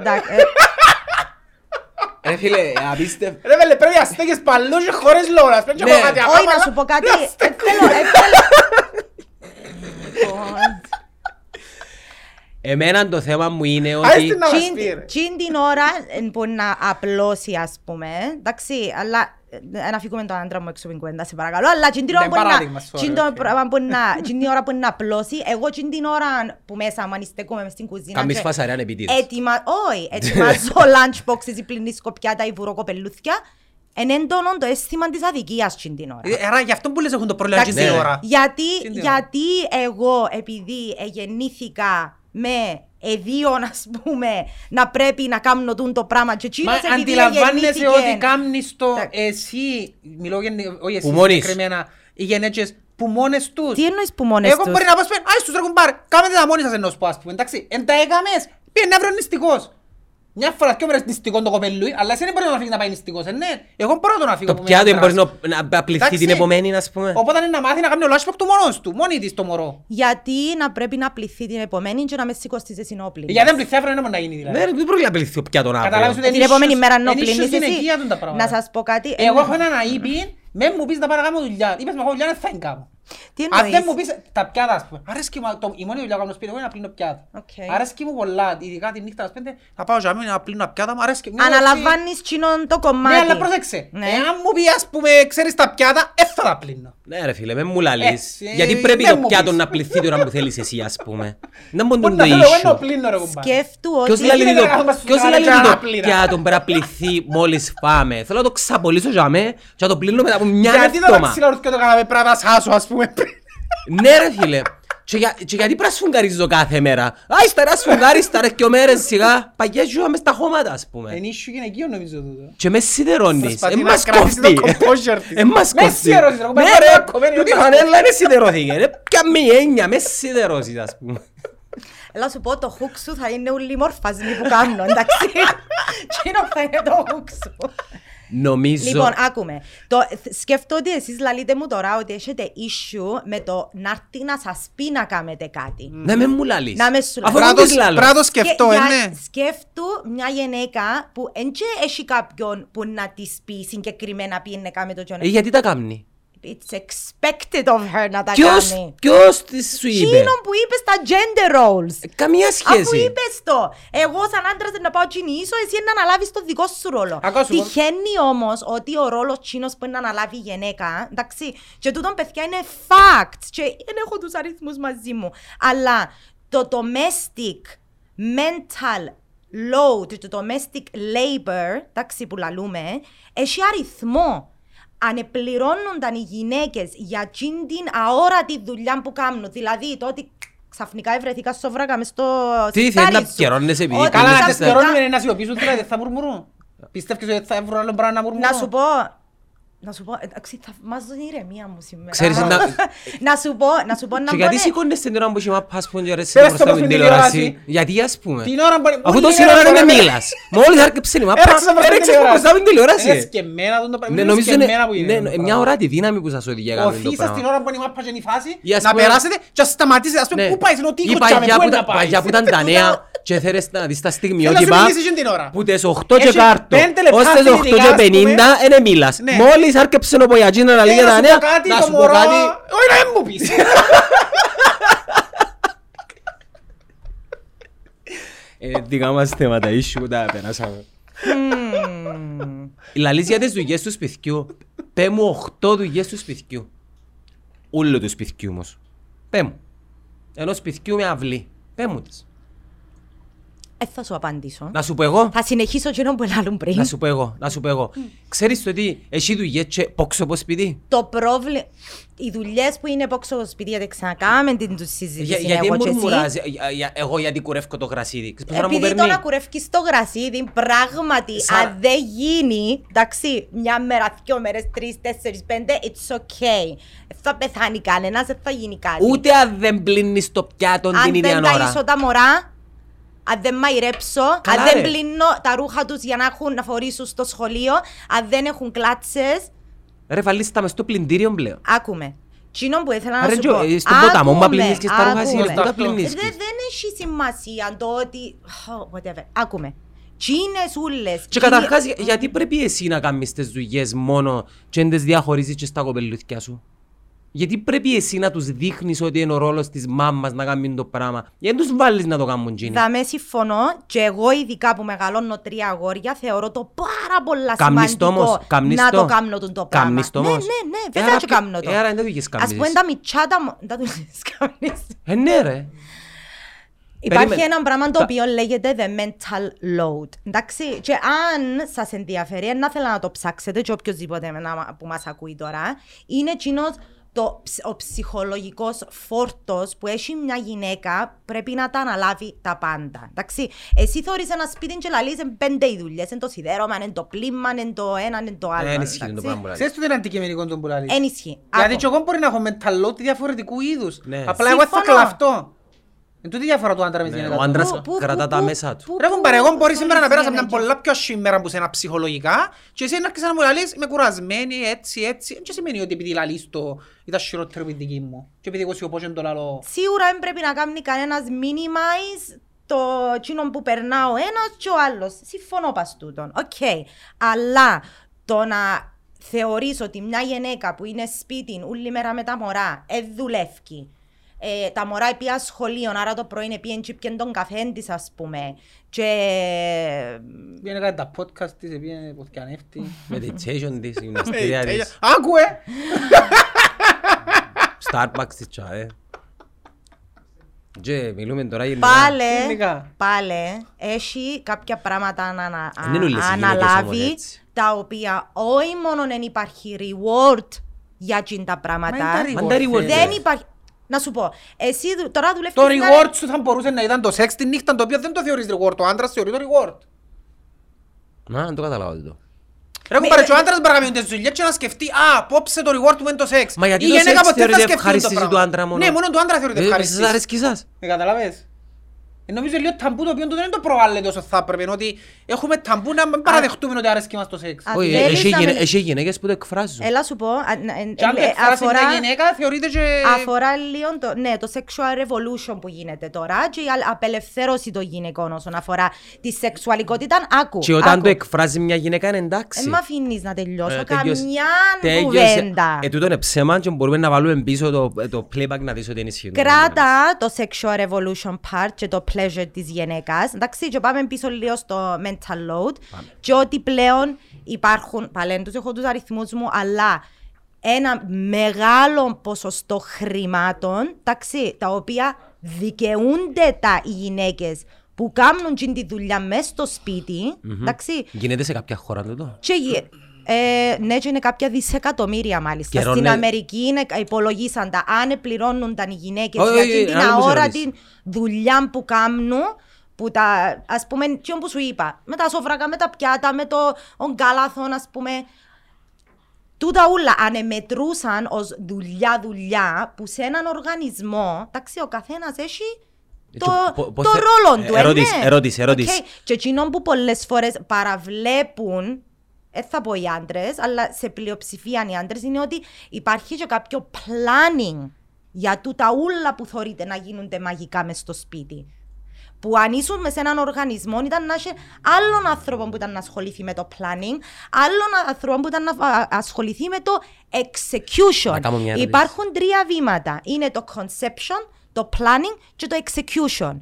Εντάξει, ε, Ρε φίλε, απίστευτο. Ρε βέλε, πρέπει να στέκεις παλούς και χωρίς λόγο, να σπέντεις Ναι. από κάτι Όχι, ακόμα, να αλλά- σου πω κάτι. να ε, στέκω. θέλω- ε, θέλω- Εμένα το θέμα μου είναι Άσε ότι... την να μας Τσιν- πει, ρε. τσιν την ώρα ε, μπορεί να απλώσει ας πούμε, εντάξει, αλλά ε, να φύγουμε τον άντρα μου έξω από την κουβέντα, σε παρακαλώ, αλλά τσιν την ώρα Ναι, μπορεί παράδειγμα, να- sorry, τσιν το okay. πράγμα μπορεί να- τσιν την ώρα μπορεί να απλώσει, εγώ τσιν την ώρα που μέσα μου ανιστέκομαι μες στην κουζίνα Καμίς και φασαρέαν επίτηδες. έτοιμα, όχι, ετοιμάζω lunch boxes ή πλυνείς σκοπιάτα ή βουροκοπελούθια, εν έντονο το αίσθημα της αδικίας τσιν την ώρα. Ε, Άρα γι' αυτό που λες έχουν το πρόβλημα και Εντάξει, την ναι. ώρα. γιατί, Τι είναι. γιατί εγώ επειδή γεννήθηκα με εδίων ας πούμε να πρέπει να κάνω τούν το πράγμα και Μα εκείνος επειδή αντιλαμβάνεσαι γεννήθηκε- ότι κάνεις το Εντάξει. εσύ, μιλώ για όχι εσύ Που μόνοι σου. συγκεκριμένα, οι γενέτσες που μόνες τους. Τι εννοείς που μόνες Εγώ τους; μπορεί να πω σπεν, άι στους ρε κουμπάρ, κάμετε τα μόνοι σας εννοώ σου πω ας πούμε, εντάξει. Εν τα έκαμες, πήγαινε αύριο νηστικός. Μια φορά και μέρες νηστικό το κοπελούι, αλλά εσύ δεν μπορείς να φύγεις να πάει νηστικός, ε, ναι. Εγώ μπορώ το να φύγω Το που με πιάτο άντρας. μπορεί να- να απληθεί Εντάξει. την επομένη, ας πούμε. Οπότε είναι να μάθει να κάνει ο λάσποκ του μόνος του, μόνη της το μωρό. Γιατί να πρέπει να πληθεί την επομένη και να με σηκώσει σε συνόπλη. Γιατί αν πληθεί αύριο είναι μόνο να γίνει δηλαδή. Ναι, ρε, δεν μπορεί να πληθεί ο πιάτο Καταλάβεις αύριο. ότι την είναι επόμενη issues- μέρα να είναι issues πλύνεις εσύ. γυναικεία τούν τα πράγματα. Να σας πω κάτι. Εγώ ένα- έχω έναν αείπιν, με μου πεις να πάω να κάνω δουλειά. Είπες με έχω δουλειά, δεν θα την κάνω. Τι Αν δεν εννοείς; μου πεις τα πιάτα, ας πούμε. Αρέσκει μου, το- η μόνη δουλειά που κάνω στο σπίτι εγώ είναι να πλύνω πιάτα. Οκ. Αρέσκει μου πολλά, ειδικά τη νύχτα, ας πέντε, θα πάω για μένα να πλύνω πιάτα μου, αρέσκει. Νιώθω Αναλαμβάνεις τσινόν το ότι- κομμάτι. Ναι, αλλά πρόσεξε. Ναι. Εάν μου πεις, ας πούμε, ξέρεις τα πιάτα, δεν θα τα πλύνω. Ναι ρε φίλε, με μου λαλείς. Ε, Γιατί ε, πρέπει δεν το μου πιάτο πεις. να πληθεί τώρα που θέλεις εσύ, ας πούμε. Δεν μπορεί Μπορεί να να το θέλω εγώ να issue. πλύνω, ρε κουμπάρε. Σκέφτου Ποιος ότι... λέει γίνεται το- να κάνουμε στους ποιος κανάλες λέει και να το πλήρα. πιάτο πρέπει να πληθεί μόλις φάμε. Θέλω να το ξαπολύσω για μέ και να το πλύνω μετά από μια Γιατί να εβδόμα. τα ξυλαρούς και το κάναμε πρέπει να τα σάσω, ας πούμε. Ναι ρε φίλε. Και, για, και γιατί πρέπει να σφουγγαρίζω κάθε μέρα; Άι στα ρε σφουγγάρεις τα ρε και ο μέρες σιγά. Παγιές ζούμε μες στα χώματα ας πούμε. Είναι ίσου γυναικείο νομίζω τούτο. Και μες σιδερώνεις. Προσπαθεί Εν να μας κρατήσει κοφτεί. το composure της. Εν μας Με κοφτεί. σιδερώσεις, ρε, Ναι κομμάτι ρε, είναι κομμένη, τούτη είναι φανέλα είναι σιδερώθηκε. ρε. Ποια μη έννοια, μες σιδερώσεις ας πούμε. Έλα σου πω, το χουκ σου θα είναι όλοι μόρφασμοι που κάνω, εντάξει. Τι θα είναι το χουκ σου. Νομίζω... Λοιπόν, άκουμε. Το, σκέφτω ότι εσείς λαλείτε μου τώρα ότι έχετε issue με το να έρθει να σας πει να κάνετε κάτι. Ναι, με μου λαλείς. Να με σου Αφού λαλείς. εγώ Πρέπει τις να το- λαλώ. πρέπει να το σκεφτώ, Και ε, για- ναι. Σκέφτου μια γυναίκα που δεν έχει κάποιον που να της πει συγκεκριμένα πει να κάνει το Ε, τζονέ. γιατί τα κάνει. It's expected of her να τα Ποιος, κάνει. ποιος της σου είπε; Εκείνο που είπες στα gender roles. Ε, Καμία Αφού σχέση. είπες το, εγώ σαν άντρας να πάω τσινήσω, εσύ να αναλάβεις το δικό σου ρόλο. Ακόμα σου πω- Τυχαίνει όμως ότι ο ρόλος τσίνος που είναι να αναλάβει η γυναίκα, εντάξει, και τούτον παιδιά είναι facts και δεν έχω τους αριθμούς μαζί μου. Αλλά το domestic mental load, το domestic labor, εντάξει που λαλούμε, έχει αριθμό. Αν επληρώνονταν οι γυναίκες για εκείνη την αόρατη δουλειά που κάνουν, δηλαδή το ότι ξαφνικά ευρεθήκα σοβράκα μες στο Τι, σιτάρι θέλει να σου. πιερώνεσαι επειδή Ότι Καλά, να τις ξαφνικά- πληρώνουμε να σιωπήσουν δηλαδή, δεν θα μουρμουρούν. Πιστεύεις ότι θα βρουν άλλο πράγμα να μουρμουρούν. Να σου πω, να σου πω, εντάξει, θαυμάζω την ηρεμία μου σήμερα. Ξέρεις, να- να σου πω, να σου πω να Και γιατί μπω, ναι. σηκώνεις την ώρα που έχει μάπα, ας πούμε, και ωραίες Πες μπροστά το από την προς την τηλεόραση; τηλεόραση. Γιατί, ας πούμε; Την ώρα μπορεί... Αφού όλη τόση η ώρα δεν με μπορεί να- μίλας. Μόλις άρχισε η μάπα, Έρεξες μπροστά έρεξες μπροστά από την τηλεόραση. Είναι σκεμμένα τον το πράγμα. Ναι, Είναι νομίζω είναι σκεμμένα που είναι. ναι, το ναι, πράγμα. μια ώρα τη δύναμη που σας οδηγεί να κάνουμε το Οθείς σας την πράγμα. ώρα που είναι η μάπα και είναι η φάση, Ή ας να πούμε- περάσετε και να σταματήσετε, ας πούμε, Ναι. πού πάει, είναι ο Ή τείχος παγιά τζάμε, πού που είναι να τα- πάει. παγιά που ήταν τα νέα και θέλεις να δεις τα στιγμιότυπα μιλήσεις εκείνη την ώρα. που τις 8 και Έχει κάρτο πέντε λεπτά ως τις 8 δυνητικά, και ας πούμε. 50 είναι μίλας. Ναι. Μόλις άρκεψε ο Πογιατζίνο να λέει Ε, για να τα σου νέα, πω κάτι, να το σου πω μωρό- κάτι. Όχι, να μην μου πεις. Ε, Δικά μας θέματα, ίσου που τα περάσαμε. Λαλείς για τις δουλειές του σπιτιού. Πέ μου 8 δουλειές του σπιτιού. Ούλο του σπιτιού όμως. Πέ μου. Ενός σπιτιού με αυλή. Πέ μου τις. Ε, θα σου απαντήσω. Να σου πω εγώ. Θα συνεχίσω εκείνο που έλαλουν πριν. Να σου πω εγώ. Να σου πω εγώ. Ξέρεις το ότι εσύ δουλειές και πόξω από σπίτι; Το πρόβλημα. Οι δουλειές που είναι πόξω στο σπίτι, γιατί ξανακάμε την τους συζήτηση. Για, γιατί εγώ και εσύ. μουρμουράς, για- για- για- εγώ γιατί κουρεύω το γρασίδι. Ξέρεις πόσα να μου Επειδή το παίρνει; να κουρεύκεις το γρασίδι, πράγματι, Σα- αν δεν γίνει, εντάξει, μια μέρα, δυο μέρες, τρεις, τέσσερις, πέντε, it's okay. Δεν θα πεθάνει κανένας, δεν θα γίνει κάτι. Ούτε αν δεν πλύνεις το πιάτο αν την ίδια δεν ώρα. ταΐσω τα μωρά, αν δεν μαϊρέψω, Καλά, αν δεν ρε. πλύνω τα ρούχα τους για να έχουν να φορήσουν στο σχολείο, αν δεν έχουν κλάτσες, Ρε βαλείς τα μες στο πλυντήριο πλέον. άκουμε. Τσίνο που ήθελα να Άρα, σου Τζο, πω. ε, στον ποταμό, μα άκουμε, πλύνεις και στα ρούχα εσύ, άκουμε. ρε, πού τα πλύνεις Ε, και. Δεν δεν έχει σημασία το ότι... Oh, whatever. Άκουμε. Τσίνες ούλες. Και τσίνοι- καταρχάς, για- γιατί πρέπει εσύ να κάνεις τις δουλειές μόνο και να τις διαχωρίσεις και στα κοπελούθια σου; Γιατί πρέπει εσύ να τους δείχνεις ότι είναι ο ρόλος της μάμας να κάνουν το πράγμα. Γιατί δεν τους βάλεις να το κάνουν τζίνι; Θα με συμφωνώ και εγώ ειδικά που μεγαλώνω τρία αγόρια θεωρώ το πάρα πολλά Κάμνεις το σημαντικό όμως, κάμνεις να το. το κάνω τον το πράγμα. Κάμνεις το ναι, όμως. ναι, ναι, Ε, βέβαια άρα και ποιο- κάνω το. ε, άρα δεν το είχες Ας κάμνεις πούμε εσύ. τα μητσά τα... μο- Δεν το είχες κάμνεις. Ε, ναι ρε. Υπάρχει Περίμενε. ένα πράγμα το Τα- οποίο λέγεται the mental load. Εντάξει, και αν σας ενδιαφέρει, να θέλω να το ψάξετε και οποιοδήποτε να- που μας ακούει τώρα, είναι εκείνος το, ψ- ο ψυχολογικός φόρτος που έχει μια γυναίκα πρέπει να τα αναλάβει τα πάντα. Εντάξει, εσύ θωρείς ένα σπίτι και λαλείς είναι πέντε οι δουλειές, είναι το σιδέρωμα, είναι το πλήμμα, είναι το ένα, είναι το άλλο. Ε, ενισχύει το εντάξει. πράγμα που λέει. Ξέρεις το τι είναι αντικειμενικό τον που λαλείς; Ενισχύει. Γιατί Άκου. και εγώ μπορεί να έχω mental load διαφορετικού είδους. Ναι. Απλά εγώ θα Συμφωνώ. κλαφτώ. Είναι τούτη η διαφορά του άντρα με τη Ναι, γυναίκα ο του. άντρας Πού- πού- κρατά πού- τα πού- μέσα του. πού- Ρε πού- κουμπάρε, εγώ μπορεί πού σήμερα να είναι πέρασα μια γυναίκες. πολλά πιο σήμερα που σένα ψυχολογικά και εσύ να έρχεσαι να μου λαλείς είμαι κουρασμένη έτσι έτσι δεν σημαίνει ότι επειδή λαλείς το ήταν χειρότερο από την δική μου και επειδή εγώ σιωπώ και το λαλώ Σίγουρα δεν πρέπει να κάνει κανένας minimize το εκείνο που περνά ο ένας και ο άλλος. Συμφωνώ πας τούτον. Οκ. Αλλά το να θεωρείς ότι μια γυναίκα που είναι σπίτι όλη μέρα με τα μωρά, ε, δουλεύει. Ε, τα μωρά πήγα σχολείο, άρα το πρωί πήγαινε και πιέν τον καφέ της, ας πούμε. Και... Πήγαινε κάτι τα podcast της, πήγαινε πως και ανέφτη Meditation της, γυμναστήρια της, Άκουε! Starbucks της τσάε. Και μιλούμε τώρα για Πάλε, Γενικά. πάλε, έχει κάποια πράγματα να ανα- Δεν είναι όλες οι γυναίκες όμως αναλάβει, έτσι. τα οποία όχι μόνο δεν υπάρχει reward για εκείνα τα πράγματα. Μα είναι τα Μα τα reward, reward, φίλε. Δεν υπάρχει. Να σου πω, εσύ δου- τώρα δουλεύεις... Το στην reward σου θα μπορούσε να ήταν το σεξ τη νύχτα το οποίο δεν το θεωρείς reward, ο άντρας θεωρεί το reward Να, δεν το καταλάβω το. Ρε κουμπάρε, και ο άντρας μπορεί να κάνει τις δουλειές και να σκεφτεί «Α, απόψε το reward μου είναι το σεξ». Μα γιατί Η το γυναίκα σεξ ποτέ δεν θεωρείται σκεφτεί το ευχαρίστηση πράγμα. του άντρα μόνο; Ναι, μόνο του άντρα θεωρείται Ε, Σας ευχαρίστηση. αρέσκεις σας. Με καταλαβες. Ε, Νομίζω λίγο ταμπού το οποίο το δεν είναι το προβάλλεται όσο θα έπρεπε. Ότι έχουμε ταμπού να μην παραδεχτούμε ότι αρέσκει μας το σεξ. Α, Όχι, θέλεις έχει να γυναί- με- έχει γυναίκες που το εκφράζουν. Έλα σου πω, α, να- ε, Και αν το ε, εκφράσει αφορά, μια γυναίκα θεωρείται και... αφορά λίγο το, ναι, το sexual revolution που γίνεται τώρα και η α- απελευθέρωση των γυναικών όσον αφορά τη σεξουαλικότητα. Άκου, Και όταν άκου. το εκφράζει μια γυναίκα είναι εντάξει. Ε, μ' αφήνεις να τελειώσω Ε, τελειώσε. καμιά Τέλειωσε. κουβέντα. Ε, τούτο είναι ψέμα και μπορούμε να βάλουμε πίσω το, ε, το playback να δεις ότι είναι ισχύει. Κράτα το sexual revolution part και το pleasure της γυναίκας. Εντάξει, και πάμε πίσω λίγο στο mental load. Και ότι πλέον υπάρχουν, πάλι τους έχω τους αριθμούς μου, αλλά ένα μεγάλο ποσοστό χρημάτων, εντάξει, τα οποία δικαιούνται τα οι γυναίκες που κάνουν την τη δουλειά μέσα στο σπιτι εντάξει, Γίνεται σε κάποια χώρα τούτο; και γε- ε, ναι, και είναι κάποια δισεκατομμύρια μάλιστα. Καιρό, Στην ναι. Αμερική είναι, υπολογίσαν τα αν πληρώνονταν οι γυναίκες Όχι, για όχι, αυτή την άλλο μου σε αόρατη ρωτήσω. δουλειά που κάνουν. Που τα, ας πούμε, τι που σου είπα, με τα σόφρακα, με τα πιάτα, με το ο γκάλαθον, ας πούμε, τούτα ούλα ανεμετρούσαν ως δουλειά-δουλειά που σε έναν οργανισμό, εντάξει, ο καθένας έχει το, Έτσι, πο- πώς το θε- ρόλο ε, του. ερώτηση, ε, ναι. ερώτηση, ερώτηση. Οκ. Και εκείνο που πολλές φορές παραβλέπουν, δεν θα πω οι άντρες, αλλά σε πλειοψηφία οι άντρες, είναι ότι υπάρχει και κάποιο planning για τούτα ούλα που θεωρείται να γίνονται μαγικά μες στο σπίτι. Που αν ήσουν μες σε έναν οργανισμό ήταν να έχει άλλον άνθρωπο που ήταν να ασχοληθεί με το planning, άλλον άνθρωπο που ήταν να α- ασχοληθεί με το execution. Να κάνω μια ερώτηση. Υπάρχουν τρία βήματα. Είναι το conception, το planning και το execution.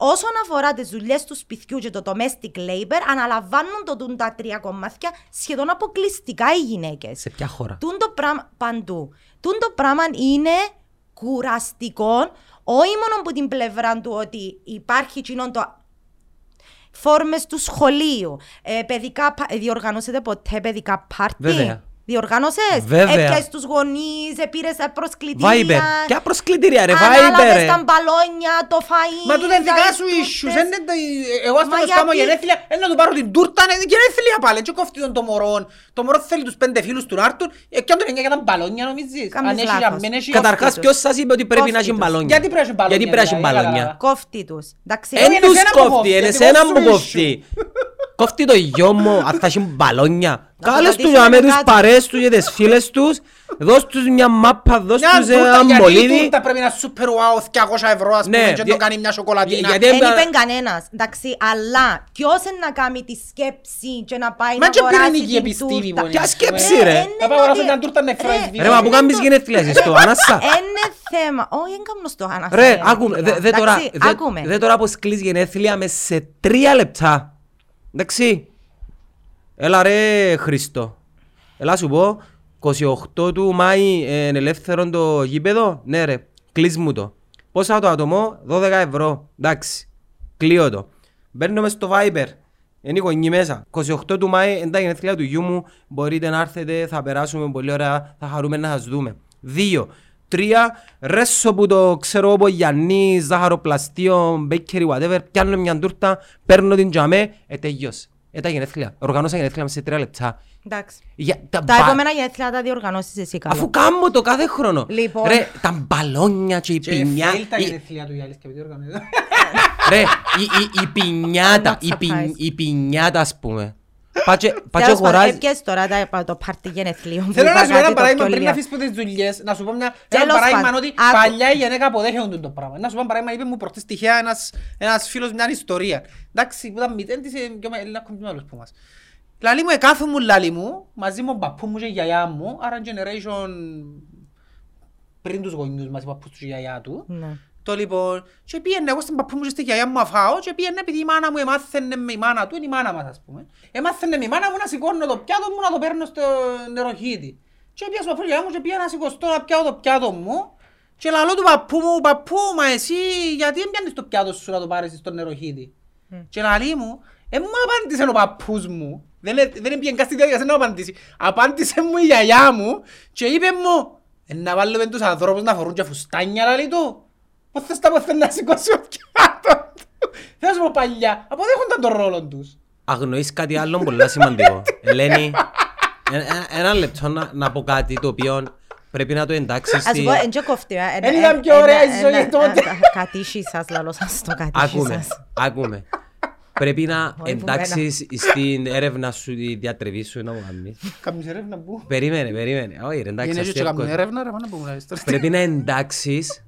Όσον αφορά τις δουλειές του σπιτιού και το domestic labor, αναλαμβάνουν το τούν τα τρία κομμάτια σχεδόν αποκλειστικά οι γυναίκες. Σε ποια χώρα; Τούν το πράγμα παντού. Τούν το πράγμα είναι κουραστικό, όχι μόνο από την πλευρά του ότι υπάρχει κοινό το. φόρμες του σχολείου, ε, παιδικά, πα- ε, διοργανώσετε ποτέ παιδικά πάρτι; Βέβαια. Διοργάνωσες. Βέβαια. Έπιασες τους γονείς, επήρες τα προσκλητήρια. Viber. Ποια προσκλητήρια ρε, Ανάλαβες Viber. τα μπαλόνια, το φαΐ. Μα τούτα είναι δικά τα σου τούρτες. issues. δεν είναι το- Εγώ Μα ας το κάνω γιατί- γενέθλια, είναι να του πάρω την τούρτα, είναι γενέθλια πάλι. Και κόφτει τον το μωρό. Το μωρό θέλει τους πέντε φίλους του να έρθουν. Ε, κι αν τον εννιά για τα μπαλόνια νομίζεις; Κάνεις Αν έχει, λάθος. αν δεν έχει. Καταρχάς τους. ποιος σας είπε ότι πρέπει να έχει Κόφτει τους. μπαλόνια; Γιατί πρέπει να έχει μπαλόνια, Γιατί πρέπει να έχει δηλαδή, μπαλόνια; κατάλαβα. Κόφτει τους. Εντάξει. Εν είναι τους εσένα που κόφτει, κόφτει, είναι γιατί εσένα εγώ που σου κόφτει. Κόφτει το γιο μου, αν θα έχει μπαλόνια. Να Κάλες το τους πατήσουμε με τους κάτω. παρέες τους και τις φίλες τους. Δώσ' τους μια μάπα, δώσ' Μια τους τούρτα, ένα γιατί η μολύβι. τούρτα πρέπει να είναι super wow, 200 ευρώ ας Ναι, πούμε και για- τον κάνει μια σοκολατίνα. γιατί- Δεν έμπα- είπε κανένας. Εντάξει, αλλά ποιος είναι να κάνει τη σκέψη και να πάει Μα να και αγοράσει πυρηνική την επιστήμη τούρτα; που είναι. Ποια σκέψη Ε, ρε; εν Να είναι πάω να αγοράσω ότι- μια τούρτα νεφρές Ρε, βίντεο. Ρε μα που είναι κάνεις το- γενέθλια εσύ στο Άνασα. Είναι θέμα. Όχι, δεν κάνω στο Άννα. Ρε, άκουμε, δε, δε τώρα, Εντάξει, δε, άκουμε. δε τώρα πως κλείς γενέθλια μες σε τρία λεπτά. Εντάξει. Έλα ρε Χριστό. Έλα σου πω, 28 του Μάη ε, είναι ελεύθερο το γήπεδο. Ναι ρε, κλείς μου το. Πόσα το άτομο, 12 ευρώ. Εντάξει, κλείω το. Μπαίνω μες στο Viber. Είναι η γονή μέσα. 28 του Μάη είναι τα γενέθλια του γιού μου. Μπορείτε να έρθετε, θα περάσουμε πολύ ωραία, θα χαρούμε να σας δούμε. Δύο. Τρία, ρέσο που το ξέρω από Γιάννη, ζάχαροπλαστείο, μπέικερι, whatever, πιάνω μια τούρτα, παίρνω την τζαμέ, ε, τελειώς. Ε, τα γενέθλια. Οργανώσα γενέθλια μέσα σε τρία λεπτά. Εντάξει. Για, τα Τα μπα- επόμενα γενέθλια τα διοργανώσεις εσύ καλά. Αφού κάνω το κάθε χρόνο. Λοιπόν. Ρε, τα μπαλόνια και η Και πινιά. fail τα η- γενέθλια του Γιάννης και επειδή οργανωθεί. Ρε, η, η, η πινιάτα, I'm not η, πιν, surprised. η πινιάτα ας πούμε. Πάτσε Τέλος πάντων, αγοράζει. έπιες τώρα τα- το πάρτι γενεθλίων. που Θέλω να είπα σου πω ένα κάτι το παράδειγμα πιο πριν να λίγο. αφήσεις από τις δουλειές, να σου πω μια, Τέλος ένα παράδειγμα πάντων, ότι άκου. παλιά η γυναίκα αποδέχεται το πράγμα. Να σου πω ένα παράδειγμα, είπε μου προχτές τυχαία ένας, ένας φίλος μια ιστορία. Εντάξει, που ήταν μητέν της, ε, πιο με- Έλληνας κομπιόλος που μας. Λαλή μου, εκάθου μου λαλή μου, μαζί με τον παππού μου και η γιαγιά μου, άρα generation πριν τους γονιούς μας, οι παππούς του και η γιαγιά του. Ναι. Το λοιπόν, και πήγαινε εγώ στην παππού μου και στη γιαγιά μου αφάω και πήγαινε επειδή η μάνα μου εμάθαινε με η μάνα του, είναι η μάνα μας ας πούμε. Εμάθαινε με η μάνα μου να σηκώνω το πιάτο μου να το παίρνω στο νεροχύτη. Και πήγα στο παππού και η γιαγιά μου και πήγα να σηκωστώ να πιάω το πιάτο μου και λαλώ του παππού μου, παππού μα εσύ γιατί δεν πιάνεις το πιάτο σου να το πάρεις στο νεροχύτη; Και λαλεί μου, ε μου απάντησε ο παππούς μου, δεν, ε- δεν πήγαινε καν στη διαδικασία να απαντήσει. Απάντησε μου η γιαγιά μου και είπε μου, «Ε, να βάλουμε τους ανθρώπους να φορούν και φουστάνια λαλεί του. Πώς θες τα ποθέ να σηκώσει ο πιάτος του. Θέλω να σου πω παλιά, αποδέχονταν τον ρόλο τους. Αγνοείς κάτι άλλο πολύ σημαντικό. Ελένη, ε- ε- ένα λεπτό να, να πω κάτι το οποίο πρέπει να το εντάξεις Ας στη... πω, εν και κοφτεί. ε, Εν ε, ήταν ε, πιο ωραία ένα- η ζωή ένα- τότε. ένα- Κατήσι σας, λαλό σας το κατήσι Άκουμε, σας. άκουμε. Πρέπει να Όχι, που εντάξεις στην έρευνα σου, τη διατρεβή σου να μου κάνεις. Κάμεις έρευνα που. Περίμενε, περίμενε. Όχι ρε, εντάξει, Γενέζιο και αστείο κάμουν εύκολο. έρευνα ρε, πάνω που μου λάβεις τώρα. Πρέπει να εντάξεις Ναι.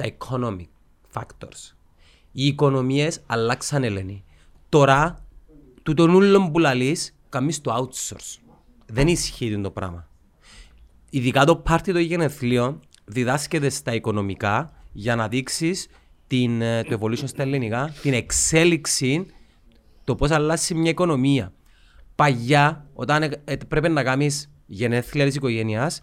Τα economic factors. Οι οικονομίες αλλάξαν Ελένη. Τώρα, του τον ούλον που λαλείς, κάνεις το outsource. Δεν ισχύει το πράγμα. Ειδικά το πάρτι των γενεθλίων διδάσκεται στα οικονομικά για να δείξεις την, ε, το evolution στα ελληνικά, την εξέλιξη, το πώς αλλάζει μια οικονομία. Παλιά, όταν ε, ε, πρέπει να κάνεις γενέθλια της οικογένειας,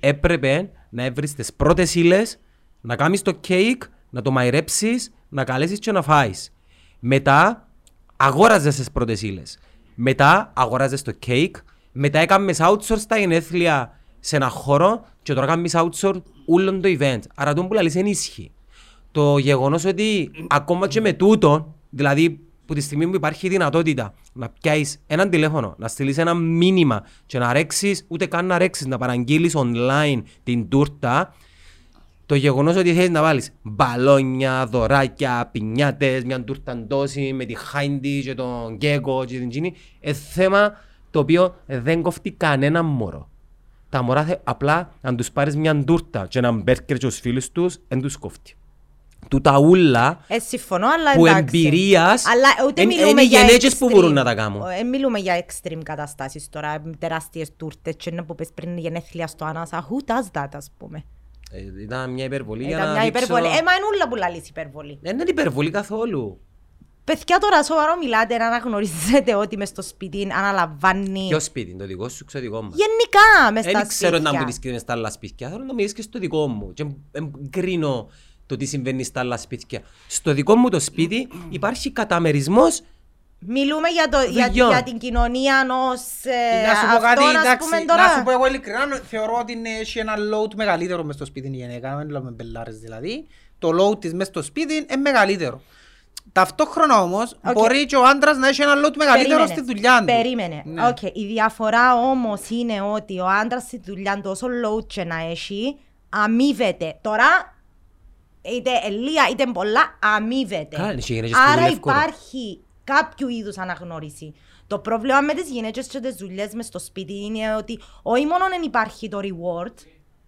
έπρεπε να έβρεις τις πρώτες ύλες, να κάνεις το κέικ, να το μαϊρέψεις, να καλέσεις και να φάεις. Μετά αγόραζες τις πρώτες ύλες. Μετά αγόραζες το κέικ, μετά έκαμες outsource τα γενέθλια σε ένα χώρο και τώρα κάνεις outsource όλο το event. Άρα το που λαλείς δεν ισχύει. Το γεγονός ότι ακόμα και με τούτο, δηλαδή που τη στιγμή που υπάρχει η δυνατότητα να πιάσεις έναν τηλέφωνο, να στείλεις ένα μήνυμα και να ρέξεις, ούτε καν να ρέξεις, να παραγγείλεις online την τούρτα, το γεγονός ότι θέλεις να βάλεις μπαλόνια, δωράκια, πινιάτες, μια τούρτα ντόση με τη Χάιντι και τον Γκέκο και την Τζίνι, είναι θέμα το οποίο δεν κοφτεί κανένα μωρό. Τα μωρά θε, απλά αν τους πάρεις μια τούρτα και έναν μπέρκερ και τους φίλους τους, δεν τους κοφτεί. Του τα ούλα Ε, συμφωνώ, αλλά που εντάξει. εμπειρίας Αλλά ούτε εν- μιλούμε είναι οι για γενέτσες που extreme. μπορούν να τα κάνουν. Ε, μιλούμε για extreme καταστάσεις τώρα, τεράστιες τούρτες και να που πες πριν γενέθλια στο Άνασα. Who does that, ας πούμε; Ε, Ήταν μια υπερβολή για Ήταν να μια δείξω... υπερβολή. Ε, μα είναι ούλα που λαλείς υπερβολή. Δεν είναι υπερβολή καθόλου. Παιδιά τώρα σοβαρό μιλάτε να αναγνωρίζετε ότι μες στο σπίτι αναλαμβάνει Ποιο σπίτι, το δικό σου, ξέρω δικό μας; γενικά μες στα Δεν ξέρω να μου σπίτια. τις κρίνεις στα άλλα σπίτια, θέλω να μιλήσεις και στο δικό μου. Και εν κρίνω το τι συμβαίνει στα άλλα σπίτια. Στο δικό μου το σπίτι υπάρχει καταμερισμός Μιλούμε για, το, για, Δουλειών. για την κοινωνία ως ε, Να σου πω κάτι, αυτόν, ας εντάξει, πούμε, να τώρα. σου πω εγώ ειλικρινά, θεωρώ ότι είναι- έχει ένα load μεγαλύτερο μες στο σπίτι η γυναίκα, δεν λέμε πελλάρες δηλαδή. Το load της μες στο σπίτι είναι μεγαλύτερο. Ταυτόχρονα όμως Οκ. μπορεί και ο άντρας να έχει ένα load μεγαλύτερο Περίμενε. στη δουλειά του. Περίμενε. Ναι. Οκ. Η διαφορά όμως είναι ότι ο άντρας στη δουλειά του, όσο load και να έχει, αμείβεται. Τώρα, είτε ελία είτε πολλά, αμείβεται. Καλά, είναι και οι γυναίκες που Άρα δουλεύουν. υπάρχει κάποιο είδους αναγνώριση. Το πρόβλημα με τις γυναίκες και τις δουλειές μες στο σπίτι είναι ότι όχι μόνο δεν υπάρχει το reward,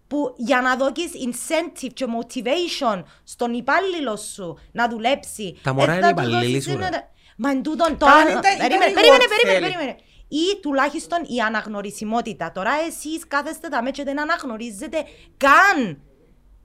που για να δώσεις incentive και motivation στον υπάλληλο σου να δουλέψει. Τα μωρά ε, είναι θα τους υπαλλήλοι δώσεις σου, ρε. ένα- Μα εν τούτον τώρα. Κάνε τα- Περίμενε, είτε περίμενε, reward περίμενε, θέλει. περίμενε. Ή τουλάχιστον η αναγνωρισιμότητα. Τώρα εσείς κάθεστε τα μέτια και δεν αναγνωρίζετε καν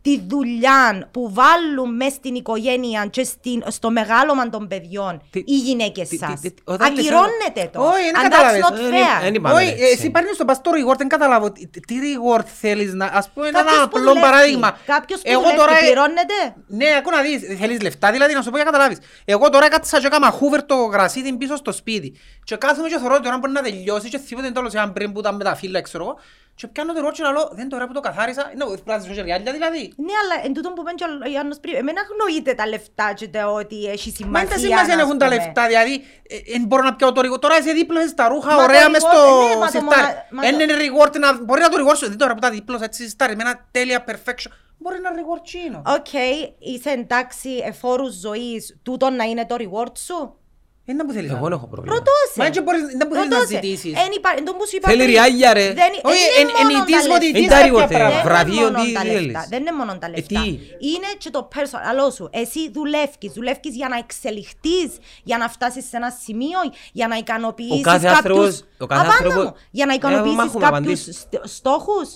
τη δουλειά που βάλουν μέσα στην οικογένεια και στην, στο μεγάλωμα των παιδιών Τι- οι γυναίκες τι- σας. τι- τι- όταν λες Ακυρώνετε το. Όχι, δεν And that's καταλάβες. not Ε, fair. δεν είπαμε Όχι, έτσι. ε, εσύ παίρνεις το πας στο reward, δεν καταλάβω. Τι, τι reward θέλεις να... Ας πούμε Κάποιος ένα που απλό δουλεύει. παράδειγμα. Κάποιος που Εγώ δουλεύει τώρα, ε, πληρώνεται; Ναι, ακού να δεις, θέλεις λεφτά, δηλαδή να σου πω για καταλάβεις. Εγώ τώρα κάτσα και έκανα χούβερ το γρασίδι πίσω στο σπίτι. Και κάθομαι και θωρώ ότι ώρα μπορεί να τελειώσει και θυμούνται τέλος έναν πριν που ήταν με τα φύλλα, ξέρω εγώ. Και πιάνω το ρόλο και λέω, δεν τώρα που το καθάρισα, είναι ο πράσινος και ριάλια δηλαδή. Ναι, αλλά εν τούτον που πέντε ο Ιάννος πριν, εμένα αγνοείται τα λεφτά και το ότι έχει Μα σημασία. δεν τα σημασία να ας έχουν τα πούμε. λεφτά, δηλαδή ε, εν μπορώ να πιάω το reward. Τώρα είσαι δίπλωσες τα ρούχα, Μα το ωραία μες reward, στο ναι, μα το σιρτάρι. μονα- μα Εν το- είναι reward να... Μπορεί να το reward σου, δεν τώρα που τα δίπλωσα έτσι σιρτάρι, με ένα τέλεια perfection. Μπορεί να reward τσίνο. Οκ, είσαι εντάξει εφόρους ζωής, τούτον να είναι το reward σου; Είναι που θέλεις. Εγώ να- δεν έχω πρόβλημα. Ρωτώσε. Μα έτσι μπορείς- δεν μπορείς να Ρωτώσε. ζητήσεις. Εν υπά- εν τω που σου είπα Θέλει πριν, ριάλια, ρε. δεν- Όχι, δεν εν- είναι εν μόνο it is τα what it λεφτά. is, Είναι τα κάποια reward, ρε. πράγματα. βραβείο, Δεν είναι τι μόνο τα θέλεις. λεφτά. Δεν είναι μόνο τα Ε, λεφτά. τι; Είναι και το personal σου. Εσύ δουλεύεις. Δουλεύεις για να εξελιχθείς, για να φτάσεις σε ένα σημείο, για να ικανοποιήσεις Ο κάθε κάποιους... άνθρωπος- ο κάθε Απάντα άνθρωπος- μου. Για να Ε, ικανοποιήσεις μάχομαι να κάποιους απαντήσω. στ- στόχους.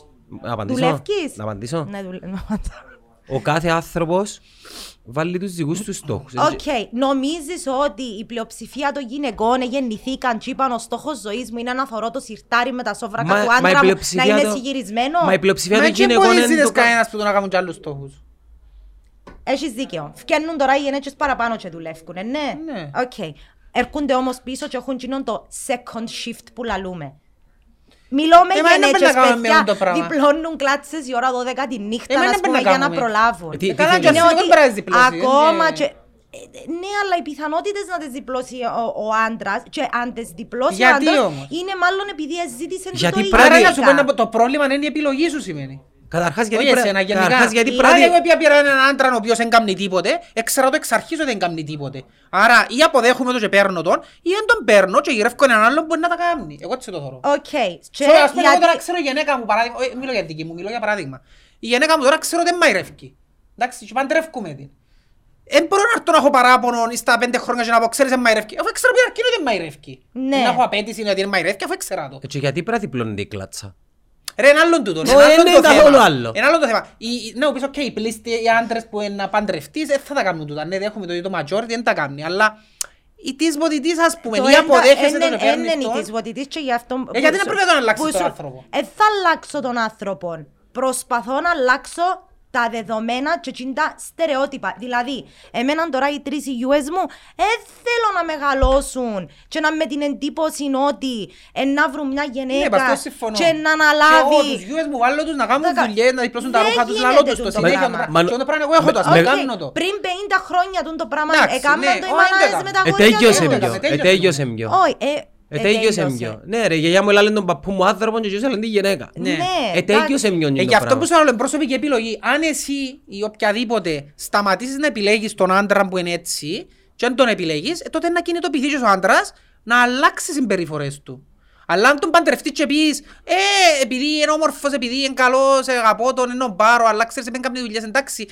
Να απαντήσω. Δουλεύεις. Να απαντήσω. Ναι, δουλε- να απαντήσω. Ο κάθε άνθρωπος βάλλει τους δικούς τους στόχους. Οκ, νομίζεις ότι η πλειοψηφία των γυναικών γεννηθήκαν και είπαν ο στόχος ζωής μου είναι να θωρώ το σιρτάρι με τα σόβρακα Μα- του μα η άντρα μου, να πλειοψηφία είναι το- συγυρισμένο. Μα η πλειοψηφία Μα των και γυναικών μπορείς είναι είδες το κα- κανένας που το να κάνουν κι άλλους στόχους. Έχεις δίκαιο. Φκαίνουν τώρα οι γεναίτζες παραπάνω και δουλεύκουν, ε, ναι. Ναι. Οκ. Έρχονται όμως πίσω και έχουν κοινόν το second shift που λαλούμε. Μιλώ με Ε, μα δεν γεναίτζες, πρέπει να κάνουμε παιδιά, αυτό το πράγμα. διπλώνουν κλάτσες η ώρα 12 τη νύχτα, Ε, μα ας δεν πούμε, πρέπει να για να κάνουμε. προλάβουν. Ε, τι- Ε, καλά, τι και θέλεις. εσύ δεν πρέπει να διπλώσεις, ακόμα ε, και... ε, Ναι, αλλά οι πιθανότητες να τις διπλώσει ο, ο άντρας και αν τις διπλώσει ο Γιατί άντρας όμως; είναι μάλλον επειδή ζήτησε Γιατί το πράγματι- Άρα ίδιο. να σου πω ένα- το πρόβλημα είναι η επιλογή σου σημαίνει. Καταρχάς γιατί Όχι πρά- εσένα, γενικά. καταρχάς γιατί Άρα πράγματι- εγώ επειδή πήρα έναν άντρα ο οποίος δεν κάνει τίποτε, έξερα το εξ αρχής ότι δεν κάνει τίποτε. Άρα ή αποδέχομαι το και παίρνω τον, ή αν τον παίρνω και γυρεύω έναν άλλον που μπορεί να τα κάνει. Εγώ έτσι το θωρώ. Οκ. Και So, ας πούμε, εγώ τώρα γιατί... ξέρω η γυναίκα μου, παράδειγμα, όχι, μιλώ για δική μου, μιλώ για παράδειγμα. Η γυναίκα μου τώρα ξέρω ότι δεν μαϊρεύκει. Εντάξει, και παντρεύκουμε την. Δεν μπορώ να έρθω να έχω παράπονο στα πέντε χρόνια και να πω, ξέρεις, δεν μαϊρεύκει. Αφού ξέρω που αρκής ότι δεν μαϊρεύκει. Ναι. Να έχω απαίτηση ότι δεν μαϊρεύκει, αφού έξερα το. Ε, Και γιατί πρέπει να διπλώνεται η κλάτσα; Ρε, είναι άλλον τούτο. Ω, Είναι άλλον είναι το καθόλου θέμα. άλλο. Είναι άλλον το θέμα. Οι- οι- Ναι, πεις, οκ, οι πλείστοι, οι άντρες που είναι να παντρευτείς, δεν θα τα κάνουν τούτα. Ναι, δέχομαι το ότι το majority δεν τα κάνει. Αλλά it is what it is, ας πούμε, ή αποδέχεσαι το και παίρνεις Είναι το. της what it is και γι' αυτό... Ε, γιατί να πρέπει να τον αλλάξεις που τον σου- άνθρωπο; Ε, θα αλλάξω τον άνθρωπο. Προσπαθώ να αλλάξω τα δεδομένα και εκείνα τα στερεότυπα. Δηλαδή, εμένα τώρα οι τρεις γιούες μου δεν θέλω να μεγαλώσουν και να με την εντύπωση ότι ε, να βρουν μια Ναι, γυναίκα πας, το συμφωνώ. και να Και εγώ αναλάβει. τους γιους μου βάλλω τους να κάνουν Δεκα- δουλειές, να διπλώσουν τα Δεν ρούχα τους, να γίνεται λέω τους το τούτο συνέχεια. πράγμα. το πράγμα. Μα- Και το πράγμα εγώ έχω το, ας με- το Οκ, κάνω το. Πριν 50 χρόνια τούν το πράγμα Εντάξει, έκαναν ναι, το οι όχι, μανάδες δεν με έκανα. τα Ε, αγόρια τέγιωσε τους. δεν πιο. έκαμε, Ε, τέλειωσε. τέγιωσε πιο. Όχι, ε, Ε, τέγιωσε πιο. Ναι ρε, η γιαγιά μου έλεγε τον παππού μου άνθρωπος και εγώ έλεγε τη γυναίκα. Ναι. Ε, τέγιωσε πιο Ε, το γι' αυτό πράγμα. που σου λέω, είναι προσωπική επιλογή. Αν εσύ ή οποιαδήποτε σταματήσεις να επιλέγεις τον άντρα που είναι έτσι και αν τον επιλέγεις, ε, τότε να κινητοποιηθεί και ο άντρας να αλλάξει τις συμπεριφορές του. Αλλά αν τον παντρευτείς και πεις, ε, επειδή είναι όμορφος, επειδή είναι καλός, ε, αγαπώ τον, είναι ο μπάρο, αλλά ξέρεις, δεν κάνει δουλειές, εντάξει.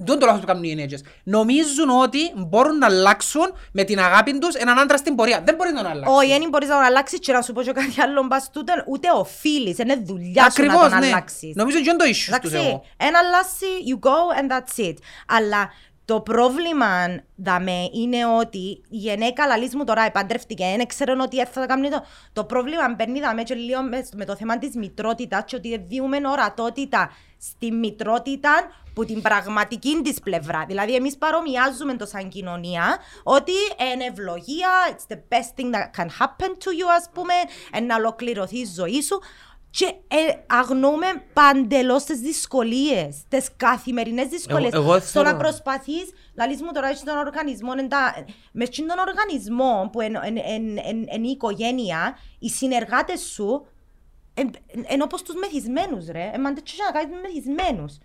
Δεν το λάθος που κάνουν οι γυναίκες. Νομίζουν ότι μπορούν να αλλάξουν με την αγάπη τους έναν άντρα στην πορεία. Δεν μπορεί να τον αλλάξει. Όχι, δεν μπορείς να τον αλλάξεις και να σου πω και κάτι άλλο μπας τούτο, ούτε οφείλεις, είναι δουλειά σου να Ακριβώς, τον ναι. αλλάξεις. Νομίζω ότι είναι το issue τους Εντάξει, εγώ. ένα αλλάσει, you go and that's it. Αλλά Το πρόβλημα δαμέ είναι ότι η γυναίκα λαλείς μου τώρα επαντρεύτηκε, δεν ξέρουν ότι θα τα κάνει το. Το πρόβλημα μπαίνει δαμέ και λίγο με, με το θέμα της μητρότητας και ότι διούμε ορατότητα στη μητρότητα που την πραγματική της πλευρά. Δηλαδή, εμείς παρομοιάζουμε το σαν κοινωνία ότι είναι ευλογία, it's the best thing that can happen to you, ας πούμε, ε, να ολοκληρωθεί η ζωή σου. Και ε, αγνοούμε παντελώς τις δυσκολίες, τις καθημερινές δυσκολίες. Εγώ- εγώ Στο να θέλω- προσπαθείς, λαλείς μου τώρα έτσι τον οργανισμό, εν τα- με αυτόν τον οργανισμό που είναι η οικογένεια, οι συνεργάτες σου είναι όπως τους μεθυσμένους, ρε. Ε, μα δεν να κάνει με μεθυσμένους.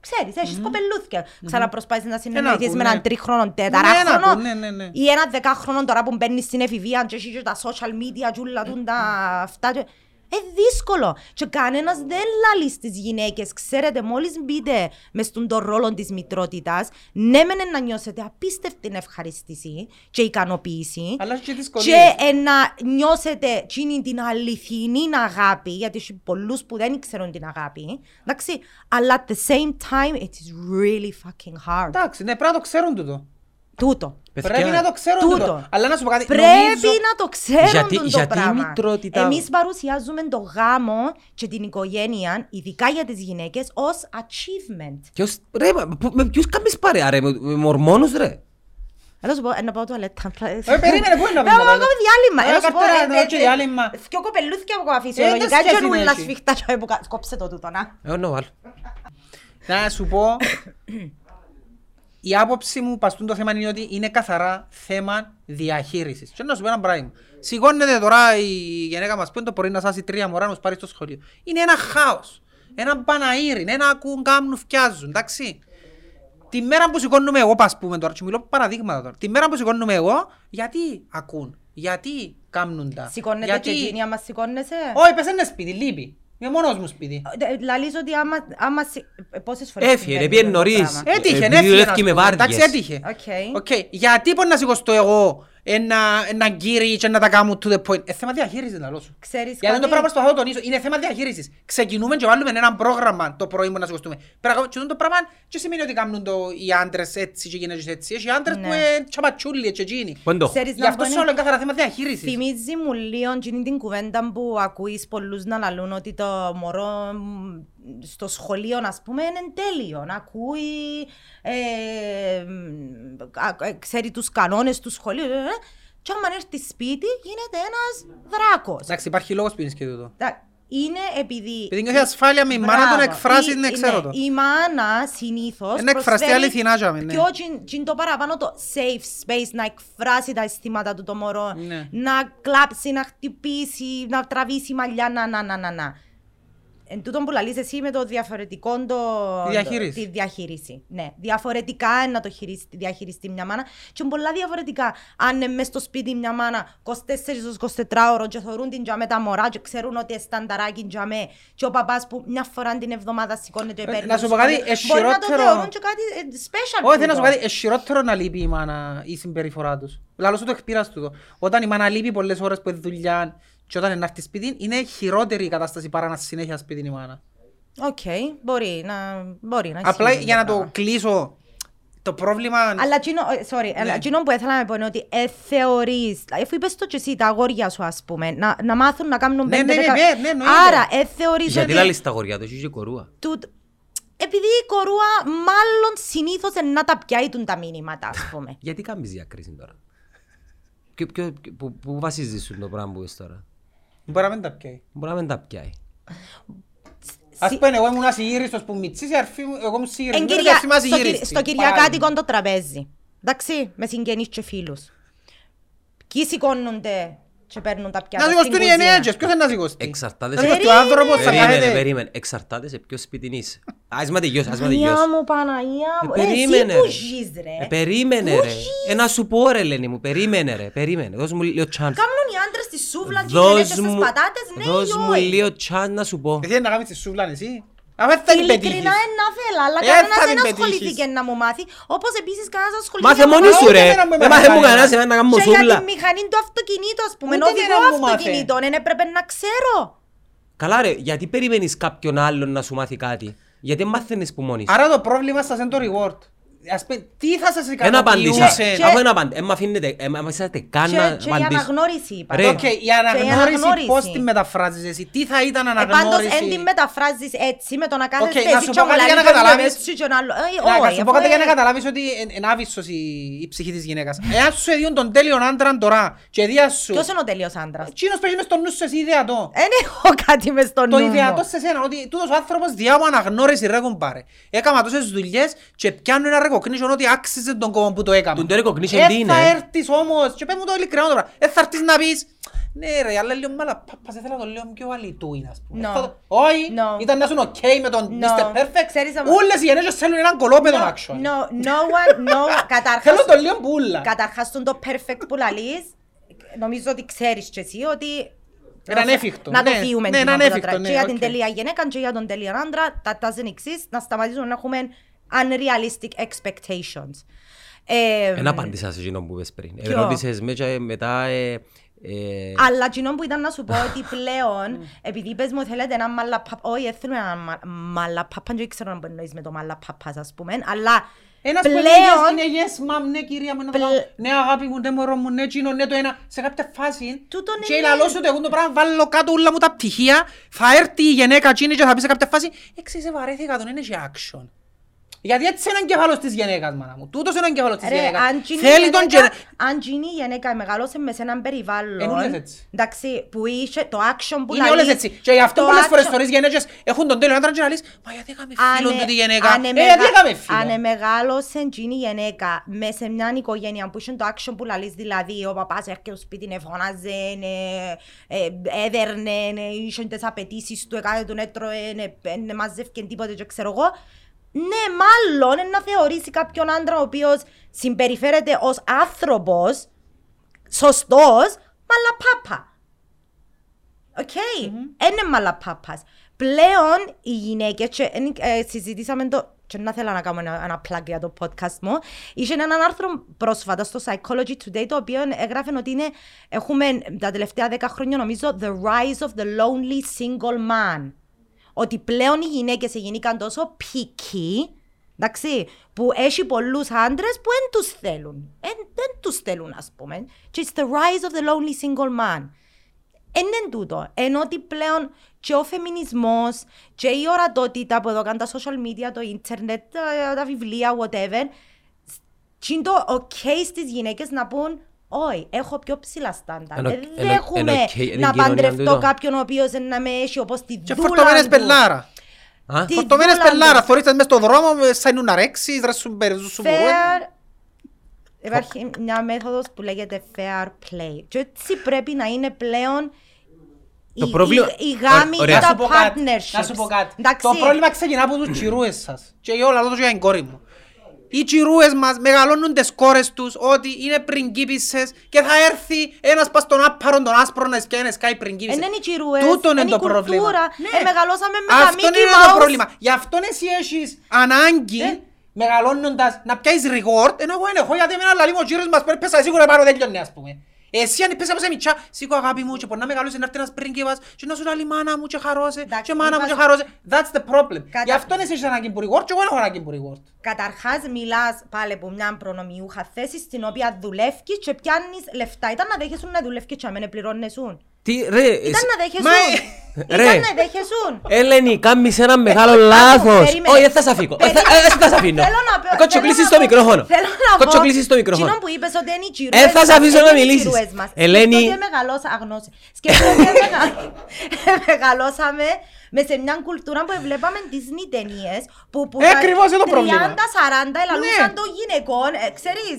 Ξέρεις, έχεις κοπελούθια. Ξαναπροσπάθεις να συνεννοηθείς ακούν, με ναι. έναν τρίχρονο, Ναι, τεταράχρονο να ακούν, ναι, ναι, ναι. ή έναν δεκάχρονο τώρα που μπαίνεις στην εφηβεία και έχεις και τα social media και όλα τούν τα αυτά. Και- Ε, δύσκολο. Και κανένας δεν λαλεί στις γυναίκες. Ξέρετε, μόλις μπείτε μες στον το ρόλο της μητρότητας, ναι μεν να νιώσετε απίστευτη ευχαριστήση και ικανοποίηση. Αλλά έχει και δυσκολίες. Και ε, να νιώσετε εκείνη την αληθινή αγάπη, γιατί έχει πολλούς που δεν ξέρουν την αγάπη. Εντάξει, αλλά at the same time, it is really fucking hard. Εντάξει, ναι, πρέπει να το ξέρουν τούτο. Τούτο. Παιδιά, Πρέπει να το ξέρουν τούτο. τούτο. Αλλά να σου πω κάτι, Πρέπει νομίζω... να το ξέρουν Γιατί- τον το γιατί η πράγμα. μητρότητα- Εμείς παρουσιάζουμε το γάμο και την οικογένεια, ειδικά για τις γυναίκες, ως achievement. Ποιος, ρε, μα, που- με ποιους κάνεις παρέα ρε, με, με μορμόνους ρε; Έλα σου πω, ε, να πάω τουαλέτα. Ε, περίμενε, πού είναι να Να πεις πάω τουαλέτα; διάλειμμα. Ε, Έλα σου πω, καρτέρα, ε, να ε, δω ε, διάλειμμα. Δυο κοπελούθια από Ε, φυσιολογικά δεν και σχέση όλα έχει. σφιχτά και που κα- κόψε το τούτο, να. Ε, ναι, βάλω. Να σου πω, η άποψη μου παστούν το θέμα είναι ότι είναι καθαρά θέμα διαχείρισης. Και να σου πω ένα πράγμα. Σηκώνεται τώρα η γυναίκα μας που είναι το πρωί να σάσει τρία μωρά να τους πάρει στο σχολείο. Είναι ένα χάος. Ένα παναήρι, ένα ακούν, κάμνουν, φτιάζουν, εντάξει. Τη μέρα που σηκώνουμαι εγώ, ας πούμε τώρα, και μιλώ παραδείγματα τώρα. Τη μέρα που σηκώνουμαι εγώ, γιατί ακούν, γιατί κάμνουν τα. Σηκώνεται γιατί... και εκείνη άμα σηκώνεσαι; Όχι, πες είναι σπίτι, λείπει. Είμαι μόνος μου σπίτι. Ε, Λαλείς ότι άμα, άμα συ- ε, πόσες φορές Έφυγε, συμβαίνει πήγε αυτό το νωρίς. πράγμα. Έτυχε, Επειδή έφυγε δουλεύει να με σου πω. βάρδιες. Εντάξει, έτυχε. Οκ. Οκ. Γιατί μπορεί να σηκωστώ εγώ ένα, ένα γκύρι και να τα κάνω to the point. Ε, θέμα διαχείρισης λαλώ σου. Ξέρεις Γιατί το κάτι; πράγμα προσπαθώ να τονίσω. Είναι θέμα διαχείρισης. Ξεκινούμε και βάλουμε ένα πρόγραμμα το πρωί που να σηκωστούμε. Πρέπει να- Και αυτό το πράγμα και σημαίνει ότι κάνουν το, οι άντρες έτσι και οι γυναίκες έτσι. Έχει άντρες Ναι. που είναι τσαπατσούλοι και εκείνοι. Πού είναι το; Ξέρεις Γι' να αυτό πω σου είναι- λέω καθαρά θέμα διαχείρισης. Θυμίζει μου λίγο εκείνη την κουβέντα που ακούεις πολλούς να λαλούν ότι το μωρό μ, στο σχολείο, ας πούμε, είναι τέλειο. Να ακούει, ε, μ, α- ε, ξέρει τους κανόνες του σχολείου. ε, ε, Και άμα έρθει σπίτι, γίνεται ένας δράκος. Εντάξει, υπάρχει λόγος που είναι και τούτο. Τα- Είναι επειδή... Επειδή νιώθει ασφάλεια με η μάνα του να Μπράβο. εκφράσει, Η- ναι, ξέρω το. Η μάνα συνήθως Να εκφραστεί προσφέρει αληθινά, τζάμε, ναι. Πιο τζιν- τζιν το παραπάνω το safe space να εκφράσει τα αισθήματα του το μωρό. Ναι. Να κλάψει, να χτυπήσει, να τραβήσει μαλλιά, να, να, να, να, να. Εν τούτον που λαλείς εσύ με το διαφορετικό το... Τη διαχείριση. Τη διαχείριση. Ναι. Διαφορετικά είναι να το χειριστεί, διαχειριστεί μια μάνα και είναι πολλά διαφορετικά. Αν είναι μες στο σπίτι μια μάνα 24 ως 24 ώρο και θωρούν την τζαμέ τα μωρά και ξέρουν ότι εστανταράκι τζαμέ και ο παπάς που μια φορά την εβδομάδα σηκώνεται και Ε, παίρνει να το σου πω κάτι, σχολείο, ε, Μπορεί να το χειρότερο- θεωρούν και κάτι ε, special Όχι, θέλω να σου τούτο. πω κάτι, εσχυρότερο να λείπει η μάνα η συμπεριφορά τους. Λαλό σου το εκπείρας τούτο. Όταν η μάνα λείπει πολλές ώρες που είναι δουλειά και όταν είναι να έρθει σπίτι, είναι χειρότερη η κατάσταση παρά να συνέχεια σπίτι η μάνα. Οκ, μπορεί να, μπορεί να Απλά συμβεί για να πράγμα. το κλείσω, το πρόβλημα... Αλλά εκείνο, ε, sorry, αλλά Ναι. εκείνο που ήθελα να πω είναι ότι ε, θεωρείς, αφού είπες το και εσύ, τα αγόρια σου ας πούμε, να, να μάθουν να κάνουν Ναι, πέντε ναι, δεκα... ναι, ναι, εννοείται. Άρα, ε, θεωρείς Γιατί ότι... λάλεις τα αγόρια τους, έχει και κορούα. τούτ- Επειδή η κορούα μάλλον συνήθως είναι να τα πιάει τούν τα μήνυματα, ας πούμε. Γιατί κάνεις διακρίση τώρα; Ποιο- ποιο- Πού πού βασίζεις σου το πράγμα που είπες τώρα; Μπορεί να μην τα πιάει. Μπορεί να μην τα πιάει. Ας πούμε, εγώ ήμουν ασυγύριστος που μητσής, η αρφή μου, εγώ ήμουν Εν συγυρισμένος, η κυρια- αρφή μου στο, κυρ- ασυγύριστη. στο Κυριακάτικο το τραπέζι. Εντάξει, με συγγενείς και φίλους. Ποιοι σηκώνονται και παίρνουν τα πιάτα Να στην σηκωστούν οι κουζίνα. ενέργειες, ποιος είναι να σηκωστεί. Εξαρτάται Να σε- σηκωστεί ο άνθρωπος, θα Περίμενε, κάνετε. περίμενε. Εξαρτάται σε ποιο σπίτι είσαι. Ας με τελειώσει, ας με Παναγία τελειώσει. μου, Παναγία μου. Ε, Ε, Εσύ περίμενε, που ρε. ζεις ρε. Ε, περίμενε Πού ρε. ζεις; Ε, να σου πω ρε Λένη μου, περίμενε ρε, περίμενε. Δώσ' μου λίγο chance. Κάμνουν οι άντρες στη σούβλα και οι Δώσ' γυναίκες στις μου, πατάτες, ναι δώσ' ή μου όχι. λίγο chance να σου πω. Εσύ είναι να κάνεις τη σούβλα εσύ; Αφού δεν θα την πετύχεις. Ειλικρινά είναι να θέλω, αλλά Ε, κανένας θα δεν την πετύχεις. ασχολήθηκε να μου μάθει, όπως επίσης κανένας ασχολήθηκε Μάθε να μου μόνη μάθει σου ρε. ούτε εμένα μου Δεν μάθε μου έμαθε κανένας κανένας. εμένα να κάνω και για σούβλα. τη μηχανή του αυτοκινήτου, ας πούμε, Ούτε να οδηγώ εμένα μου μάθε. αυτοκινήτων, δεν έπρεπε να ξέρω. Καλά ρε, γιατί περιμένεις κάποιον άλλον να σου μάθει κάτι; Γιατί μάθαινες που μόνη σου; Άρα το πρόβλημα σας είναι το reward. Ας πούμε, τι θα σας Ένα απάντησα. ικανοποιούσε. Και- Αφού ένα απάντησα. Ε, μα αφήνετε, ε, μα αφήσατε καν να Και, και η απαντήσω. αναγνώριση είπα. Ρε. Οκ, η αναγνώριση αναγνώριση. πώς τη μεταφράζεις εσύ, τι θα ήταν Ε, πάντως αναγνώριση; εν τη μεταφράζεις έτσι με το να κάθεσαι Οκ, να εσύ σου και πω μου κάτι για λαλείς να «Ε, καταλάβεις». έτσι και ο άλλος. Ε, Να, όχι, να σου πω αφού, κάτι για να ε, καταλάβεις ότι είναι άβυσσος η, η ψυχή της γυναίκας. Εάν σου έδιον τον τέλειον άντραν τώρα και δία σου, Ποιος είναι ο τέλειος άντρας; εκείνος παίζει μες στο νου σου εσύ ιδεατό. Δεν έχω κάτι μες στο νου Το μου. ιδεατό σε σένα, ότι τούτος ο άνθρωπος διά μου αναγνώριση ρε κουμπάρε. Έκαμα τόσες δουλειές και πιάνω ένα recognition ότι άξιζε τον κόμμα που το έκαμα. Τον το recognition Ε, τι είναι, θα ε; έρθεις όμως, και πες μου το ειλικρινά τώρα, ε, θα έρθεις να πεις ναι ρε, αλλά λίγο μάλα πάπας, ήθελα το λέω πιο αλητούιν, ας πούμε. No. Θα το- Όχι, No. ήταν να ήσουν ok με τον No. Mr. Perfect. Ξέρεις, αμα- Όλες οι γενέσεις θέλουν έναν κολόπεδο No, action. no, no one, no, καταρχάς, Θέλω το λίγο πουλα. καταρχάς τον το perfect που λαλείς, νομίζω ότι ξέρεις και εσύ ότι Είναι ανέφικτο, Να το ναι. φύγουμε Ναι, την είναι ώρα ανέφικτο, τώρα. ναι, Και για οκ. την τελεία γυναίκα και για τον τέλειο άντρα, that doesn't exist, να σταματήσουμε να έχουμε unrealistic expectations. Ε, Ένα απάντησα σε εκείνο που είπες πριν. Ποιο; Ερώτησες με και μετά... ε, ε, Αλλά εκείνο που ήταν να σου πω ότι πλέον, επειδή είπες μου θέλετε ένα μαλαπαπ, όχι δεν θέλουμε ένα μα- μαλαπαπ, δεν ξέρω να μπορεί να εννοείς με το μαλαπαπάς ας πούμε, αλλά Ένας που είναι πλέον, yes, είναι yes, ma'am, ναι κυρία μου, ναι, το Πλε- κάνω. ναι αγάπη μου, ναι μωρό μου, ναι τσίνο, ναι το ένα. Σε κάποια φάση, Τούτον και είναι- λαλώ σου ότι εγώ το πράγμα βάλω κάτω όλα μου τα πτυχία, θα έρθει η γυναίκα τσίνη και θα πει σε κάποια φάση, έξι σε βαρέθηκα τον, είναι και action. Γιατί έτσι είναι ο εγκεφάλος της γυναίκας, μάνα μου. Τούτος είναι ο εγκεφάλος της Ρε, γυναίκας. αν γίνει η Θέλει τον γυναίκα- και... αν γίνει η γυναίκα μεγάλωσε με σε έναν Εν περιβάλλον, όλες έτσι. εντάξει, που είχε το action που Είναι λαλείς, όλες έτσι. Και γι' αυτό το πολλές φορές action- θωρείς γενέκες έχουν τον τέλειο άντρα και να λες «Μα γιατί έκαμε φίλον του τη γενέκα». αν Ε, εμεγα- γιατί έκαμε φίλο. Αν εμεγάλωσε εκείνη η γυναίκα μέσα σε μια οικογένεια που είχε το action που λαλείς δηλαδή ο παπάς έρχεται στο σπίτι, ναι, φωνάζε, ναι, ε, έδερνε, ναι, είχε τις απαιτήσεις του, έκανε τον έτρωε, ναι, ναι, μαζεύκε τίποτε και ξέρω εγώ. Ναι, μάλλον είναι να θεωρήσει κάποιον άντρα ο οποίος συμπεριφέρεται ως άνθρωπος, σωστός, μαλαπάπα. Οκ, είναι μαλαπάπας. Πλέον οι γυναίκες, και, εν- ε, συζητήσαμε το, και να θέλω να κάνω ένα, ένα plug για το podcast μου, είχε έναν άρθρο πρόσφατα στο Psychology Today το οποίο έγραφε ότι είναι, έχουμε τα τελευταία δέκα χρόνια νομίζω the rise of the lonely single man. Ότι πλέον οι γυναίκες γίνηκαν τόσο picky, εντάξει, που έχει πολλούς άντρες που δεν τους θέλουν. Εν, δεν τους θέλουν ας πούμε. Και it's the rise of the lonely single man. Είναι τούτο. Ενώ ότι πλέον και ο φεμινισμός και η ορατότητα που εδώ κάνουν τα social media, το ίντερνετ, τα, τα βιβλία, whatever, τι είναι το ok στις γυναίκες να πούν όχι, έχω πιο ψηλά στάνταρ. Εν οκ- Δεν εν οκ- δέχομαι εν οκ, είναι να κοινωνία παντρευτώ τούτο. κάποιον ο οποίος να με έχει όπως τη Και δούλα φορτωμένες του. πελάρα. α, Τι Φορτωμένες δούλα πελάρα, του. θωρείς τις μες στο δρόμο, ε, σαν να ρέξεις, ρε σου μπερζού σου μπουρούε. Fair... Υπάρχει μια μέθοδος που λέγεται fair play. Και έτσι πρέπει να είναι πλέον Το η, πρόβλημα- η, η γάμη Ωραία. και Να σου τα πω κάτι, partnerships. να σου πω κάτι. Εντάξει, Το πρόβλημα ξεκινά από τους τσιρούες σας. Και εγώ λαλώ το και για την κόρη μου. Οι τσιρούες μας μεγαλώνουν τις κόρες τους ότι είναι πριγκίπισσες και θα έρθει ένας πας στον άπαρο τον άσπρο να σκάει να σκάει πριγκίπισσες. Εν είναι οι τσιρούες, Τούτο είναι εν το η κουλτούρα. πρόβλημα. Ε, μεγαλώσαμε με τα Αυτό Mickey είναι το Mouse. πρόβλημα. Γι' αυτό εσύ έχεις ανάγκη Ε. μεγαλώνοντας να πιάσεις reward, ενώ εγώ δεν έχω γιατί εμένα λαλεί μου ο κύριος μας πρέπει πέσα σίγουρα πάνω δεν λιώνει ας πούμε. Εσύ αν πες από σε μητσά, σήκω αγάπη μου και μπορεί να μεγαλώσει να έρθει ένας πρίγκιπας και να σου λέει μάνα μου και χαρώσε Εντάξει, και μάνα μου είπα- και χαρώσε. That's the problem. Κατα- Γι' αυτό εσύ έχεις ανάγκη που reward και εγώ δεν έχω ανάγκη που reward. Καταρχάς μιλάς πάλι από μια προνομιούχα θέση στην οποία δουλεύεις και πιάνεις λεφτά. Ήταν να δέχεσουν να δουλεύεις και να μην πληρώνεσουν. Τι, ρε, Ήταν να Μα, δέχεσουν. ρε. Ήταν να δέχεσουν. Ελένη, κάμεις ένα μεγάλο Άκου, λάθος. περίμενε. Όχι, δεν θα σε αφήκω. Ε, θα- Περίμενε. ε, Δεν θα σε αφήνω. Θέλω να πω- Κότσο θέλω κλείσεις να το πω- μικρόφωνο. Θέλω να Κότσο πω- κλείσεις το μικρόφωνο. Εκείνο που είπες ότι είναι οι τσιρούες Ε, θα σε μας, αφήσω είναι να οι μιλήσεις. τσιρούες μας. Ελένη. Σκέφτομαι ότι μεγαλώσα, αγνώση. Σκέφτομαι ότι μεγα- μεγαλώσαμε με σε μια κουλτούρα που βλέπαμε Disney ταινίες που, που Ε, ακριβώς είναι το πρόβλημα. 30-40 ελαλούσαν Ναι. των γυναικών, ε, ξέρεις,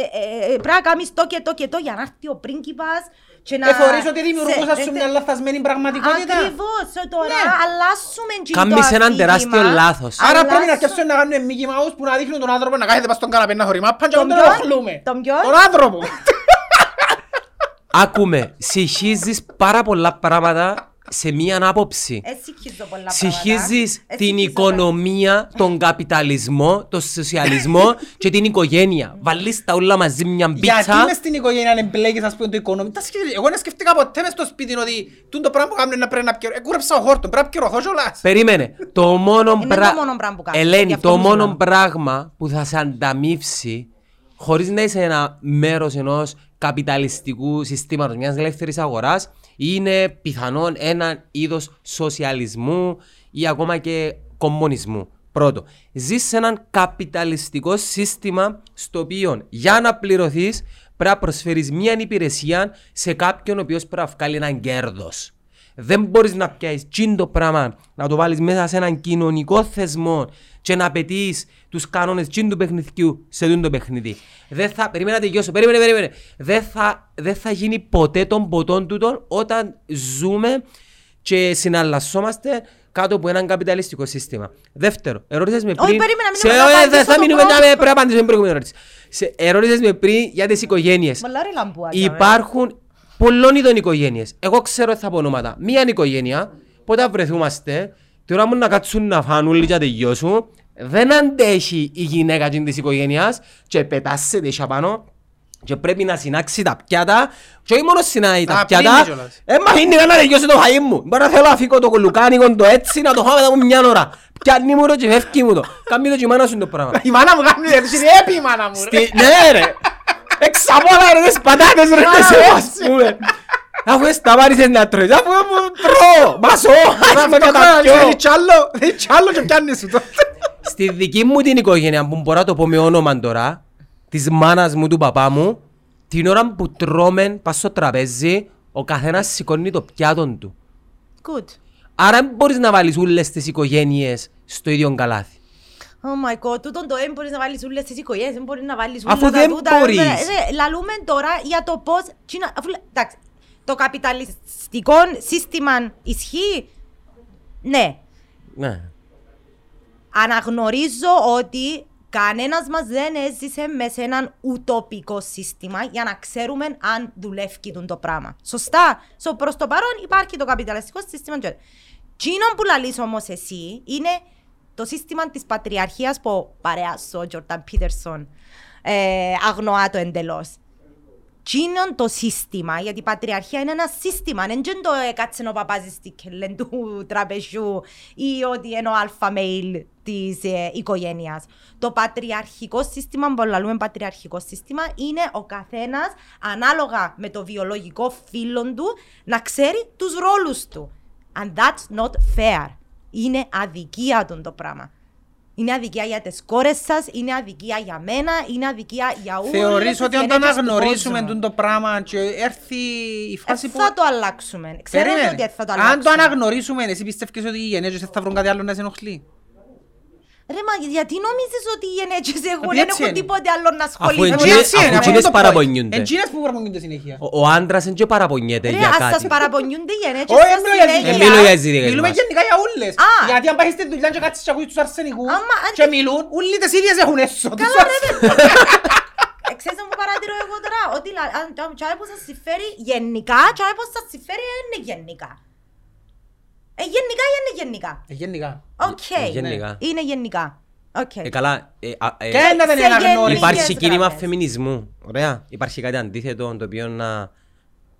ε, ε, ε, πρέπει να κάνεις το και το και το για να έρθει ο πρίγκιπας και να... Ε, θεωρείς ότι δημιουργούσαν σε- σου μια λαθασμένη πραγματικότητα. Ακριβώς, so τώρα Ναι. αλλάσουμε τζιν το Κάμεις έναν αφήγημα. τεράστιο λάθος. Άρα πρέπει να Αλλάσουμε- αρκέσουν να κάνουν Mickey Mouse που να δείχνουν τον άνθρωπο να κάθεται πας στον καναπέ να χωρεί μάπα και Τον να τον ποιον; ενοχλούμε. Τον ποιον; Τον άνθρωπο. Άκουμε, συγχύζεις πάρα πολλά πράγματα σε μία άποψη. Ε, συγχύζω πολλά πράγματα. Συγχύζεις Ε, την συγχύζω οικονομία, τον καπιταλισμό, τον σοσιαλισμό και την οικογένεια. Βάλεις τα όλα μαζί μια Γιατί μπίτσα. μες στην οικογένεια αν εμπλέκεις ας πούμε το οικονομικό. Τα σκέφτεσαι. Εγώ δεν σκέφτηκα ποτέ μες στο σπίτι ότι τούτο το πράγμα που κάνουν να πρέπει να πιερω. Εκούρεψα ο χόρτο, πρέπει να πιερωθώ κιόλας. Περίμενε. Το μόνο, Είναι πρα- το μόνο πράγμα που κάνεις, Ελένη, γι' αυτό το μου μόνο μιλάω. πράγμα που θα σε ανταμείψει χωρίς να είσαι ένα μέρος ενός καπιταλιστικού συστήματος, μιας ελεύθερης αγοράς, είναι πιθανόν ένα είδος σοσιαλισμού ή ακόμα και κομμουνισμού. Πρώτο, ζεις σε έναν καπιταλιστικό σύστημα στο οποίο για να πληρωθείς πρέπει να προσφέρεις μια υπηρεσία σε κάποιον ο οποίος πρέπει να βγάλει έναν κέρδος. Δεν μπορείς να πιάσεις τσιν το πράγμα, να το βάλεις μέσα σε έναν κοινωνικό θεσμό και να απαιτείς τους κανόνες τσιν του παιχνιδιού σε τούτο το παιχνίδι. Δεν θα, περίμενα να τελειώσω, περίμενε, περίμενε. Δεν θα, δεν θα γίνει ποτέ των ποτών τούτων όταν ζούμε και συναλλασσόμαστε κάτω από έναν καπιταλιστικό σύστημα. Δεύτερο, ερώτησες με πριν... Όχι, περίμενα, μην σε, με ε, απαντήσω δεν θα το μείνουμε πρώτο. να με- πρέπει να απαντήσω την προηγούμενη ερώτηση. Σε, ερώτησες με πριν για τις οικογένειες. Μολάρι λαμπούα. Υπάρχουν πολλών είδων οικογένειες. Εγώ ξέρω θα πω ονόματα. Μία οικογένεια, πότε βρεθούμαστε, τώρα μου να κάτσουν να φάνουν όλοι και να τελειώσουν, δεν αντέχει η γυναίκα της οικογένειας και πετάσσεται ίσια πάνω και πρέπει να συνάξει τα πιάτα και όχι μόνο συνάει τα Α, πιάτα, πλύνει κιόλας. ε, μα είναι να τελειώσει το φαΐ μου. Μπορεί να θέλω να φύγω το κολουκάνικο το έτσι, να το φάω μετά από μια ώρα. Πιάνει μου το και φεύγει μου το. Κάμει το και η μάνα σου το πράγμα. Η μάνα μου κάνει έτσι, είναι έπι η μάνα μου. ρε. Στη... Ναι ρε! Εξαπόλα ρε τις πατάτες ρε σε ας πούμε. Αφού σταμάτησες να τρώεις, αφού μου τρώω, μασώ, Τώρα άσπα αυτό το χρόνο, καταπιώ. θέλεις κι άλλο, θέλεις κι άλλο και πιάνεις σου το. Στη δική μου την οικογένεια που μπορώ να το πω με όνομα τώρα, της μάνας μου, του παπά μου, την ώρα που τρώμε πας στο τραπέζι, ο καθένας σηκώνει το πιάτο του. Good. Άρα δεν μπορείς να βάλεις όλες τις οικογένειες στο ίδιο καλάθι. Oh my god, τούτον το δεν μπορείς να βάλεις όλες τις οικογένειες, δεν μπορείς να βάλεις Αφού όλα τα δεν τούτα. μπορείς. Ε, ε, Λαλούμε τώρα για το πώς... τσίνα- αφού λέ- Εντάξει, το καπιταλιστικό σύστημα ισχύει; Ναι. Ναι. Αναγνωρίζω ότι κανένας μας δεν έζησε μέσα σε έναν ουτοπικό σύστημα για να ξέρουμε αν δουλεύει τούτο το πράγμα. Σωστά. So, προς το παρόν υπάρχει το καπιταλιστικό σύστημα. και- Τσίνο που λαλείς όμως εσύ είναι το σύστημα της πατριαρχίας που παρέασε ο Τζορταν Πίτερσον ε, αγνοά το εντελώς. Τσίνον το σύστημα, γιατί η πατριαρχία είναι ένα σύστημα. Δεν είναι το έκατσε ο παπάζης στη κελέν του τραπεζιού ή ότι είναι ο αλφα μέιλ της ε, οικογένειας. Το πατριαρχικό σύστημα, που λαλούμε πατριαρχικό σύστημα, είναι ο καθένας ανάλογα με το βιολογικό φύλλο του να ξέρει τους ρόλους του. And that's not fair. Είναι αδικία τον το πράγμα. Είναι αδικία για τις κόρες σας, είναι αδικία για μένα, είναι αδικία για όλες Θεωρείς τις ότι αν το γενέτες του αναγνωρίσουμε κόσμου. τούτο πράγμα και έρθει η Ε, φάση που... θα το αλλάξουμε. Ξέρετε Περίμενε. ότι θα το Αν αλλάξουμε. το αναγνωρίσουμε, εσύ πιστεύεις ότι οι γενέτσες θα βρουν κάτι άλλο να σε ενοχλεί; Ρε μα γιατί νομίζεις ότι οι γενέτσες έχουν, Ότι δεν έτσι έχουν είναι. τίποτε άλλο να Αφού ασχοληθούν. έτσι- Έτσι είναι, αφού αυτό εκείνες το point. παραπονιούνται. Εντζίνες που παραπονιούνται συνέχεια. Ο, ο άντρας δεν και παραπονιέται Ρε, για ας σας κάτι. παραπονιούνται οι γενέτσες Όχι, σας μιλώ για συνέχεια. Ε, τις μιλώ για τις δικές Μιλούμε μας. γενικά για όλες. Α. Γιατί αν πάει στη δουλειά και κάτσεις και ακούεις τους αρσενικούς Άμα, αν- και μιλούν, όλοι τις ίδιες έχουν έσω. τους Καλά ρε αρσενικούς. Ε, Ξέρεις τι μου παρατηρώ εγώ τώρα, ότι λα- αν το τσάι που σας συμφέρει γενικά, τσάι που σας συμφέρει είναι γενικά. Ε, γενικά ή είναι γενικά; Ε, Γενικά. Οκ. Ε, γενικά. Είναι γενικά. Οκ. Ε, καλά, ε, α, ε, Και να δεν σε είναι αναγνώριση. γενικές υπάρχει κίνημα γραμμές. φεμινισμού. Ωραία. Υπάρχει κάτι αντίθετο το οποίο να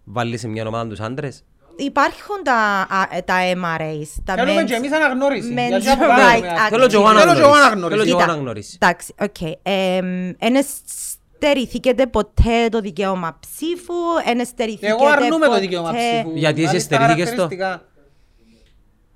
βάλει σε μια ομάδα τους άντρες; Υπάρχουν τα, α, ε, τα MRAs, τα Θέλουμε men's- και εμείς αναγνώριση. men's Για αυτό που right κάνουμε. activists. Θέλω και εγώ Θέλω και εγώ αναγνώριση. αναγνώριση. Θέλω και εγώ Κοίτα, αναγνώριση. Εντάξει, οκ. Εν στερηθήκεται ποτέ το δικαίωμα ψήφου, εν στερηθήκεται Εγώ αρνούμαι το ποτέ- δικαίωμα ψήφου. Γιατί εσύ Βάλεις τα στερήθηκες το;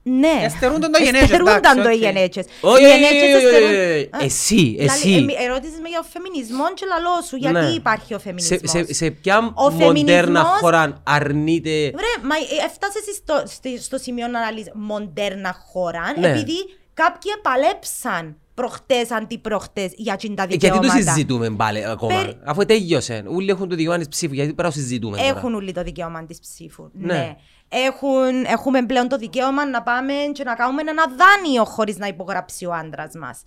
Χαρακτηριστικά. Ναι. Εστερούνταν το οι γενέτσες, Εστερούνταν εντάξει, το οι οκ. γενέτσες. Όχι, Οι όχι, γενέτσες όχι, όχι, εστερούν- όχι. Α, Εσύ, λαλή- εσύ. ε, μη- Ερώτησες με για ο φεμινισμό και λαλό σου. Γιατί Ναι. υπάρχει ο Σε, φεμινισμός; σε, σε ποια Ο μοντέρνα φεμινισμός- χώρα αρνείται... Βρε, μα ε, έφτασες στο, στη- στο σημείο να αναλύσεις μοντέρνα χώρα Ναι. επειδή κάποιοι επαλέψαν προχτές, αντιπροχτές για την τα Ε, Γιατί το δικαιώματα. συζητούμε πάλι ακόμα. Περι- Αφού τέλειωσε. Όλοι έχουν το δικαίωμα της ψήφου. Γιατί πρέπει να το συζητούμε τώρα; Έχουν όλοι το δικαίωμα της ψήφου. Ναι. Ναι. Έχουν, έχουμε πλέον το δικαίωμα να πάμε και να κάνουμε ένα δάνειο χωρίς να υπογράψει ο άντρας μας.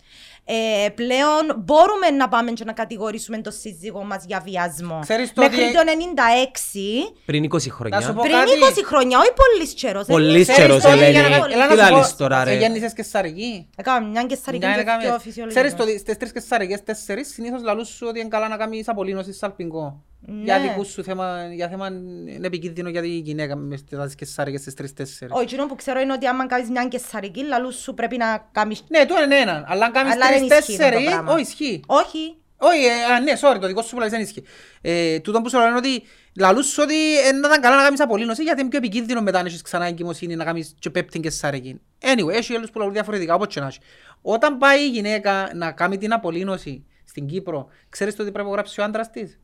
Ε, πλέον μπορούμε να πάμε και να κατηγορήσουμε το σύζυγό μας για βιασμό. Ξέρεις το Μέχρι ότι- το 96, Πριν 20 Να σου χρόνια. πω πριν κάτι. 20 χρόνια, όχι πολύς καιρός. Πολύς Ξέρεις καιρός, το ότι Ελένη. για να- Πολύ. Έλα να Τι σου πω, λάλλεις τώρα, ρε. ε, Γέννησες και σαρική. Έκανα μια και σαρική Μια και έκαμε- πιο φυσιολογικό. Ξέρεις το ότι στις τρεις και σαρικές τέσσερις συνήθως λαλούς σου ότι είναι καλά να κάνεις απολύνωση σαλπινκό. Ναι. Για δικούς σου θέμα, για θέμα είναι επικίνδυνο για τη γυναίκα με στις και σαρικές στις τρεις τέσσερις. Όχι, εκείνο που ξέρω είναι ότι άμα κάνεις μια και σαρική, λαλούς σου πρέπει να κάνεις... Ναι, του είναι έναν, αλλά αν κάνεις Αλλά τρεις δεν ισχύει αυτό το τέσσερις, πράγμα. όχι ισχύει. Όχι. Όχι, ε, α, ναι, sorry, το δικό σου που λες δεν ισχύει. Ε, τούτο που σου λέω είναι ότι λαλούς σου ότι ε, να ήταν καλά να κάνεις απολύνωση γιατί είναι πιο επικίνδυνο μετά αν έχεις ξανά εγκυμοσύνη να κάνεις και πέπτην και σαρική. Anyway, έχει άλλους που λαλούν διαφορετικά, όπως και να έχει. Όταν πάει η γυναίκα να κάνει την απολύνωση στην Κύπρο, ξέρεις το ότι πρέπει να γράψει ο άντρας της;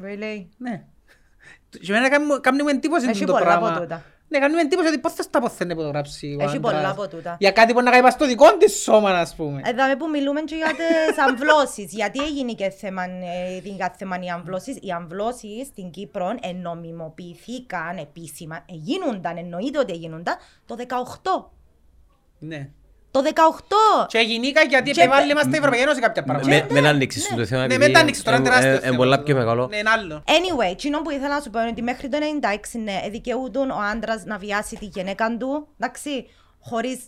Really. Ναι. Και εμένα κάνει μου- κάνει μου εντύπωση Έχει το πολλά πράγμα. από τούτα. Ναι, κάνει μου εντύπωση ότι πώς θα στα αποθένει που το γράψει ο Έχει άντρας. πολλά από τούτα. Για κάτι που να κάνει πας στο δικό της σώμα, ας πούμε. Εδώ που μιλούμε και για τις αμβλώσεις. Γιατί έγινε και θέμα, ε, την κάθε θέμα οι αμβλώσεις. Οι αμβλώσεις στην Κύπρο ενομιμοποιηθήκαν επίσημα. Ε, γίνονταν, εννοείται ότι γίνονταν, το 18. Ναι. Το 18! Και γυναίκα γιατί Και- επιβάλλει μας στην Ευρωπαϊκή Ένωση κάποια Με- πράγματα. Με να ανοίξεις το θέμα. Ναι, επειδή μετά ανοίξεις τώρα, ε, τεράστιο ε, ε, θέμα. πολλά πιο μεγάλο. Ναι, είναι άλλο. Anyway, εκείνο που ήθελα να σου πω είναι ότι μέχρι το 96 ναι, δικαιούτουν ο άντρας να βιάσει τη γυναίκα του, εντάξει, χωρίς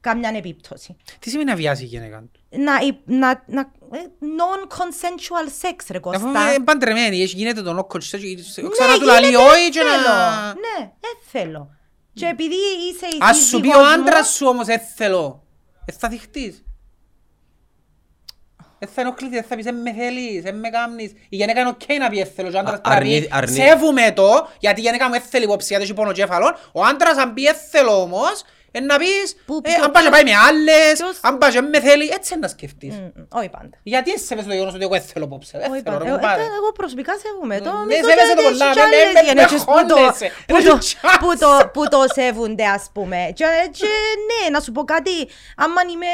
καμιά επίπτωση. Τι σημαίνει να βιάσει η γυναίκα του; Να, υ- να, να, ε, non-consensual sex, ρε Αφού Κώστα. είναι παντρεμένη, έχει γίνεται το νόκο της, έχει- Ναι, ξανά του γίνεται, λαλεί όχι και θέλω. να... Ναι, ε, θέλω. Και επειδή είσαι η Ας σου πει ο σύζυγός μου- άντρας σου όμως «Ε, θέλω», ε, θα δειχτείς. Ε, θα ενοχληθείς, θα πεις «Ε, με θέλεις, ε, με κάμνεις». Η γυναίκα είναι οκ να πει «Ε, θέλω» και ο άντρας Α- πρέπει να αρνεί- πει αρνεί. «Σέβουμε το, γιατί η γυναίκα μου «Ε, θέλει υποψία, γιατί έχει πονοκέφαλον». Ο άντρας αν πει «Ε, θέλω» όμως, ε, να πεις Που- «Ε, ποιο- αν πάει και πάει με άλλες, ποιος- αν πάει και με θέλει», έτσι είναι να σκεφτείς. Μμ, μ, Όχι πάντα. Γιατί εσύ σέβεσαι το γεγονός ότι εγώ «Ε, θέλω απόψε, «Ε, Όχι θέλω» ρε πάντα. Ε, κουμπάρε. ε, Εγώ προσωπικά σέβομαι το. Ναι, Μισό σέβεσαι το και πολλά, έχεις ναι, κι ναι, άλλες με- γενέτες που το- χώνεσαι. που Δεν το- έχει που το- Που το σέβονται ας πούμε. Και και ναι, να σου πω κάτι. Άμα είμαι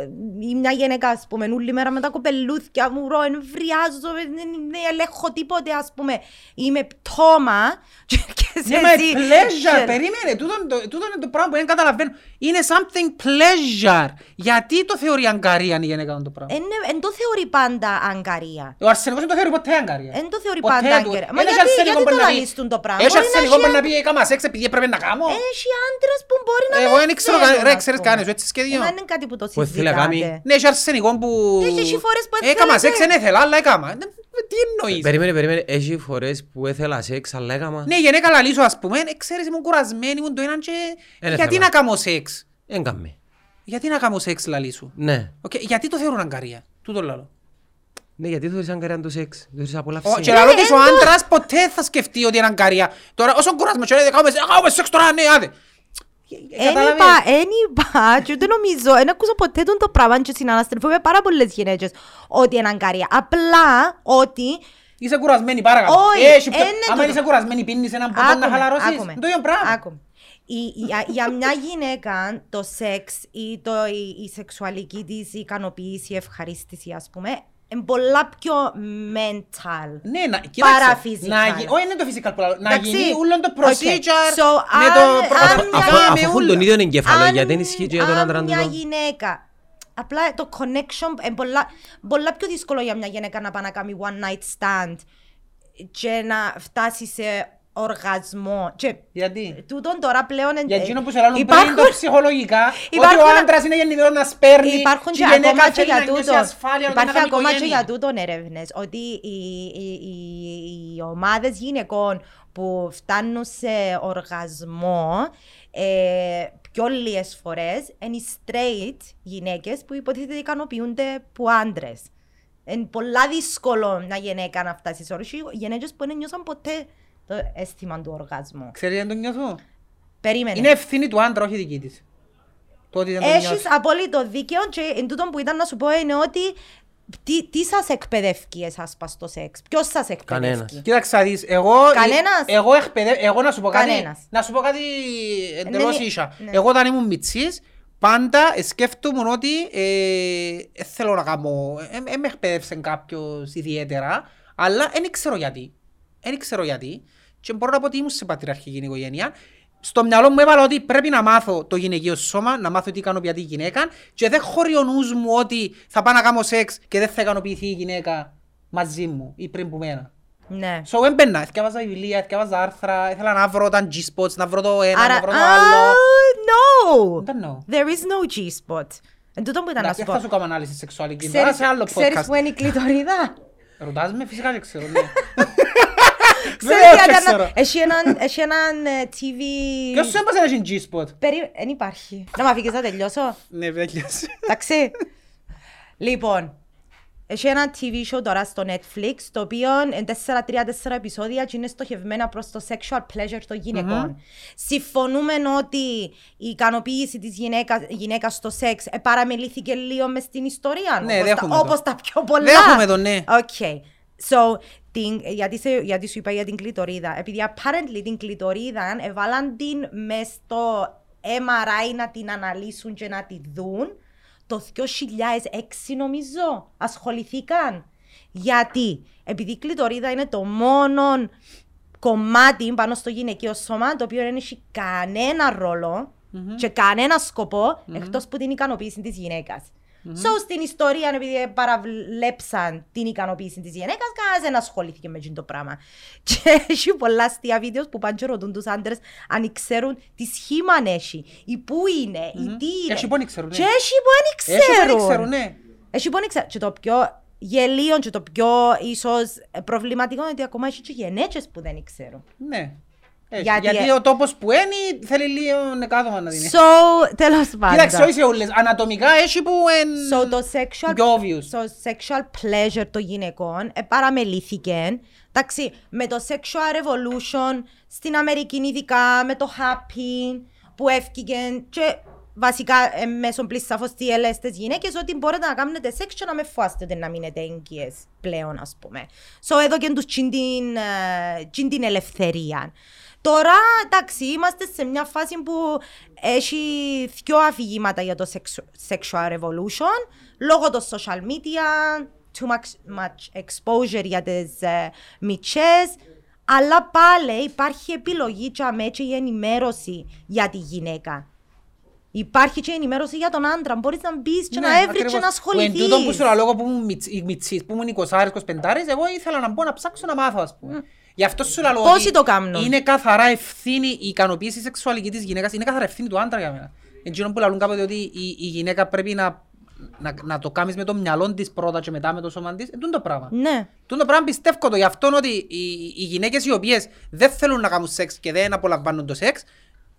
ε, η μια γυναίκα ας πούμε όλη μέρα με τα κοπελούθια μου ρο, εμβριάζω, δεν δεν ελέγχω τίποτε ας πούμε. Είμαι πτώμα και και σε Ναι, μα εσύ- pleasure, και- περίμενε, τούτο είναι το- τούτο είναι το πράγμα που δεν καταλαβαίνω. happen Είναι something pleasure. Γιατί το θεωρεί αγκαρία η γυναίκα το πράγμα. Εν εν το θεωρεί πάντα αγκαρία. Ο αρσενικός δεν το θεωρεί ποτέ αγκαρία. Εν το θεωρεί Ποτέ πάντα του. αγκαρία. Μα Ένας γιατί- αρσενικό γιατί μπορεί το να πει- λαλείς τον το πράγμα; Έχει Μπορεί να αρσενικό έχει μπορεί να άν- πει «Έκαμα σεξ επειδή έπρεπε να κάνω». Έχει άντρες που μπορεί να Εγώ μην δεν ξέρω, θέλουν, ρε, ας ξέρεις πούμε. κανένας, έτσι σχέδιο. Εμένα είναι κάτι που το Που θέλει να κάνει. συζητάτε. Ναι, έχει αρσενικό που... Έχει έχει φορές που Έκαμα θέλετε. σεξ, δεν ήθελα, αλλά έκαμα. Ε, Τι εννοείς; Περίμενε, περίμενε. Έχει φορές που ήθελα σεξ, αλλά έκαμα. Ναι, η γυναίκα λαλήσω ας πούμε, «Ε, ξέρεις ήμουν κουρασμένη, ήμουν το έναν και... Εν Γιατί ήθελα. να κάνω σεξ; Έγκαμε. Γιατί να κάνω σεξ λαλήσω. Ναι. Οκ, Γιατί το θεωρούν αγκαρία; Τούτο λαλώ. Ναι, γιατί θεωρείς αγκαρία το σεξ; Το θεωρείς Ο- απολαύση. Και λαλώ της ο άντρας ποτέ θα σκεφτεί ότι είναι αγκαρία. Τώρα όσο κουρασμένος και λέει «Κάνουμε σεξ, κάνουμε σεξ τώρα, ναι, άντε. Εν Καταλαβαίνεις. είπα, εν είπα, και ούτε νομίζω, εν ακούσα ποτέ τον το πράγμα και συναναστρέφω με πάρα πολλές γυναίκες ότι είναι αγκαρία. Απλά ότι Είσαι κουρασμένη παρακαλώ. Όχι, Έχει πιο- εν είναι Άμα τούτο. είσαι κουρασμένη πίνεις έναν ποτό να Άκουμε, χαλαρώσεις. άκουμε, Είναι το ίδιο πράγμα. Άκουμε. Η- για, για μια γυναίκα το σεξ ή το, η, η σεξουαλική της ικανοποίηση, η ευχαρίστηση ας πούμε, είναι πολλά πιο mental. Ναι, να, κοίταξε, Παρά να physical. γι- όχι είναι το physical που λέω, να Εντάξει. γίνει όλο το Οκ. procedure So, με αν- το αν προγραμματικά, μια- Αφού με αφού έχουν ούλα. τον ίδιο εγκέφαλο, Αν- γιατί δεν ισχύει και για τον άντρα Αν του. μια γυναίκα, απλά το connection είναι πολλά, πολλά πιο δύσκολο για μια γυναίκα να πάει να κάνει one night stand και να φτάσει σε οργασμό. Και Γιατί; τούτον τώρα πλέον... εν- Για εκείνο που σε λάλλουν πριν υπάρχουν- το ψυχολογικά, ότι υπάρχουν- ο άντρας είναι γεννημένο να σπέρνει Υπάρχουν και και η γυναίκα ακόμα και θέλει να για νιώσει τούτο. ασφάλεια όταν Υπάρχει είναι ακόμα και οικογένεια. για τούτον έρευνες ότι οι, οι, οι, οι ομάδες γυναικών που φτάνουν σε οργασμό ε, πιο λίγες φορές είναι οι straight γυναίκες που υποτίθεται ικανοποιούνται που άντρες. Είναι πολλά δύσκολο μια γυναίκα να φτάσεις σε όρους. Οι γυναίκες που δεν νιώσαν ποτέ το αίσθημα του οργασμού. Ξέρεις γιατί δεν το νιώθω; Περίμενε. Είναι ευθύνη του άντρα, όχι δική της. Το ότι δεν το νιώθεις. Έχεις απόλυτο δίκαιο και εν τούτο που ήταν να σου πω είναι ότι τι, τι σας εκπαιδεύει εσάς πας στο σεξ, ποιος σας εκπαιδεύει. Κανένας. Κοίταξε να δεις, εγώ, Κανένας; εγώ, εκπαιδε... εγώ να σου πω κάτι, Κανένας. να σου πω κάτι εντελώς ναι, ίσα. ναι. Εγώ όταν ήμουν μητσής, πάντα ε, σκέφτομαι ότι ε, ε, θέλω να κάνω, ε, ε, με εκπαίδευσε κάποιος ιδιαίτερα, αλλά δεν ξέρω γιατί. Δεν ξέρω γιατί. Και μπορώ να πω ότι ήμουν σε πατριαρχική οικογένεια. Στο μυαλό μου έβαλα ότι πρέπει να μάθω το γυναικείο σώμα, να μάθω τι ικανοποιεί τη γυναίκα και δεν χωρεί ο νους μου ότι θα πάω να κάνω σεξ και δεν θα ικανοποιηθεί η γυναίκα μαζί μου ή πριν που μένα. Ναι. So έμπαινα, εθιάβαζα βιβλία, εθιάβαζα άρθρα, ήθελα να βρω τα G-spots, να βρω το ένα, Άρα, να βρω το ah, άλλο. no! Δεν εννοώ. There is no G-spot. Εν τούτο που ήταν να Εντάξει, σου θα πω. σου κάνω ανάλυση σεξουαλική. Τώρα Ξέρεις, σε άλλο ξέρεις podcast. που είναι η κλειτορίδα. Ρωτάς με, φυσικά και ξέρω, ναι. Έχει έναν, έχει έναν ε, TV... Ποιος σου έπασε να έχει G-spot; Περί... Εν υπάρχει. Να μ' αφήγεις να τελειώσω; Ναι, βέβαιως. Εντάξει. λοιπόν, έχει ένα TV show τώρα στο Netflix, το οποίο είναι 4-3-4 επεισόδια και είναι στοχευμένα προς το sexual pleasure των γυναικών. Συμφωνούμε ότι η ικανοποίηση της γυναίκας, γυναίκας στο σεξ ε, παραμελήθηκε λίγο μες στην ιστορία. Ναι, όπως, δέχομαι τα, το. όπως τα πιο πολλά. Δέχομαι το, ναι. Okay. So, την, γιατί, σε, γιατί σου είπα για την κλειτορίδα. Επειδή apparently την κλειτορίδα έβαλαν την μες στο MRI να την αναλύσουν και να τη δουν το 2006 νομίζω ασχοληθήκαν. Γιατί, επειδή η κλειτορίδα είναι το μόνο κομμάτι πάνω στο γυναικείο σώμα το οποίο δεν έχει κανένα ρόλο και κανένα σκοπό εκτός που την ικανοποίηση της γυναίκας. So, στην ιστορία, επειδή παραβλέψαν την ικανοποίηση της γυναίκας, κανένας δεν ασχολήθηκε με αυτό το πράγμα. Και έχει πολλά αστεία βίντεος που πάνε και ρωτούν τους άντρες αν ξέρουν τι σχήμα έχει, ή πού είναι, ή τι είναι. Έχει που δεν ξέρουν, ναι. Και έχει που δεν Έχει που ξέρουν. δεν ξέρουν, ναι. Έχει που δεν ξέρουν. Και το πιο γελίο και το πιο ίσως προβληματικό είναι ότι ακόμα έχει και γενέτσες που δεν ξέρουν. Ναι. Έχει. Γιατί- Γιατί ο τόπος που είναι θέλει λίγο νεκάδομα να δίνει. So, τέλος πάντων. Κοίταξε, όχι σε όλες. Ανατομικά έχει που εν... So, το sexual, Πιο obvious. το sexual pleasure των γυναικών ε, παραμελήθηκε. Εντάξει, με το sexual revolution στην Αμερική ειδικά, με το happy που έφυγε και βασικά ε, μέσω πλήσαφος τι έλεγε στις γυναίκες ότι μπορείτε να κάνετε σεξ και να με φάστε ότι να μείνετε έγκυες πλέον ας πούμε. So εδώ και τους τσιν την, ε, τσιν την ελευθερία. Τώρα, εντάξει, είμαστε σε μια φάση που έχει δυο αφηγήματα για το sexu- sexual revolution, λόγω των social media, too much, much exposure για τις ε, μητσές, αλλά πάλι υπάρχει επιλογή και αμέ και η ενημέρωση για τη γυναίκα. Υπάρχει και η ενημέρωση για τον άντρα. Μπορείς να μπεις και Ναι, να έβρεις ακριβώς. και να Που εν τούτον που ασχοληθείς. σου λέω λόγω που ήμουν μιτς- οι μιτσείς, που ήμουν 20 25 εγώ ήθελα να μπω να ψάξω να μάθω ας πούμε. Γι' αυτό σου λέω Πόσοι ότι το κάνουν; είναι καθαρά ευθύνη η ικανοποίηση σεξουαλική της γυναίκας, είναι καθαρά ευθύνη του άντρα για μένα. Εκείνο που λαλούν κάποτε ότι η, η γυναίκα πρέπει να, να, να το κάνεις με το μυαλό της πρώτα και μετά με το σώμα της, είναι το πράγμα. Ναι. Τούν το πράγμα πιστεύω το γι' αυτό ότι οι, οι γυναίκες οι οποίες δεν θέλουν να κάνουν σεξ και δεν απολαμβάνουν το σεξ,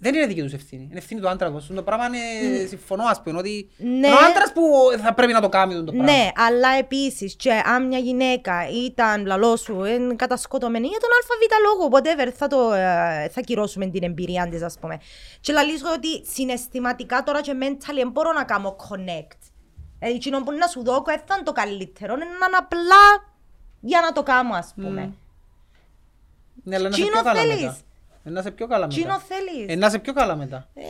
δεν είναι δική τους ευθύνη. Είναι ευθύνη του άντρας. τους. Τούν το πράγμα είναι, συμφωνώ ας πούμε, ότι Ναι. είναι ο άντρας που θα πρέπει να το κάνει τούν το πράγμα. Ναι, αλλά επίσης, και αν μια γυναίκα ήταν λαλός σου, είναι κατασκοτωμένη για τον ΑΒ λόγο, whatever, θα, το, ε, θα κυρώσουμε την εμπειρία της, ας πούμε. Και λαλήσω ότι συναισθηματικά τώρα και mentally δεν μπορώ να κάνω connect. Ε, εκείνο που να σου δω, δεν θα είναι το καλύτερο, είναι να είναι απλά για να το κάνω, ας πούμε. Ναι, αλλά να σε Τσίνο πιο καλά θέλεις. μετά. Ε, Να σε πιο καλά μετά. Τσίνο θέλεις; Ε, να σε πιο καλά μετά. Ε,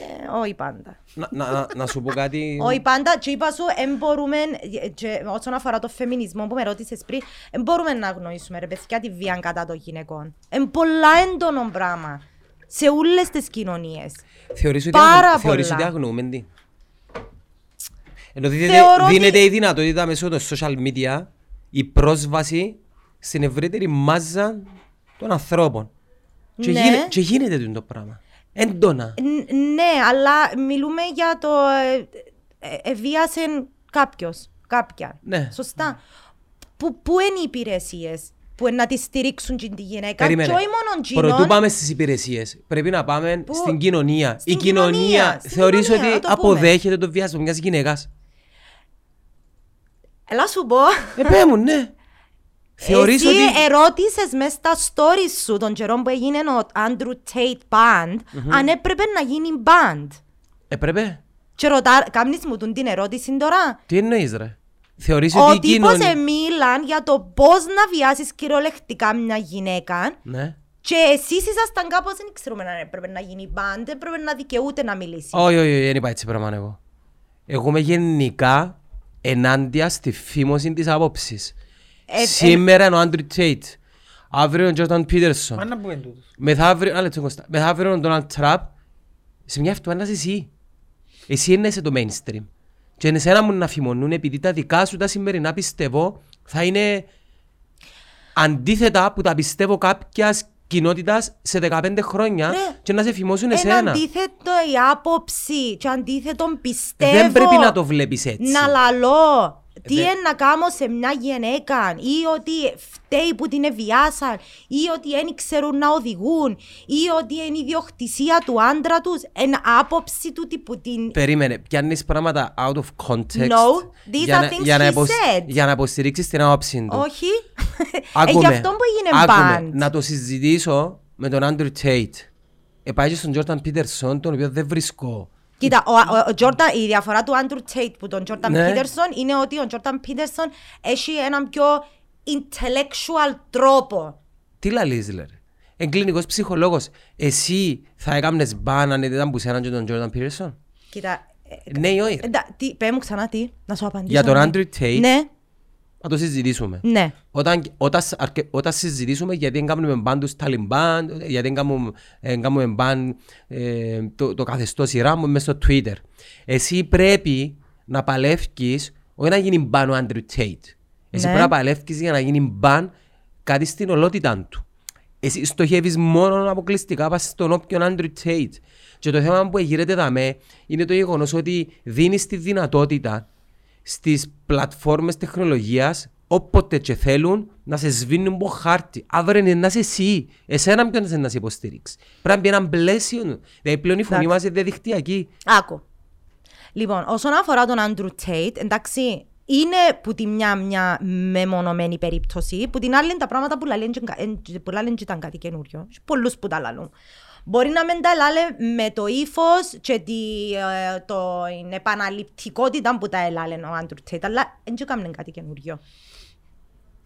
όχι πάντα. Να, να, να, να σου πω κάτι. Όχι πάντα, και είπα σου, εν μπορούμε, ε, και όσον αφορά το φεμινισμό που με ρώτησες πριν, εν μπορούμε να αγνοήσουμε ρε παιδιά τη βία κατά των γυναικών. Εν πολλά έντονο πράγμα. Σε όλες τις κοινωνίες. Θεωρείς ότι, Πάρα αγνο- θεωρείς πολλά. ότι αγνοούμε τι; Ενώ δίνεται, Θεωρώ ότι- δίνεται η δυνατότητα μέσω των social media η πρόσβαση στην ευρύτερη μάζα των ανθρώπων. Και, Ναι. γίνε- και γίνεται τούτο το πράγμα. Έντονα. Ν- ναι, αλλά μιλούμε για το ε, ε, εβίασε κάποιος, κάποια. Ναι. Σωστά. Που, πού είναι οι υπηρεσίες που είναι να τη στηρίξουν την τη γυναίκα; Περίμενε. και όχι μόνο Πρωτού τζινόν. πάμε στις υπηρεσίες, πρέπει να πάμε Πού; στην κοινωνία. Στην η κοινωνία, κοινωνία, στην θεωρείς κοινωνία, ότι να το πούμε. αποδέχεται τον βιασμό μιας γυναίκας; Έλα σου πω. Ε, πέ μου, ναι. Θεωρείς Εσύ ότι... ερώτησες μέσα στα stories σου τον καιρό που έγινε ο Andrew Tate Band αν έπρεπε να γίνει band. Έπρεπε. Και ρωτά, κάνεις μου τον την ερώτηση τώρα. Τι εννοείς ρε; Θεωρείς Ο ότι η τύπος κοινωνία... μίλαν για το πώς να βιάσεις κυριολεκτικά μια γυναίκα Ναι. και εσείς ήσασταν κάπως, δεν ξέρουμε αν έπρεπε να γίνει band, έπρεπε να δικαιούται να μιλήσει. Όχι, όχι, όχι, δεν είπα έτσι πράγμα εγώ. Εγώ είμαι γενικά ενάντια στη φήμωση της άποψης. Ε, Σήμερα είναι ο Άντρου Τέιτ. Αύριο είναι ο Τζόρταν Πίτερσον. Μα να πούμε τούτος. Μεθαύριο, άλλα Κώστα. Μεθαύριο είναι ο Ντόναλτ Τραπ. Σε μια εβδομάδα είσαι εσύ. Εσύ είναι σε το mainstream. Και είναι σένα μου να φημωνούν επειδή τα δικά σου τα σημερινά πιστεύω θα είναι αντίθετα που τα πιστεύω κάποιας κοινότητας σε 15 χρόνια Ρε, και να σε φημώσουν Είναι εσένα. αντίθετο η άποψη και αντίθετο πιστεύω. Δεν πρέπει να το βλέπεις έτσι. Να λαλώ. Τι Δεν- είναι να κάνω σε μια γυναίκα ή ότι φταίει που την εβιάσαν ή ότι δεν ξέρουν να οδηγούν ή ότι είναι η ιδιοκτησία του άντρα τους εν άποψη του που την... Περίμενε, πιάνεις πράγματα out of context No, these για, are να, things για, να he υποσ- said. για να υποστηρίξεις την άποψη του. Όχι. ε, Άκουμε, γι' αυτό που έγινε άκουμε. band. Να το συζητήσω με τον Άντρου Τέιτ. Επάγει στον Τζόρταν Πίτερσον, τον οποίο δεν βρίσκω. Κοίτα, ο, ο, ο Jordan, η διαφορά του Άντρου Τέιτ που τον Jordan Ναι. Peterson είναι ότι ο Jordan Peterson έχει έναν πιο intellectual τρόπο. Τι λαλείς, λε. ρε. Εν κλινικός ψυχολόγος. Εσύ θα έκαμνες μπαν αν ήταν που σέναν και τον Τζόρταν Πίτερσον; Κοίτα, ε, Ναι ή όχι. ρε. εντα, τι, πέ μου ξανά τι, να σου απαντήσω. Για τον ναι. Andrew Tate. Ναι, Να το συζητήσουμε. ναι. Όταν, όταν, σ- αρκε- όταν συζητήσουμε γιατί δεν κάνουμε μπαν τους Ταλιμπάν, γιατί δεν κάνουμε, δεν κάνουμε μπαν ε, το, το καθεστώς Ιράν μέσα στο Twitter. Εσύ πρέπει να παλεύκεις, όχι να γίνει μπαν ο Άντρου Τέιτ. Εσύ Ναι. πρέπει να παλεύκεις για να γίνει μπαν κάτι στην ολότητα του. Εσύ στοχεύεις μόνο αποκλειστικά πας στον όποιον Άντρου Τέιτ. Και το θέμα που γύρεται δαμέ είναι το γεγονός ότι δίνεις τη δυνατότητα στις πλατφόρμες τεχνολογίας όποτε και θέλουν να σε σβήνουν από χάρτη. Αύριο είναι να είσαι εσύ. Εσένα ποιον είναι να σε υποστηρίξει. Πρέπει να μπει ένα πλαίσιο. Δηλαδή πλέον η φωνή μας είναι διαδικτυακή. Άκου. Λοιπόν, όσον αφορά τον Άντρου Τέιτ, εντάξει, είναι που τη μια μια μεμονωμένη περίπτωση, που την άλλη τα πράγματα που λαλέν και- εν- που λαλέν και ήταν κάτι καινούριο. Έχει πολλούς που τα λαλούν. Μπορεί να μην τα λάλε με το ύφος και τη, ε, το, την επαναληπτικότητα που τα έλαλε ο Άντρου Τέιτ, αλλά δεν έκαμε κάτι καινούριο.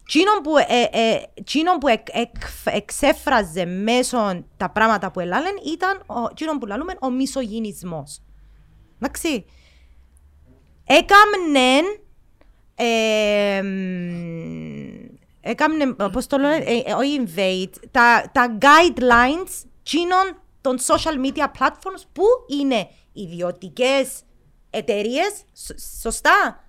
Τσίνον που, ε, ε, τσίνον που εκ, εκ- εξέφραζε μέσω τα πράγματα που έλαλεν ήταν ο, τσίνον που λαλούμε ο μισογυνισμός. Εντάξει. Έκαμνεν ε, έκαμνε, πώς το λένε, ε, ε, όχι invade, τα, τα guidelines τσίνων των social media platforms που είναι ιδιωτικές εταιρείες, σ- σωστά;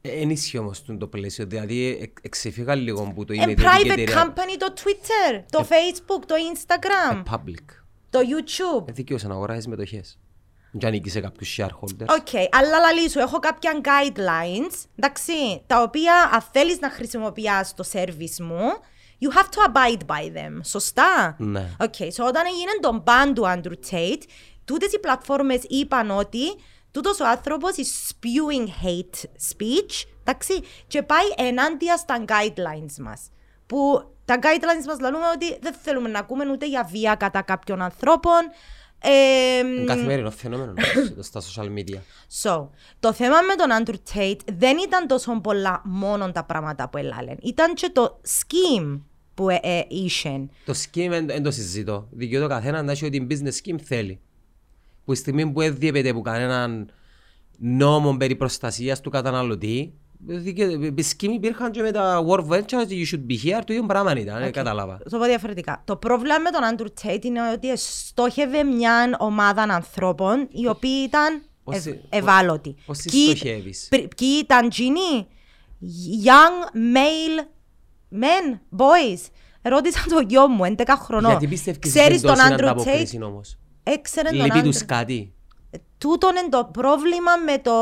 Εν ισχύει όμως το πλαίσιο. Δηλαδή εξ- εξεφύγα λίγο που το είναι And ιδιωτική private εταιρεία. company το Twitter, το Facebook, το Instagram, Public. το YouTube. Δεν δικαιούσαι να αγοράσεις μετοχές. Και ανήκει σε κάποιους shareholders. Ok, αλλά λαλώ σου, έχω κάποια guidelines, εντάξει, τα οποία αν θέλεις να χρησιμοποιάς το service μου, you have to abide by them, σωστά; Ναι. Ok, so όταν έγινε τον ban του Andrew Tate, τούτες οι πλατφόρμες είπαν ότι τούτος ο άνθρωπος is spewing hate speech, εντάξει, και πάει ενάντια στα guidelines μας. Που τα guidelines μας λαλούμε ότι δεν θέλουμε να ακούμε ούτε για βία κατά κάποιων ανθρώπων, ε, Είναι καθημερινό φαινόμενο νομίζω, στα social media. So, το θέμα με τον Andrew Tate δεν ήταν τόσο πολλά μόνο τα πράγματα που έλαλεν. Ήταν και το scheme που ε, ε, είχε. Το scheme δεν το συζητώ. Δικαιούται ο καθένα να έχει ό,τι business scheme θέλει. Που η στιγμή που δεν διέπεται από κανέναν νόμο περί προστασίας του καταναλωτή, δικαιούται- οι scheme υπήρχαν και με τα World Ventures, you should be here, το ίδιο πράγμα ήταν, δεν κατάλαβα. Θα το πω διαφορετικά. Το πρόβλημα με τον Andrew Tate είναι ότι στόχευε μια ομάδα ανθρώπων οι οποίοι ήταν Πώς ευ- τι- ευάλωτοι. πώς τι Ποιοι- στοχεύεις; πρι- Ποιοι ήταν τζινοί; Young male men, boys. Ρώτησα το γιο μου, 11 χρονών. Γιατί πιστεύεις Ξέρεις δεν τον τόση Andrew Tate, ανταπόκριση όμως; έξερε τον Λείπει Andrew τους κάτι; τούτον είναι το πρόβλημα με το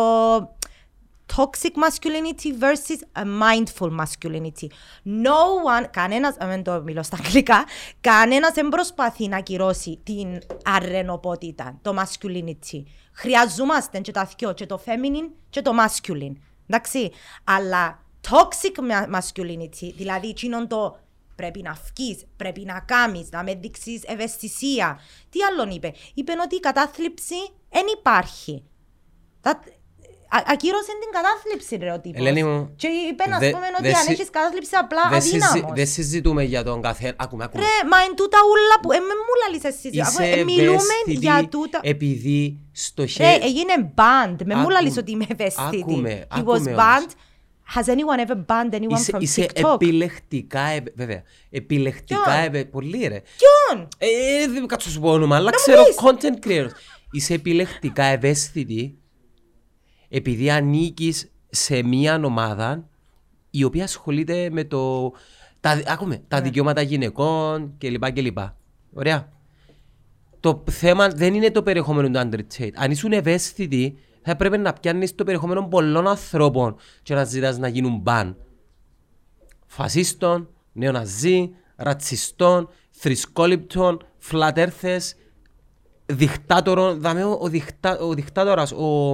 toxic masculinity versus a mindful masculinity. No one, κανένας, α, μην το μιλώ στα αγγλικά, κανένας δεν προσπαθεί να κυρώσει την αρενοπότητα, το masculinity. Χρειαζόμαστε και τα δυο, και το feminine και το masculine. Εντάξει, αλλά toxic ma- masculinity, δηλαδή εκείνον το πρέπει να βγεις, πρέπει να κάνεις, να με δείξεις ευαισθησία. Τι άλλον είπε; Είπε ότι η κατάθλιψη δεν υπάρχει. That, Α- ακύρωσε την κατάθλιψη ρε ο τύπος. Ελένη μου, Και είπε να δε- πούμε δε ότι αν συ- έχεις κατάθλιψη απλά Δεν συζη- αδύναμος. δεν συζητούμε για τον καθένα. Άκουμε, άκουμε. Ρε, μα εν τούτα ούλα που... Ε, με μου λαλείς εσύ. Είσαι αφού, ε, Μιλούμε ευαίσθητη για τούτα... επειδή στο Ρε, χέρι... έγινε banned. Με μου Άκουμε. λαλείς ότι είμαι ευαίσθητη. Άκουμε, He was άκουμε banned. Has anyone ever banned anyone Είσαι, from είσαι TikTok? επιλεκτικά, ευε- βέβαια, επιλεκτικά, Ποιον; ευε- πολύ ρε. Ποιον; Ε, δεν κάτσω σου πω όνομα, αλλά μου ξέρω πεις. content creators. Είσαι επιλεκτικά ευαίσθητη επειδή ανήκεις σε μια ομάδα η οποία ασχολείται με το... Τα, άκουμε, Ναι. τα δικαιώματα γυναικών κλπ. κλπ. Ωραία. Το θέμα δεν είναι το περιεχόμενο του Andrew Tate. Αν ήσουν ευαίσθητη, θα έπρεπε να πιάνεις το περιεχόμενο πολλών ανθρώπων και να ζητάς να γίνουν μπαν. Φασίστων, νεοναζί, ρατσιστών, θρησκόληπτων, φλατέρθες, δικτάτορων. Δαμε ο, ο, δικτά, ο δικτάτορας, ο,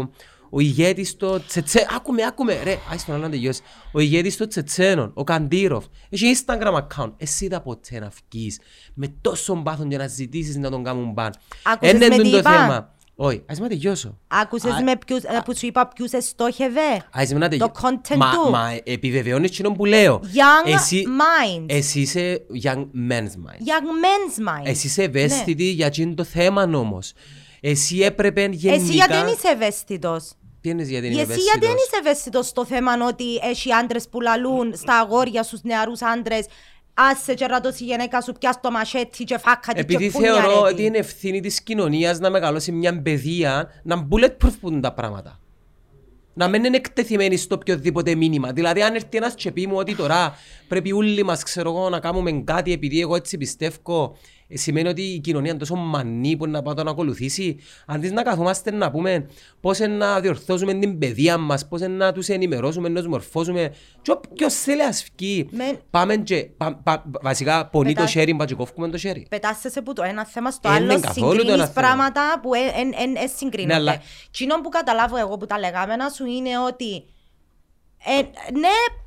ο ηγέτης των Τσετσέ... Άκουμε, άκουμε, ρε, άις τον άλλο να τελειώσει. Ο ηγέτης των Τσετσένων, ο Καντήροφ. Έχει Instagram account. Εσύ είδα ποτέ να βγεις με τόσο πάθον και να ζητήσεις να τον κάνουν μπαν. Άκουσες Εν εν με τούτο τι το είπα; θέμα. Όχι, ας με τελειώσω. Άκουσες Α- με ποιους, ε, που σου είπα ποιους εστόχευε. Ας με να Το τελειώσω. content μα, του. Μα επιβεβαιώνεις εκείνο που λέω. Young Εσύ- minds. Εσύ είσαι young men's mind. Young men's mind. Εσύ είσαι ευαίσθητη για εκείνο το θέμα όμως. Εσύ έπρεπε γενικά... Ναι. Εσύ γιατί δεν είσαι ευαίσθητος; Τι εννοείς γιατί είναι Εσύ γιατί δεν ευαίσθητος. είσαι ευαίσθητος στο θέμα ότι έχει άντρες που λαλούν στα αγόρια στους νεαρούς άντρες Άσε και ρατώσει η γυναίκα σου πιάσει το μασέτι και φάκα τη Επειδή και πούνια, θεωρώ ρε, ότι τι. είναι ευθύνη της κοινωνίας να μεγαλώσει μια παιδεία να bulletproof που είναι τα πράγματα. Να μην είναι εκτεθειμένη στο οποιοδήποτε μήνυμα. Δηλαδή, αν έρθει ένας και πει μου ότι τώρα πρέπει όλοι μας ξέρω εγώ, να κάνουμε κάτι επειδή εγώ έτσι πιστεύω, ε, σημαίνει ότι η κοινωνία είναι τόσο μανή που να πάω να ακολουθήσει. Αντί να καθόμαστε να πούμε πώς να διορθώσουμε την παιδεία μας, πώς να τους ενημερώσουμε, να τους μορφώσουμε. Και όποιος θέλει ας βγει. Μεν- Πάμε και, πα, πα, βασικά, πονεί το Πετά- χέρι, πάμε και κόφουμε το χέρι. Πετάσσεσαι που το ένα θέμα στο Ε, άλλο, είναι καθόλου το ένα συγκρίνεις θέμα. πράγματα που δεν Ναι, συγκρίνονται. αλλά- Κοινό που καταλάβω εγώ που τα λεγάμενα σου είναι ότι ε, ναι, ε, ε,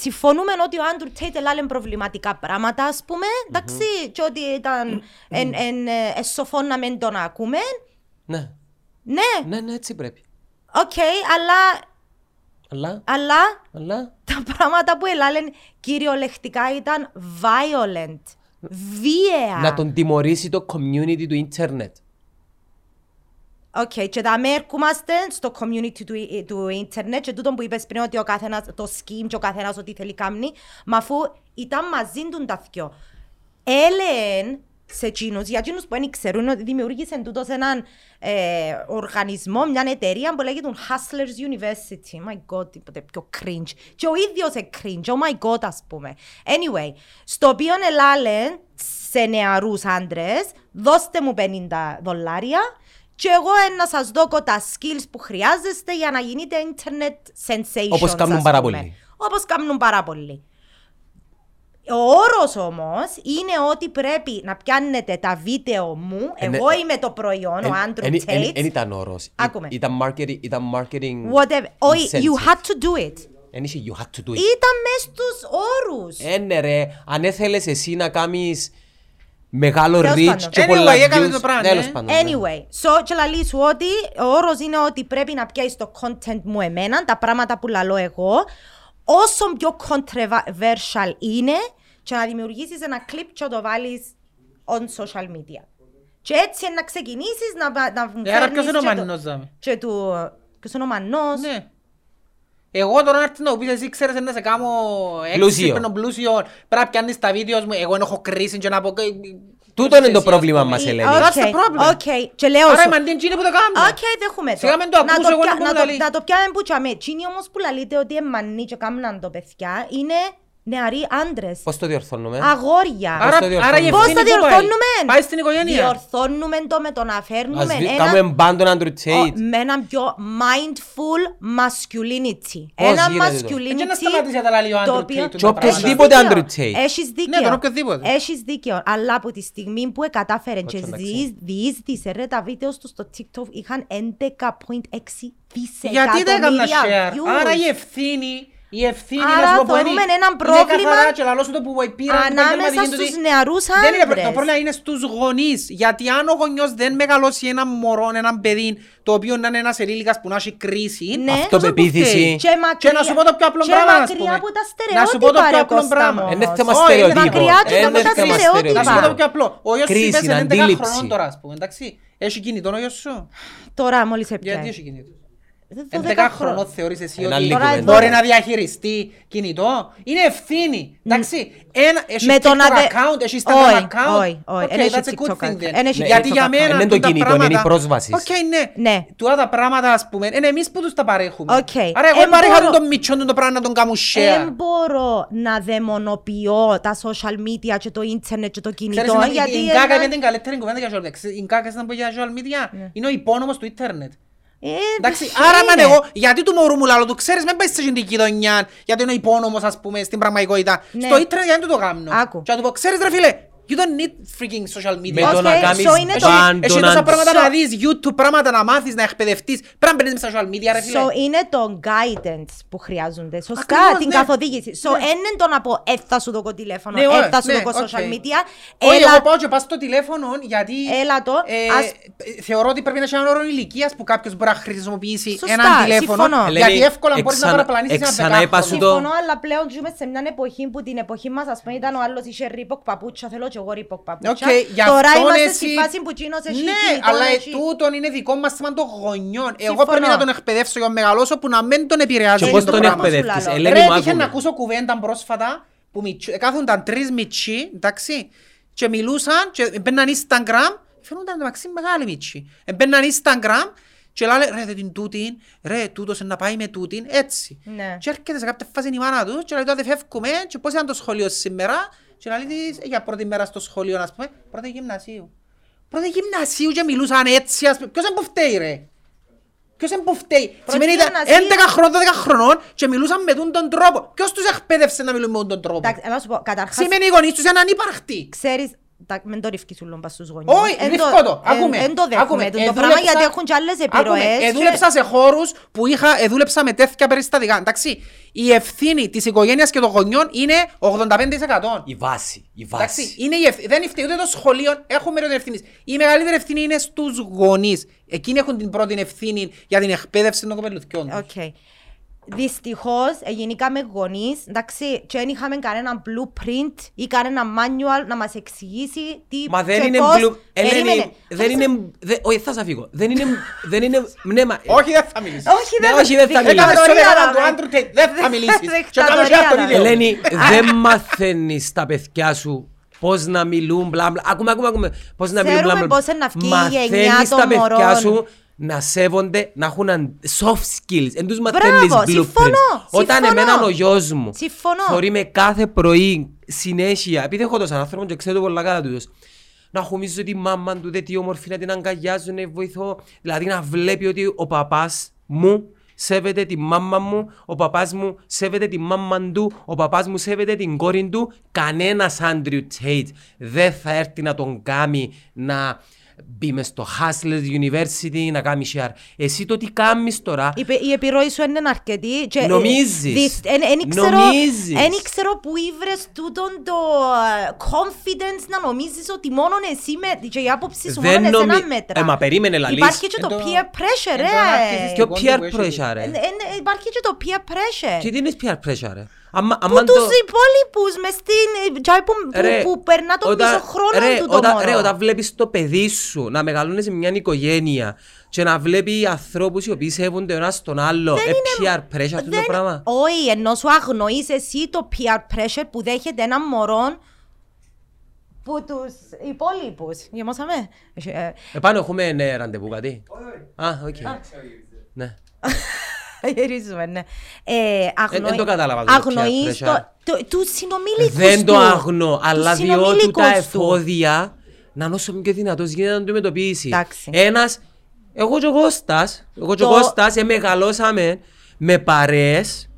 συμφωνούμε ότι ο Άντρου Τέιτ έλαβε προβληματικά πράγματα, ας πούμε, εντάξει, και ότι ήταν εν, εν, ε, ε, σοφό να μην τον ακούμε. Ναι, Ναι, ναι, ναι, έτσι πρέπει. οκ, αλλά, Αλλά, αλλά αλλά, τα πράγματα που έλαβε κυριολεκτικά ήταν violent, βίαια. να τον τιμωρήσει το community του ίντερνετ. Οκ, και τα με ερχόμαστε στο community του, του ίντερνετ και τούτο που είπες πριν ότι ο καθένας, το scheme και ο καθένας ό,τι θέλει κάνει, μα αφού ήταν μαζί του τα δυο. Έλεεν σε εκείνους, για εκείνους που δεν ξέρουν ότι δημιούργησε τούτος έναν ε, οργανισμό, μια εταιρεία που λέγεται Hustlers University. My God, τίποτε πιο cringe. Και ο ίδιος είναι cringe, oh my God ας πούμε. Anyway, στο οποίο ελάλε σε νεαρούς άντρες, δώστε μου 50 δολάρια και εγώ ε, να σας δώκω τα skills που χρειάζεστε για να γίνετε internet sensations. Όπως κάνουν ας πάρα πούμε. πολλοί. Όπως κάνουν πάρα πολλοί. Ο όρος όμως είναι ότι πρέπει να πιάνετε τα βίντεο μου, Ε, ναι. εγώ είμαι το προϊόν, ο Άντρου Δεν Τέιτ, ήταν όρος. Ή- Άκουμε. Ήταν marketing, ήταν marketing whatever. Όχι, you incentive. had to do it. Εν είχε you had to do it. Ήταν μες στους όρους. Ε, ναι ρε, αν έθελες εσύ να κάνεις μεγάλο Τέλος reach πάντων. και Anyway, πολλά έκαμε views, το πράγμα, τέλος ναι. πάντων, ναι. Anyway, so και λαλεί σου ότι ο όρος είναι ότι πρέπει να πιάσεις το content μου εμένα, τα πράγματα που λαλώ εγώ, όσο πιο controversial είναι και να δημιουργήσεις ένα κλιπ και να το βάλεις on social media. Και έτσι να ξεκινήσεις να, να μου Ε, άρα ποιος είναι ο και το- Μανινός, δάμε; Και του... Ποιος είναι ο Μανός. Ναι. Εγώ τώρα να έρθει να μου πεις εσύ ξέρεις να σε κάνω Πλούσιο. έξυπνο πλούσιο Πρέπει να πιάνεις τα βίντεος μου Εγώ έχω κρίση και να πω Τούτο είναι το Εσύ, πρόβλημα ας πούμε. μας, Ελένη. Οκ, That's the problem. οκ. Και λέω Άρα σου... η Μαντίν είναι που το κάνουμε Οκ, δέχομαι το. Σιγά μην το Να ακούσω, εγώ πια- να πούμε να το- λαλεί. Να το πιάμε που τσάμε. Τσίνοι όμως που λαλείτε ότι είναι μανί και κάμναν το παιδιά είναι νεαροί άντρες. Πώς το διορθώνουμε; Αγόρια. Άρα- Άρα, άρα η Πώς Πώς ευθύνη θα πού πάει; διορθώνουμε; Πάει στην οικογένεια Διορθώνουμε το με το να φέρνουμε Ας δει- ένα... κάνουμε μπαν τον Andrew ο- Tate. με ένα πιο mindful masculinity. Πώς ένα γίνεται το; masculinity Έτσι να σταματήσει να τα λέει ο το Andrew οποίο- Tate του Και τα οποιοσδήποτε πράγματα. Andrew Tate. Έχεις δίκιο. Ναι, τον οποιοδήποτε. Έχεις δίκιο. Αλλά από τη στιγμή που κατάφερε και Κότσο, εντάξει. διείσ- διείσδησε ρε τα βίντεος του στο TikTok είχαν 11.6 δισεκατομμύρια Γιατί δεν έκανα share views. Άρα η ευθύνη Η ευθύνη Άρα να σου πω που θεωρούμε είναι- ένα είναι πρόβλημα καθαρά και λαλώ σου το που πήραν την ανάμεσα επαγγελματική στους του- νεαρούς Δεν είναι άντρες. το πρόβλημα είναι στους γονείς. Γιατί αν ο γονιός δεν μεγαλώσει έναν μωρό, έναν παιδί, το οποίο να είναι ένας ενήλικας που να έχει κρίση, Ναι. αυτός Αυτοπεποίθηση. δεν Και φταίει. μακριά- Και να σου πω το πιο απλό και πράγμα, ας μακριά πούμε. από τα Να σου πω το στερεότυπα, πιο ρε, απλό Κώστα πράγμα. μου. Είναι θέμα Όχι, στερεοτύπων. μακριά και Είναι από τα θέμα στερεότυπα. Να σου πω το στερεοτύπων. πιο απλό. Ο γιος σου Κρίση, είπες είναι 11 αντίληψη. χρονών τώρα, ας πούμε, εντάξει. Έχει κινητό ο γιος σου; Τώρα μόλις Γιατί έπιανε. έχει κινητό; Δεν- 11 χρονών θεωρείς εσύ Ένα ότι άλλη κουβέντα. μπορεί να διαχειριστεί κινητό; Είναι ευθύνη. Εντάξει. Ένα, έχεις Με το TikTok να δε- account, έχεις Όχι, Instagram account. όχι, όχι. Okay, Εν έχεις that's a good TikTok thing account. then. Εν έχεις Γιατί TikTok για account. μένα Είναι το τούτα κινητό, είναι η πράγματα- πρόσβαση. Οκ, ναι. Ναι. Τούτα τα πράγματα, ας πούμε, είναι εμείς που τους τα παρέχουμε. Οκ. Άρα εγώ Εν δεν παρέχα μπορώ- τον μητσόν του το πράγμα να τον κάνουν Δεν share. μπορώ να δαιμονοποιώ τα social media και το ίντερνετ και το Ξέρεις, κινητό είναι- γιατί η Γκάκα ένα- είναι την καλύτερη κουβέντα για social media. Η Γκάκα ήταν που για social media; Είναι ο υπόνομος του ίντερνετ. Ε, Εντάξει, δεν άρα είναι; man εγώ, γιατί του μωρού μου λάλο του, ξέρεις, μην πες σε την κοινωνία, γιατί είναι ο υπόνομος, ας πούμε, στην πραγματικότητα. Ναι. Στο ίντερνετ γιατί του το κάνω. Άκου. Και να του πω, ξέρεις ρε φίλε, you don't need freaking social media. Με το να Okay, κάνεις so είναι το- πάντο Έχει να- τόσα πράγματα So- να δεις, YouTube, πράγματα να μάθεις, να εκπαιδευτείς. Πρέπει να μπαίνεις στα social media ρε φίλε. So είναι το guidance που χρειάζονται. Σωστά, Ακριβώς, την ναι. καθοδήγηση. So Ναι. είναι το να πω, ε, θα σου δω τηλέφωνο, Ναι, ε, ωραία, θα σου ναι, δω social OK. media. Όχι, Έλα, εγώ πάω και πάω στο τηλέφωνο γιατί Έλα το, ε, ας- ε, θεωρώ ότι πρέπει να έχει έναν όρο ηλικίας που κάποιος μπορεί να χρησιμοποιήσει Σωστά, έναν τηλέφωνο συμφωνώ. γιατί Ελένη, εύκολα μπορείς να εξανα- παραπλανήσεις έναν εξανά είπα σου δεκάχρονο. το- Συμφωνώ, αλλά πλέον ζούμε σε μια εποχή που την εποχή μας, ας πούμε, ήταν ο άλλος είχε Reebok παπούτσια, θέλω και εγώ Reebok παπούτσια. Οκ, γι' Τώρα αυτόν είμαστε εσύ- στη φάση που εκείνος έχει Ναι, κινητό, αλλά έχει- τούτον είναι δικό μας θέμα των γονιών. Εγώ Συμφωνώ. πρέπει να τον εκπαιδεύσω για να μεγαλώσω που να μην τον επηρεάζει Και Ε, πώς το τον πράγμα σου εκπαιδεύτης. λαλώ. Ελένη Ρε, μου έτυχε να άκουμε. ακούσω κουβέντα πρόσφατα που μητσ- κάθονταν τρεις μητσοί, εντάξει, και μιλούσαν και μπαίναν Instagram, φαίνονταν μεταξύ μεγάλοι μητσοί. Μπαίναν Instagram και λένε ρε δε την τούτην, ρε τούτος είναι να πάει με τούτην, έτσι. Ναι. Και έρχεται σε κάποια φάση η μάνα τους και λέει τότε φεύγουμε και πώς ήταν το σχολείο σήμερα και λέει της «Ε, για πρώτη μέρα στο σχολείο, ας πούμε, πρώτη γυμνασίου. Πρώτη γυμνασίου και μιλούσαν έτσι, ας πούμε, ποιος είναι που φταίει ρε; Ποιος είναι που φταίει; Πρώτη Σημαίνει ήταν γυμνασίου. 11 χρονών, 12 χρονών και μιλούσαν με τούν τον τρόπο. Ποιος τους εκπαίδευσε να μιλούν με τούν τον τρόπο; Εντάξει, έλα να σου πω, καταρχάς, Σημαίνει οι γονείς τους είναι ανύπαρκτοι. ξέρεις, τα- μεν το ρίφκεις ούλον πας στους γονείς. Όχι, Εν ρίφκω το. εν- Άκουμε. εν το δέχομαι άκουμε. το Ε, πράγμα δούλεψα- γιατί έχουν και άλλες Άκουμε. επιρροές. Ε, και- δούλεψα σε χώρους που είχα, ε, δούλεψα με τέτοια περιστατικά. Εντάξει, η ευθύνη της οικογένειας και των γονιών είναι 85%. Η βάση, η Εντάξει, βάση. είναι η ευθύνη. Δεν φταίει ούτε το σχολείο, έχουν μέρο ευθύνης. Η μεγαλύτερη ευθύνη είναι στους γονείς. Εκείνοι έχουν την πρώτη ευθύνη για την εκπαίδευση των κοπελουθιών. τους. Οκ. Δυστυχώς γεννήκαμε γονείς, εντάξει, και δεν είχαμε κανένα blueprint ή κανένα manual να μας εξηγήσει τι Μα δεν και είναι πώς- μπλου... Ελένη, Περίμενε. δεν είναι... δε- Όχι, θα σας φύγω. Δεν είναι... Δεν είναι... Ναι, μα... Όχι, δεν θα μιλήσεις. Όχι, Ναι, δεν όχι, δεν θα Έκαμε μιλήσω. στο Δικτατορία, δεκάνα του ρε. άντρου και δεν θα μιλήσεις. Και Δικτατορία, κάνουμε και αυτό ρε. βίντεο. Ελένη, δεν μαθαίνεις τα παιδιά σου πώς να μιλούν, μπλα μπλα. Ακούμε, ακούμε, ακούμε. Πώς να μιλούν, Ξέρουμε μπλα μπλα. πώς είναι να βγει η γενιά Μαθαίνεις των τα παιδιά μωρών. Σου να σέβονται, να έχουν αν- soft skills. Εν τους μαθαίνεις Μπράβο, blueprints. συμφωνώ, Όταν συμφωνώ. εμένα ο γιος μου Συμφωνώ. θωρεί με κάθε πρωί συνέχεια, επειδή έχω τόσο άνθρωπο και ξέρω το πολλά καλά τούτος, να χουμίζω τη μάμα του, δε τι όμορφη να την αγκαλιάζω, να βοηθώ. Δηλαδή να βλέπει ότι ο παπάς μου σέβεται τη μάμα μου, ο παπάς μου σέβεται τη μάμα του, ο παπάς μου σέβεται την κόρη του. Κανένας Άντριου Τέιτ δεν θα έρθει να τον κάνει να μπει μες στο Hustlers University, να κάνει share. Εσύ το τι κάνεις τώρα, Η, πε- η επιρροή σου είναι αρκετή. και, ε, Νομίζεις; δυσ- εν- εν ήξερα- Νομίζεις; εν ήξερα που ήβρες τούτον το ε, confidence να νομίζεις ότι μόνο εσύ με, και η άποψη σου μόνο δεν εσένα νομι... μέτρα. Ε, μα περίμενε λαλείς. Υπάρχει και Εν το το- peer pressure, εν το ρε. ναρκισιστικό. Ποιο κόντι peer που έχεις pressure, τούτο. ρε; Ε, ε, Υπάρχει και το peer pressure. Και τι είναι peer pressure, ρε; Άμα, Που άμα τους το... υπόλοιπους μες στην... ε, τζάι που, Ρε, που, που περνά τον όταν- πίσω χρόνο ρε, του το όταν, μωρό. Ρε, όταν βλέπεις το παιδί σου να μεγαλώνεις σε μια οικογένεια και να βλέπει ανθρώπους οι οποίοι σέβονται ο ένας τον άλλο, Δεν ε, είναι- peer pressure αυτό το δεν- πράγμα. Όχι, ενώ σου αγνοείς εσύ το peer pressure που δέχεται ένα μωρό που τους υπόλοιπους. Γεμώσαμε. Ε, ε, Επάνω έχουμε ναι, ραντεβού κάτι. Α, οκ. Ναι. Γυρίζουμε, ναι. Ε, αγνοεί- δεν το κατάλαβα το Αγνοείς peer pressure. το, το, τους συνομήλικους Δεν το του. αγνώ, αλλά Τους διότι συνομήλικους τα του. εφόδια να είναι όσο πιο δυνατός γίνεται να το αντιμετωπίσει. Εντάξει. Ένας, εγώ και ο Κώστας, εγώ και ο Το- Κώστας, ε, μεγαλώσαμε με παρέες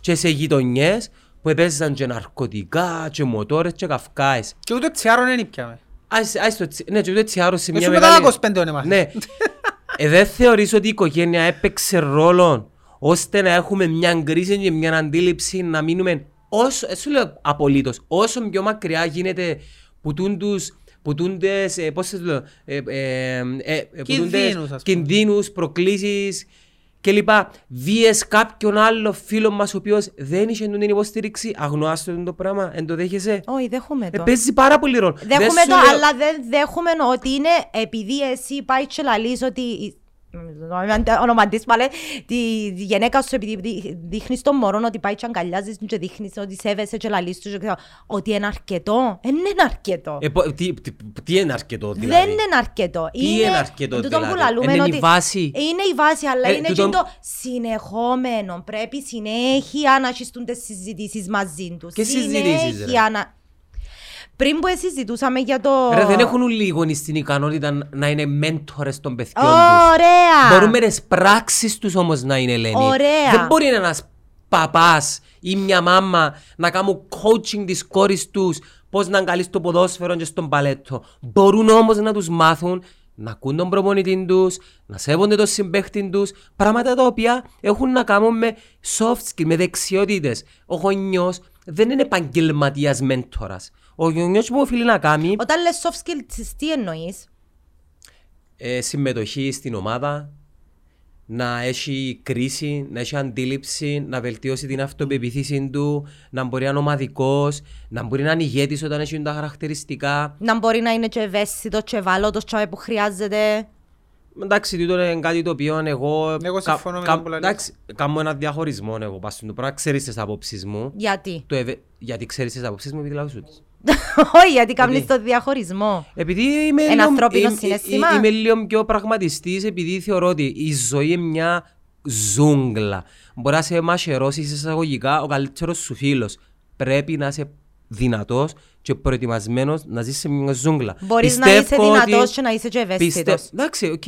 και σε γειτονιές που έπαιζαν και ναρκωτικά και μοτόρες και καυκάες. Και ούτε τσιάρον δεν ήπιαμε. Ας, ας το, τσι- ναι, και ούτε τσιάρος σε μια Εσύ μετά μεγάλη... 25 όνε μάθες. Ναι. Ε, δεν θεωρείς ότι η οικογένεια έπαιξε ρόλο ώστε να έχουμε μια κρίση και μια αντίληψη να μείνουμε όσο, ε, σου λέω απολύτως, όσο πιο μακριά γίνεται που τούντους που τούντες, ε, πώς σας λέω, ε, ε, ε, που Κινδύνους, τούντες ας πούμε. κινδύνους, προκλήσεις και λοιπά. Βίες κάποιον άλλο φίλο μας ο οποίος δεν είχε την υποστήριξη, αγνοάστο το πράγμα, εν το δέχεσαι; Όχι, δέχομαι Ε, το. παίζει πάρα πολύ ρόλο. Δεν Δέχομαι σου το, λέω- αλλά δεν δέχομαι ότι είναι επειδή εσύ πάει και λαλείς ότι όνομα της πάλι, τη γυναίκα σου επειδή δει- δείχνεις τον μωρό ότι πάει και αγκαλιάζεις τον και δείχνεις ότι σέβεσαι και λαλείς τους και ξέρω, ότι είναι αρκετό. Δεν είναι αρκετό. Ε, πω- τι, τι, τι είναι αρκετό δηλαδή; Δεν είναι αρκετό. Τι είναι αρκετό, τούτο που δηλαδή; λαλούμε Είναι η ότι- βάση; Είναι η βάση, αλλά Ε, είναι τούτο- και το συνεχόμενο. Πρέπει συνέχεια να έχεις τις συζητήσεις μαζί τους. Και συζητήσεις, ρε; Συνέχεια να... Πριν που συζητούσαμε για το... Ρε, δεν έχουν λίγο στην ικανότητα να- να είναι μέντορες των παιδιών τους. Ωραία! Μπορούν με τις πράξεις τους όμως να είναι Ελένη. Ωραία. Δεν μπορεί ένας παπάς ή μια μάμα να κάνουν coaching της κόρης τους πώς να αγκαλείς το ποδόσφαιρο και στον παλέτο. Μπορούν όμως να τους μάθουν να ακούν τον προπονητή τους, να σέβονται τον συμπαίχτη τους, πράγματα τα οποία έχουν να κάνουν με soft skill, με δεξιότητες. Ο γονιός δεν είναι επαγγελματίας μέντορας. Ο γονιός που οφείλει να κάνει Όταν λες soft skills, τι εννοείς; ε, συμμετοχή στην ομάδα, να έχει κρίση, να έχει αντίληψη, να βελτιώσει την αυτοπεποίθηση του, να μπορεί να είναι ομαδικός, να μπορεί να είναι ηγέτης όταν έχει τα χαρακτηριστικά. Να μπορεί να είναι και ευαίσθητος και ευάλωτος και που χρειάζεται. Εντάξει, τούτο είναι κάτι το οποίο εγώ... Εγώ κα- συμφωνώ με κα- τον που λαλείς. Εντάξει, κάνω ένα διαχωρισμό εγώ πας στο πράγμα, ξέρεις τις απόψεις μου. Γιατί; Το ευε... Γιατί ξέρεις τις απόψεις μου, επειδή λάβεις τις. Όχι, γιατί κάνεις το διαχωρισμό. Επειδή είμαι, Ένα λίγο, ανθρώπινο είμαι- συναίσθημα. είμαι λίγο πιο πραγματιστής επειδή θεωρώ ότι η ζωή είναι μια ζούγκλα. Μπορεί να σε μαχαιρώσεις εισαγωγικά ο καλύτερος σου φίλος. Πρέπει να είσαι δυνατός και προετοιμασμένος να ζεις σε μια ζούγκλα. Μπορείς να Πιστεύω είσαι ότι- δυνατός και να είσαι και ευαίσθητος. Πιστε- Εντάξει, οκ.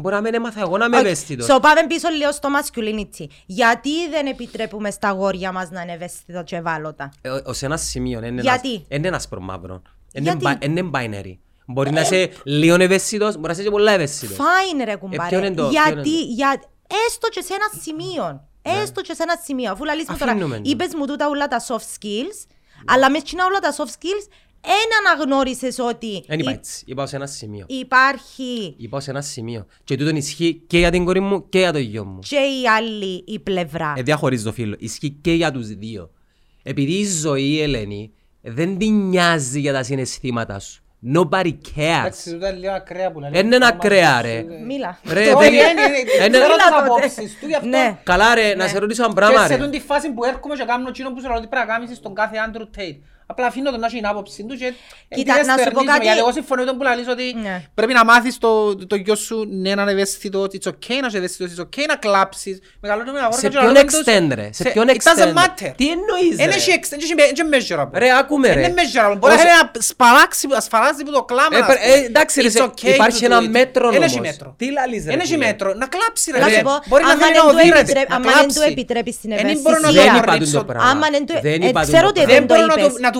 Μπορεί να μην έμαθα εγώ να είμαι Okay. ευαίσθητος. So, πάμε πίσω λίγο στο masculinity. Γιατί δεν επιτρέπουμε στα αγόρια μας να είναι ευαίσθητα και ευάλωτα; Ε, ως ένα σημείο. Είναι Γιατί; Ένας, είναι ένας προμαύρο. Είναι Γιατί; μπα- Είναι binary. Μπορεί να είσαι λίγο ευαίσθητος, μπορεί να είσαι και πολλά ευαίσθητος. Φάιν ρε ποιο κουμπάρε. είναι το- ποιο Γιατί, είναι για, έστω και σε ένα σημείο. Έστω και σε ένα σημείο. Αφού λαλείς μου τώρα, Αφήνουμε το. είπες μου τούτα όλα τα soft skills, αλλά μες τσινά όλα τα soft skills, δεν αναγνώρισες ότι Δεν είπα υ- έτσι. Είπα σε ένα σημείο. υπάρχει Είπα σε ένα σημείο. Και τούτον ισχύει και για την κόρη μου και για το γιο μου. και η άλλη η πλευρά. Ε, διαχωρίζει το φίλο. Ισχύει και για τους δύο. Επειδή η ζωή, Ελένη, δεν την νοιάζει για τα συναισθήματα σου. Nobody cares. Εντάξει, τούτα είναι λίγο ακραία που λέει. Είναι ένα ακραία, ρε. Μίλα. Ρε, Το δεν είναι, είναι- είναι- είναι- είναι- ξέρω τις Μίλα τότε. απόψεις του, γι' αυτό- Ναι. Καλά ρε, να σε ρωτήσω ένα Και πράγμα σε ρε. τούτη τη φάση που έρχομαι και κάνω εκείνο που σου λέω ότι πρέπει να κάνεις στον κάθε Andrew Tate. Απλά αφήνω τον να έχει την άποψη του και Κοίτα, επειδή να σου πω εστερνίζομαι, κάτι. Γιατί εγώ συμφωνώ με τον που λαλείς ότι Ναι. πρέπει να μάθεις το, το γιο σου ναι, να είναι ευαίσθητο, it's okay να είσαι ευαίσθητος, it's okay να κλάψεις. Μεγαλώνουμε αγόρια Σε και ποιον λαλούμε τους- extent ρε, σε ποιον It doesn't extent. matter. Τι εννοείς Εν ρε; έχει extent, εν έχει measurable. Ρε, άκουμε ρε. Είναι measurable. Μπορεί να Όσο- θέλει να σπαράξει, να σφαλάζει που το κλάμα. Ε, ας παι- πούμε. ε, εντάξει, ρε, It's σε- okay υπάρχει to do ένα it. μέτρο Εν έχει όμως. μέτρο. Τι λαλείς, ρε, Εν έχει φίλε; μέτρο. Να κλάψει ρε. Να σου ρε. πω, Μπορεί να άμα θέλει δεν να του οδύρεται, επιτρέπει- να άμα δεν του κλάψει. επιτρέπεις την Ε, δεν μπορώ να ευαισθησία. Δεν το είπα απορρίψω. τούτο πράγμα. Άμα δεν του- Δεν ε, είπα ξέρω τούτο ότι πράγμα.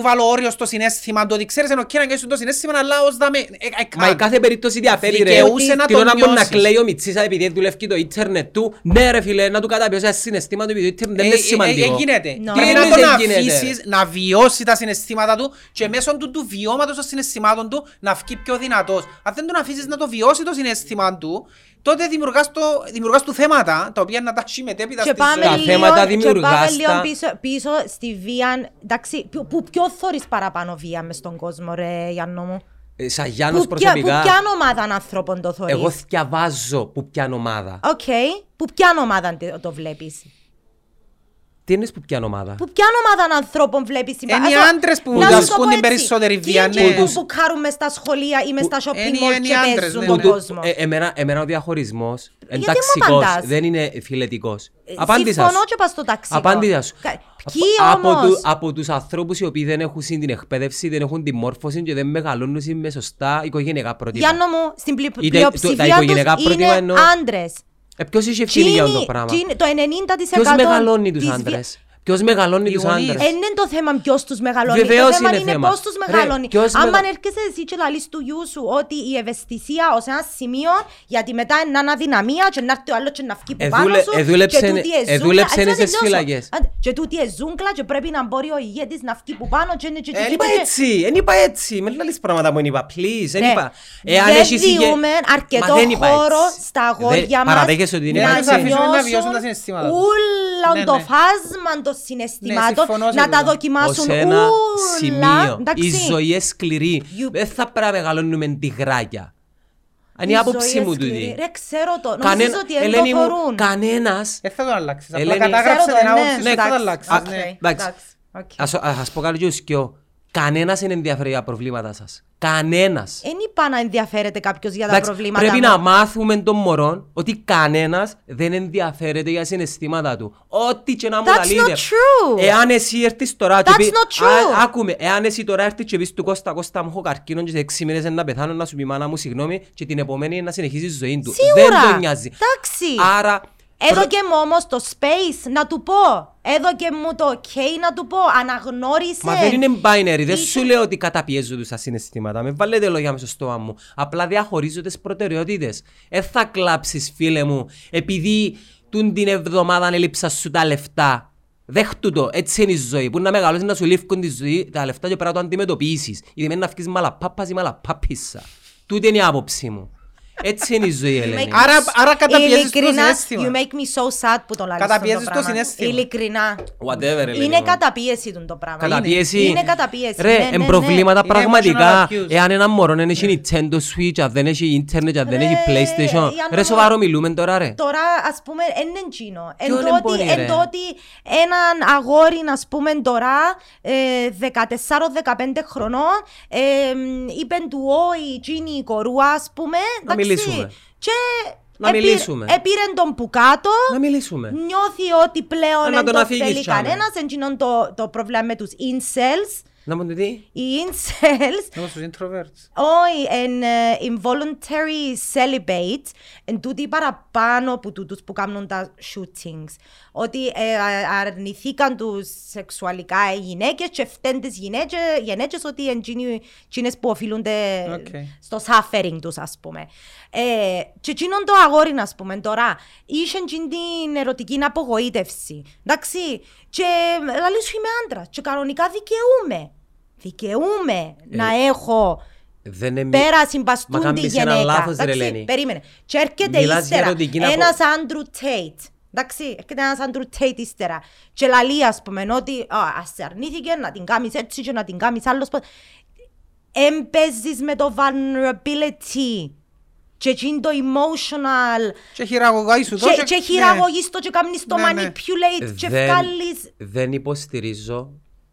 Δεν δεν το μπορώ να, είπες. του, να του βάλω όριο στο συνέστημα, το ότι ξέρεις ενώ και να κάνεις το συνέστημα, αλλά ως δαμε, ε, I Μα η can't. κάθε περίπτωση διαφέρει ρε. Δικαιούσε να Την το ώρα που να νιώσεις. κλαίει ο Μιτσής επειδή δουλεύει το ίντερνετ του, ναι ρε φίλε, να του καταπιώσει ένα συναισθήμα του επειδή το ίντερνετ δεν είναι Ε, ε, ε, σημαντικό. ε, γίνεται. No. Πρέπει Τι να εννοείς τον δεν γίνεται; αφήσεις να βιώσει τα συναισθήματα του και μέσω του, του βιώματος των συναισθημάτων του να βγει πιο δυνατός. Αν δεν τον αφήσεις να το βιώσει το συναίσθημα του, τότε δημιουργάς, το, δημιουργάς του θέματα τα οποία να τα έχεις μετέπειτα Και στη πάμε, Τα ζωή. λίγο, θέματα και πάμε δημιουργάς λίγο τα- πίσω, πίσω στη βία. Εντάξει, που, που ποιο θωρείς παραπάνω βία μες στον κόσμο ρε Γιάννο μου; Ε, Σαν Γιάννος Που ποια, που προσωπικά, ποια ομάδα ανθρώπων το θωρείς; εγώ διαβάζω που ποια ομάδα. Οκ. Που ποια ομάδα το- το βλέπεις; Τι εννοείς που ποια ομάδα; Που ποια ομάδα ανθρώπων βλέπεις. στην Είναι πα- οι Ας το- άντρες που να σου διδασκούν το πω την έτσι. περισσότερη βία, Τι ναι. είναι που Τους- μπουκάρουν μες στα σχολεία ή μες στα shopping είναι- mall είναι οι και άντρες, παίζουν ναι, τον ναι. κόσμο. Ε, εμένα, εμένα ο διαχωρισμός είναι Γιατί μου ταξικός, απαντάς; δεν είναι φιλετικός. Ε, Απάντησα Συμφωνώ σου. και πας στο ταξικό. Απάντησα σου. Κα- Από- Ποιοι από, όμως; του, από τους ανθρώπους οι οποίοι δεν έχουν την εκπαίδευση, δεν έχουν τη μόρφωση και δεν μεγαλώνουν με σωστά οικογενειακά πρότυπα. Γιάννο μου, στην πλη- Είτε το- τα πλειοψηφία οικογενειακά τους πρότυπα είναι εννοώ- άντρες. Ε, ποιος είχε ευθύνη για αυτό το Τζίνι- πράγμα; τζίνι- Το 90% Ποιος μεγαλώνει τους της άντρες; Ποιος μεγαλώνει Οι τους γονείς. άντρες; Ε, είναι το θέμα ποιος τους μεγαλώνει. Βεβαίως το θέμα είναι είναι, θέμα. πώς τους Ρε, μεγαλώνει. ποιος Αν μεγα- έρχεσαι εσύ και λαλείς του γιού σου ότι η ευαισθησία ως ένα σημείο, γιατί μετά είναι ένα αδυναμία και να έρθει ο άλλος και να βγει που Ε, πάνω δούλε- σου. ε, δούλεψε- και τούτη ε, ζούγκλα. δούλεψε Έτσι να στις τελειώσω. φυλακές. Άντε, Και τούτη η ζούγκλα και πρέπει να μπορεί ο ηγέτης να βγει που πάνω και είναι και Ε, και- Εν είπα και- έτσι, εν είπα έτσι. Με λαλείς πράγματα που εν είπα, please, εν Ναι. είπα. Εάν Δεν έχεις ηγε- διούμε αρκετό Μα δεν είπα χώρο έτσι. στα Δεν- αγόρια μας Παραδέχεσαι ότι είναι να να τους έτσι. αφήσουμε να βιώσουν νιώσουν τα συναισθήματα τους. ούλα Ναι, το ναι. φάσμα των συναισθημάτων, συμφωνώ σε να τα τούτο. Ως δοκιμάσουν ένα ούλα. σημείο. Εντάξει. Η ζωή είναι σκληρή. You- Δεν θα πρέπει να μεγαλώνουμε τιγράκια. Είναι η άποψη ζωή μου σκληρή. τούτη. Ρε, ξέρω το. Κανένα- Νομίζεις ότι δεν Ελένη το μου, φορούν. κανένας Δεν θα το αλλάξεις. Απλά Ελένη- κατάγραψε Ξέρω το, την ναι. άποψη σου, Ναι, δεν θα το εντάξει. αλλάξεις. Οκ, ναι. Εντάξει. εντάξει, οκ. Ας, ας σας πω κάτι και ουσκιό. Κανένας δεν ενδιαφέρει για προβλήματα σας. Κανένας. Εν είπα να ενδιαφέρεται κάποιος για τα Εντάξει, προβλήματα πρέπει μου. να μάθουμε των μωρών ότι κανένας δεν ενδιαφέρεται για συναισθήματα του. Ό,τι και να μου That's λαλείτε. not true. Εάν εσύ έρθεις τώρα και That's πει- not true. Α, άκουμε, εάν εσύ τώρα έρθεις και πεις του Κώστα, Κώστα μου έχω καρκίνο και σε έξι μήνες να πεθάνω να σου πει μάνα μου συγγνώμη και την επομένη να συνεχίσει τη ζωή του. Σίγουρα. Δεν τον νοιάζει. Εντάξει. Άρα, Έδωκε μου όμως το space να του πω. Έδωκε μου το ok να του πω. Αναγνώρισε. Μα δεν είναι binary, δεν Είσαι- σου λέω ότι καταπιέζω τους τα συναισθήματα. Με βάλετε λόγια μέσα στο στόμα μου. Απλά διαχωρίζω τις προτεραιότητες. Δεν θα κλάψεις φίλε μου επειδή τούν την εβδομάδα έλειψα σου τα λεφτά. Δέχτου το, έτσι είναι η ζωή. Που να μεγαλώσεις να σου λήφκουν τη ζωή, τα λεφτά και πρέπει να το αντιμετωπίσεις. Γιατί μένει να βγεις μαλαπάπας ή μαλαπάπισσα. Τούτη είναι η άποψη μου. Έτσι είναι η ζωή, Ελένη. Make- Άρα- άρα καταπιέζεις το Ειλικρινά, συναίσθημα. You make me so sad που το λαλείς Καταπιέζεις αυτό το πράγμα. συναίσθημα. Ειλικρινά. Whatever, Ελένη Είναι μου. καταπίεση του το πράγμα. Καταπίεση. Είναι, είναι καταπίεση. Ρε, ναι, ναι, εν ναι. προβλήματα Είναι πραγματικά. emotional abuse. Εάν ένα μωρό δεν έχει Nintendo Switch, αν δεν έχει Internet, αν δεν Ρε, έχει PlayStation. για να Ρε, μου- σοβαρό μιλούμε τώρα, ρε. Τώρα, ας πούμε, είναι εντζίνο. Εν Ποιο είναι τότε, μπορεί, ρε; εν τότε έναν αγόρι, ας πούμε, τώρα, ε, 14-15 χρονών, ε, είπε του «Όι, εκείνη η κορούα», ας πούμε, Να εντάξει. Μιλήσουμε. Και Να επήρε- μιλήσουμε. Επήρε τον που κάτω, Να μιλήσουμε. νιώθει ότι πλέον Ε, να δεν τον το αφήγεις θέλει τσάμε. κανένας, εντζίνον το, το πρόβλημα με τους incels. Να μου το τι. Οι incels Όπως τους introverts. όχι, εν ε, involuntary celibate, εν τούτοι παραπάνω από τούτους που κάνουν τα shootings. Ότι ε, α- αρνηθήκαν τους σεξουαλικά οι γυναίκες και φταίνουν τις γυναίκες, γυναίκες ότι είναι εκείνοι- εκείνες που οφείλονται Οκ. στο suffering τους, ας πούμε. Ε, και εκείνον το αγόρι, ας πούμε, τώρα, είχε εκείνη την ερωτική απογοήτευση. Εντάξει, και λαλή σου είμαι άντρας και κανονικά δικαιούμαι. Δικαιούμαι να έχω Δεν είναι... πέρα Μα συμπαστούν τη κάνεις ένα γυναίκα. λάθος, ρε, Εντάξει, Ελένη. περίμενε. Και έρχεται Μιλάς για ύστερα ερωτική απο- ένας Άντρου Τέιτ. Εντάξει, έρχεται ένας Άντρου Τέιτ ύστερα. Και λαλεί, ας πούμε, ότι α, ας σε αρνήθηκε να την κάνεις έτσι και να την κάνεις άλλος. πο- Εμπέζεις με το vulnerability. Και εκείνο το emotional. Και χειραγωγάει σου το Και, και- και ναι. χειραγωγείς το και κάνεις το Ναι, ναι. manipulate. Και δεν, βγάλεις... δεν υποστηρίζω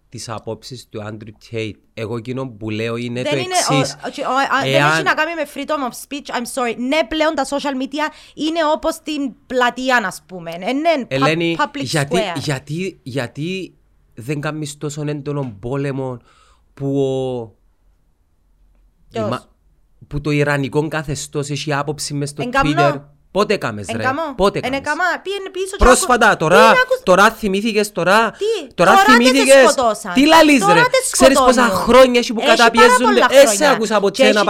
τις απόψεις του Άντρου Τέιτ. Εγώ εκείνο που λέω είναι Δεν το είναι, εξής. ο- ο- ο- α, δεν Εάν- έχει να κάνει με freedom of speech, I'm sorry. Ναι, πλέον τα social media είναι όπως την πλατεία, ας πούμε. Ε, ναι, pub- Ελένη, public γιατί, square. γιατί, γιατί δεν κάνεις τόσο έντονο πόλεμο που, ο, Ποιος; η μα- που το ιρανικό καθεστώς έχει άποψη μες στο Εν καμνό. Twitter. Πότε κάμες ρε, Εγκαμώ. πότε Εν κάμες. εκαμά. Πήγαινε πίσω και Πρόσφατα, άκου- τώρα, Πήγαινε, άκου- τώρα θυμήθηκες τώρα. Τι, τώρα τώρα δεν θυμήθηκες. σε σκοτώσαν. Τι λαλείς Τώρα ρε; δεν Ξέρεις πόσα σκοτώνουν. χρόνια έχει που Έχει πάρα καταπιέζονται; πολλά Έσαι χρόνια. άκουσα από Και τσένα έχει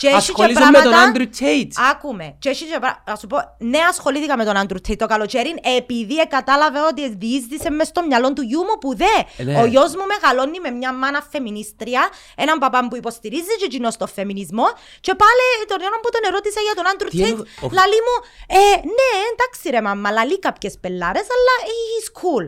και παραπονεθείς. πράγματα- και έχει και Ασχολείσαι με τον πράγματα- Άντρου Τέιτ. Άκουμε. Και έχει και πρα- να σου πω, ναι, ασχολήθηκα με τον Άντρου Τέιτ το καλοκαίρι επειδή κατάλαβε ότι διείσδησε μες στο μυαλό του γιού μου που δε. Ε, ναι. Ο γιος μου μεγαλώνει με μια μάνα φεμινίστρια, έναν παπά που υποστηρίζει και εκείνος το φεμινισμό και πάλι τον ώρα που τον ερώτησα για τον Άντρου Τι Τέιτ, εννο- ο- λαλή μου, ε, ναι, εντάξει ρε μαμά, λαλεί κάποιες πελάρες, αλλά he's cool.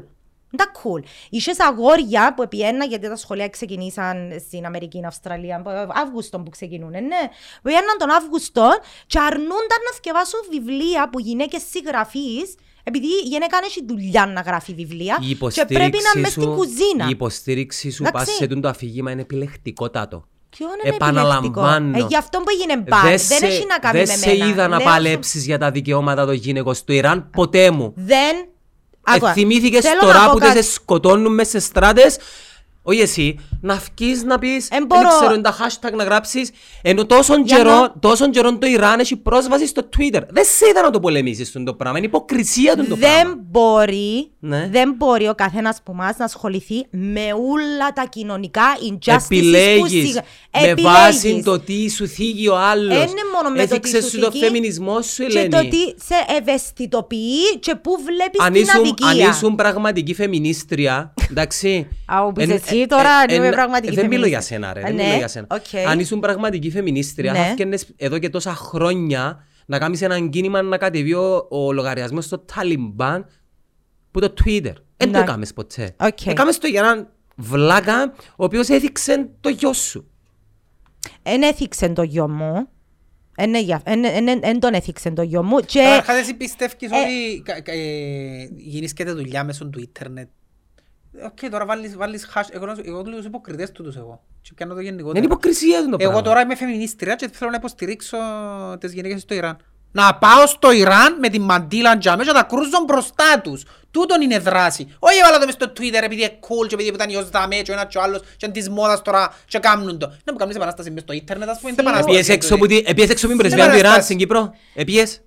Τα cool. Είχες αγόρια που επιένα γιατί τα σχολεία ξεκινήσαν στην Αμερική, στην Αυστραλία, Αύγουστο που ξεκινούν, ναι. Που Επιέναν τον Αύγουστο και αρνούνταν να σκευάσουν βιβλία που γυναίκες συγγραφείς επειδή η γυναίκα δεν έχει δουλειά να γράφει βιβλία Η και πρέπει να είναι υποστήριξή μες στην σου, κουζίνα. η υποστήριξη σου Εντάξει. πας σε τούτο αφήγημα είναι επιλεκτικότατο. Ποιο είναι Επαναλαμβάνω. επιλεκτικό. Ε, γι' αυτό που έγινε μπαν. Δεν Δεν σε- έχει να κάνει δεν με σε μένα. είδα να Λέω παλέψεις για τα δικαιώματα των γυναικών στο Ιράν ποτέ μου. Δεν... Άκουα. Ε, θυμήθηκες Θέλω τώρα να πω που δεν κάτι. σε σκοτώνουν μέσα σε στράτες όχι εσύ, να βγεις να πεις, Εν δεν μπορώ. ξέρω είναι τα hashtag να γράψεις, ενώ τόσον Για καιρό, να- τόσον καιρό το Ιράν έχει πρόσβαση στο Twitter. Δεν σε είδα να το πολεμήσεις τον το πράγμα, είναι υποκρισία τον το Δεν πράγμα. μπορεί Ναι. Δεν μπορεί ο καθένας από εμά να ασχοληθεί με όλα τα κοινωνικά injustices που Επιλέγεις σιγα- με βάση Επιλέγεις. το τι σου θίγει ο άλλος. Δεν είναι μόνο με το τι Έθιξες σου σου το θίγει φεμινισμό σου, και Ελένη. το τι σε ευαισθητοποιεί και πού βλέπεις αν την ήσουν, αδικία. αν ήσουν πραγματική φεμινίστρια, εντάξει. Α, που εν- είσαι εσύ ε, τώρα, ε, είμαι ε, πραγματική Δεν μιλώ για φεμινίστρια. σένα, ρε. Ε, Δεν ναι, μιλώ για σένα. οκ. Αν ήσουν πραγματική φεμινίστρια, Ναι. θα έφτιανες εδώ και τόσα χρόνια να κάνεις έναν κίνημα να κατεβεί ο, ο λογαριασμός στο Ταλιμπάν που το Twitter. Δεν το Ναι. έκαμες ποτέ. Οκ. Έκαμες το για έναν βλάκα ο οποίος έδειξε το γιο σου. Εν έθιξε το γιο μου. Εν, εγια- εν, εν, εν, εν τον έθιξε το γιο μου. Και Καταρχάς εσύ πιστεύεις ε, ότι κα- κα- ε, γεννήσκεται δουλειά μέσω του ίντερνετ. Οκ, τώρα βάλεις, βάλεις hash. Εγώ, να σου- εγώ τους υποκριτές τούτους εγώ. Και πιάνω το Είναι γενικότερο. υποκρισία το πράγμα. Εγώ τώρα είμαι φεμινίστρια και θέλω να υποστηρίξω τις γυναίκες στο Ιράν. Να πάω στο Ιράν με την μαντήλα τζάμε και να τα κρούζω μπροστά τους. Τούτον είναι δράση. Όχι έβαλα το μες στο Twitter επειδή είναι cool και επειδή ήταν η Οσδαμέ και ο ένας και ο άλλος και είναι της μόδας τώρα και κάνουν το. Να μου κάνεις επανάσταση μες στο ίντερνετ ας πούμε. είναι Σίγουρα. επανάσταση. Επίες έξω που τη- επίες έξω από την πρεσβεία του Ιράν επαναστάσεις. στην Κύπρο. Επίες.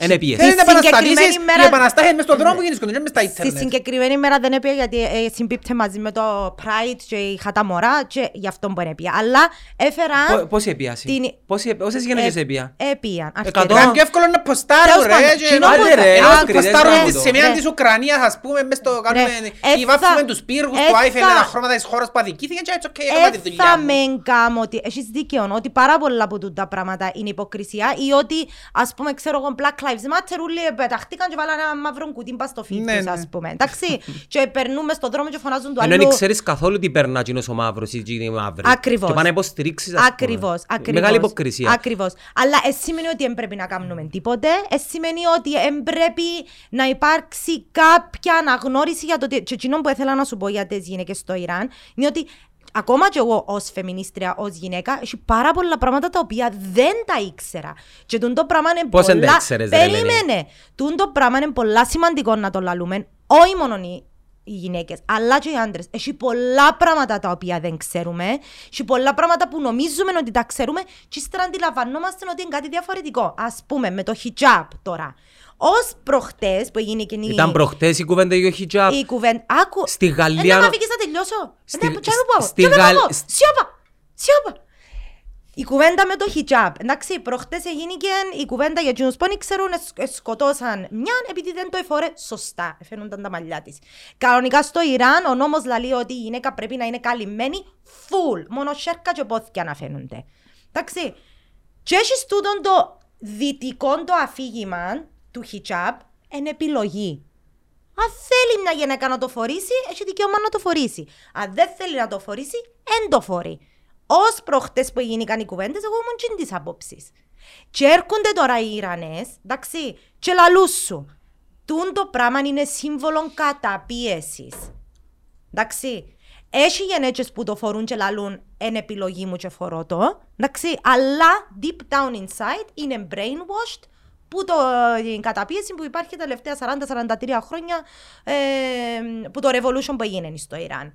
Εν επίες. Δεν είναι Στη συγκεκριμένη επαναστατήσεις, μέρα- οι επαναστάσεις μες στον δρόμο που γίνονται και μες στα Στη ίντερνετ. συγκεκριμένη μέρα δεν έπια γιατί ε, συμπίπτε μαζί με το Pride και είχα τα μωρά και γι' αυτό μπορεί να έπια. Αλλά έφερα... Πο- Πόση επίαση. την- Πόση- Πόσες γυναίκες έπια. Έπιαν; Εκατό. Ήταν πιο εύκολο να ποστάρουν Τέλος ρε. πάντων, και- κοινό Άντε, που- ρε, Α, είναι Να κριτές ποστάρουν να τη το. σημαία Ρε. της Ουκρανίας ας πούμε μες στο κάνουμε Ρε, βάφουμε έφτα- τους πύργους του έφτα- Άιφελ τα χρώματα της χώρας που αδικήθηκαν και έτσι οκ έκανα τη δουλειά θα μου. με εγκάμω ότι έχεις δίκαιο ότι πάρα πολλά από τούτα πράγματα είναι υποκρισία ή ότι ας πούμε ξέρω εγώ Black Lives Matter όλοι πεταχτήκαν και βάλανε ένα μαύρο κουτί μπας στο φίντ Ναι, τους ναι. ας πούμε εντάξει και περνούμε στον δρόμο και φωνάζουν του Ενώ άλλου δεν ξέρεις καθόλου τι περνά εκείνος ο μαύρος ή εκείνη η μαύρη. Ακριβώς. Και πάνε να υποστηρίξεις ας πούμε. Ακριβώς, ακριβώς. Μεγάλη υποκρισία. Ακριβώς. Αλλά εσύ σημαίνει ότι δεν πρέπει να κάνουμε τίποτε. Εσύ σημαίνει ότι δεν πρέπει να υπάρξει κάποια αναγνώριση για το ότι. Και εκείνο που ήθελα να σου πω για τις γυναίκες στο Ιράν είναι ότι ακόμα και εγώ ως φεμινίστρια, ως γυναίκα, έχει πάρα πολλά πράγματα τα οποία δεν τα ήξερα. Και τούτο πράγμα είναι Πώς δεν πολλά. τα ήξερες, ρε, Ελένη; Περίμενε. Τούτο πράγμα είναι πολλά σημαντικό να το λαλούμε. Όχι μόνο οι οι γυναίκες, αλλά και οι άντρες. Έχει πολλά πράγματα τα οποία δεν ξέρουμε. Έχει πολλά πράγματα που νομίζουμε ότι τα ξέρουμε, και ύστερα αντιλαμβανόμαστε ότι είναι κάτι διαφορετικό. Α πούμε, με το hijab τώρα. Ω προχτές που έγινε και η. Ήταν προχτές η κουβέντα για το hijab. Η κουβέντα. Άκου. Στη Γαλλία- Ε, να μ' αφήκεις να τελειώσω. Στη- Ε, ναι, τσάμε πάω, στη τσάμε Γαλλ- πάω. Σιώπα. Σιώπα. Η κουβέντα με το hijab. Εντάξει, προχτές έγινε και η κουβέντα για εκείνους που δεν ξέρουν, ε, ε, σκοτώσαν μια επειδή δεν το εφορέ σωστά. Εφαίνονταν τα μαλλιά της. Κανονικά στο Ιράν ο νόμος λέει ότι η γυναίκα πρέπει να είναι καλυμμένη full. Μόνο σέρκα και πόθηκια να φαίνονται. Εντάξει. Και έχεις τούτον το δυτικό το αφήγημα του hijab εν επιλογή. Αν θέλει μια γυναίκα να το φορήσει, έχει δικαίωμα να το φορήσει. Αν δεν θέλει να το φορήσει, δεν το φορεί. Ω προχτές που γίνηκαν οι κουβέντες, εγώ ήμουν τσιν της άποψης. Και έρχονται τώρα οι Ιρανές, εντάξει, και λαλούς σου. Τούν το πράγμα είναι σύμβολο καταπίεσης. Εντάξει. Έχει γενέτσες που το φορούν και λαλούν εν επιλογή μου και φορώ το. Εντάξει. Αλλά deep down inside είναι brainwashed που το, την καταπίεση που υπάρχει τα τελευταία 40-43 χρόνια ε, που το revolution που έγινε στο Ιράν.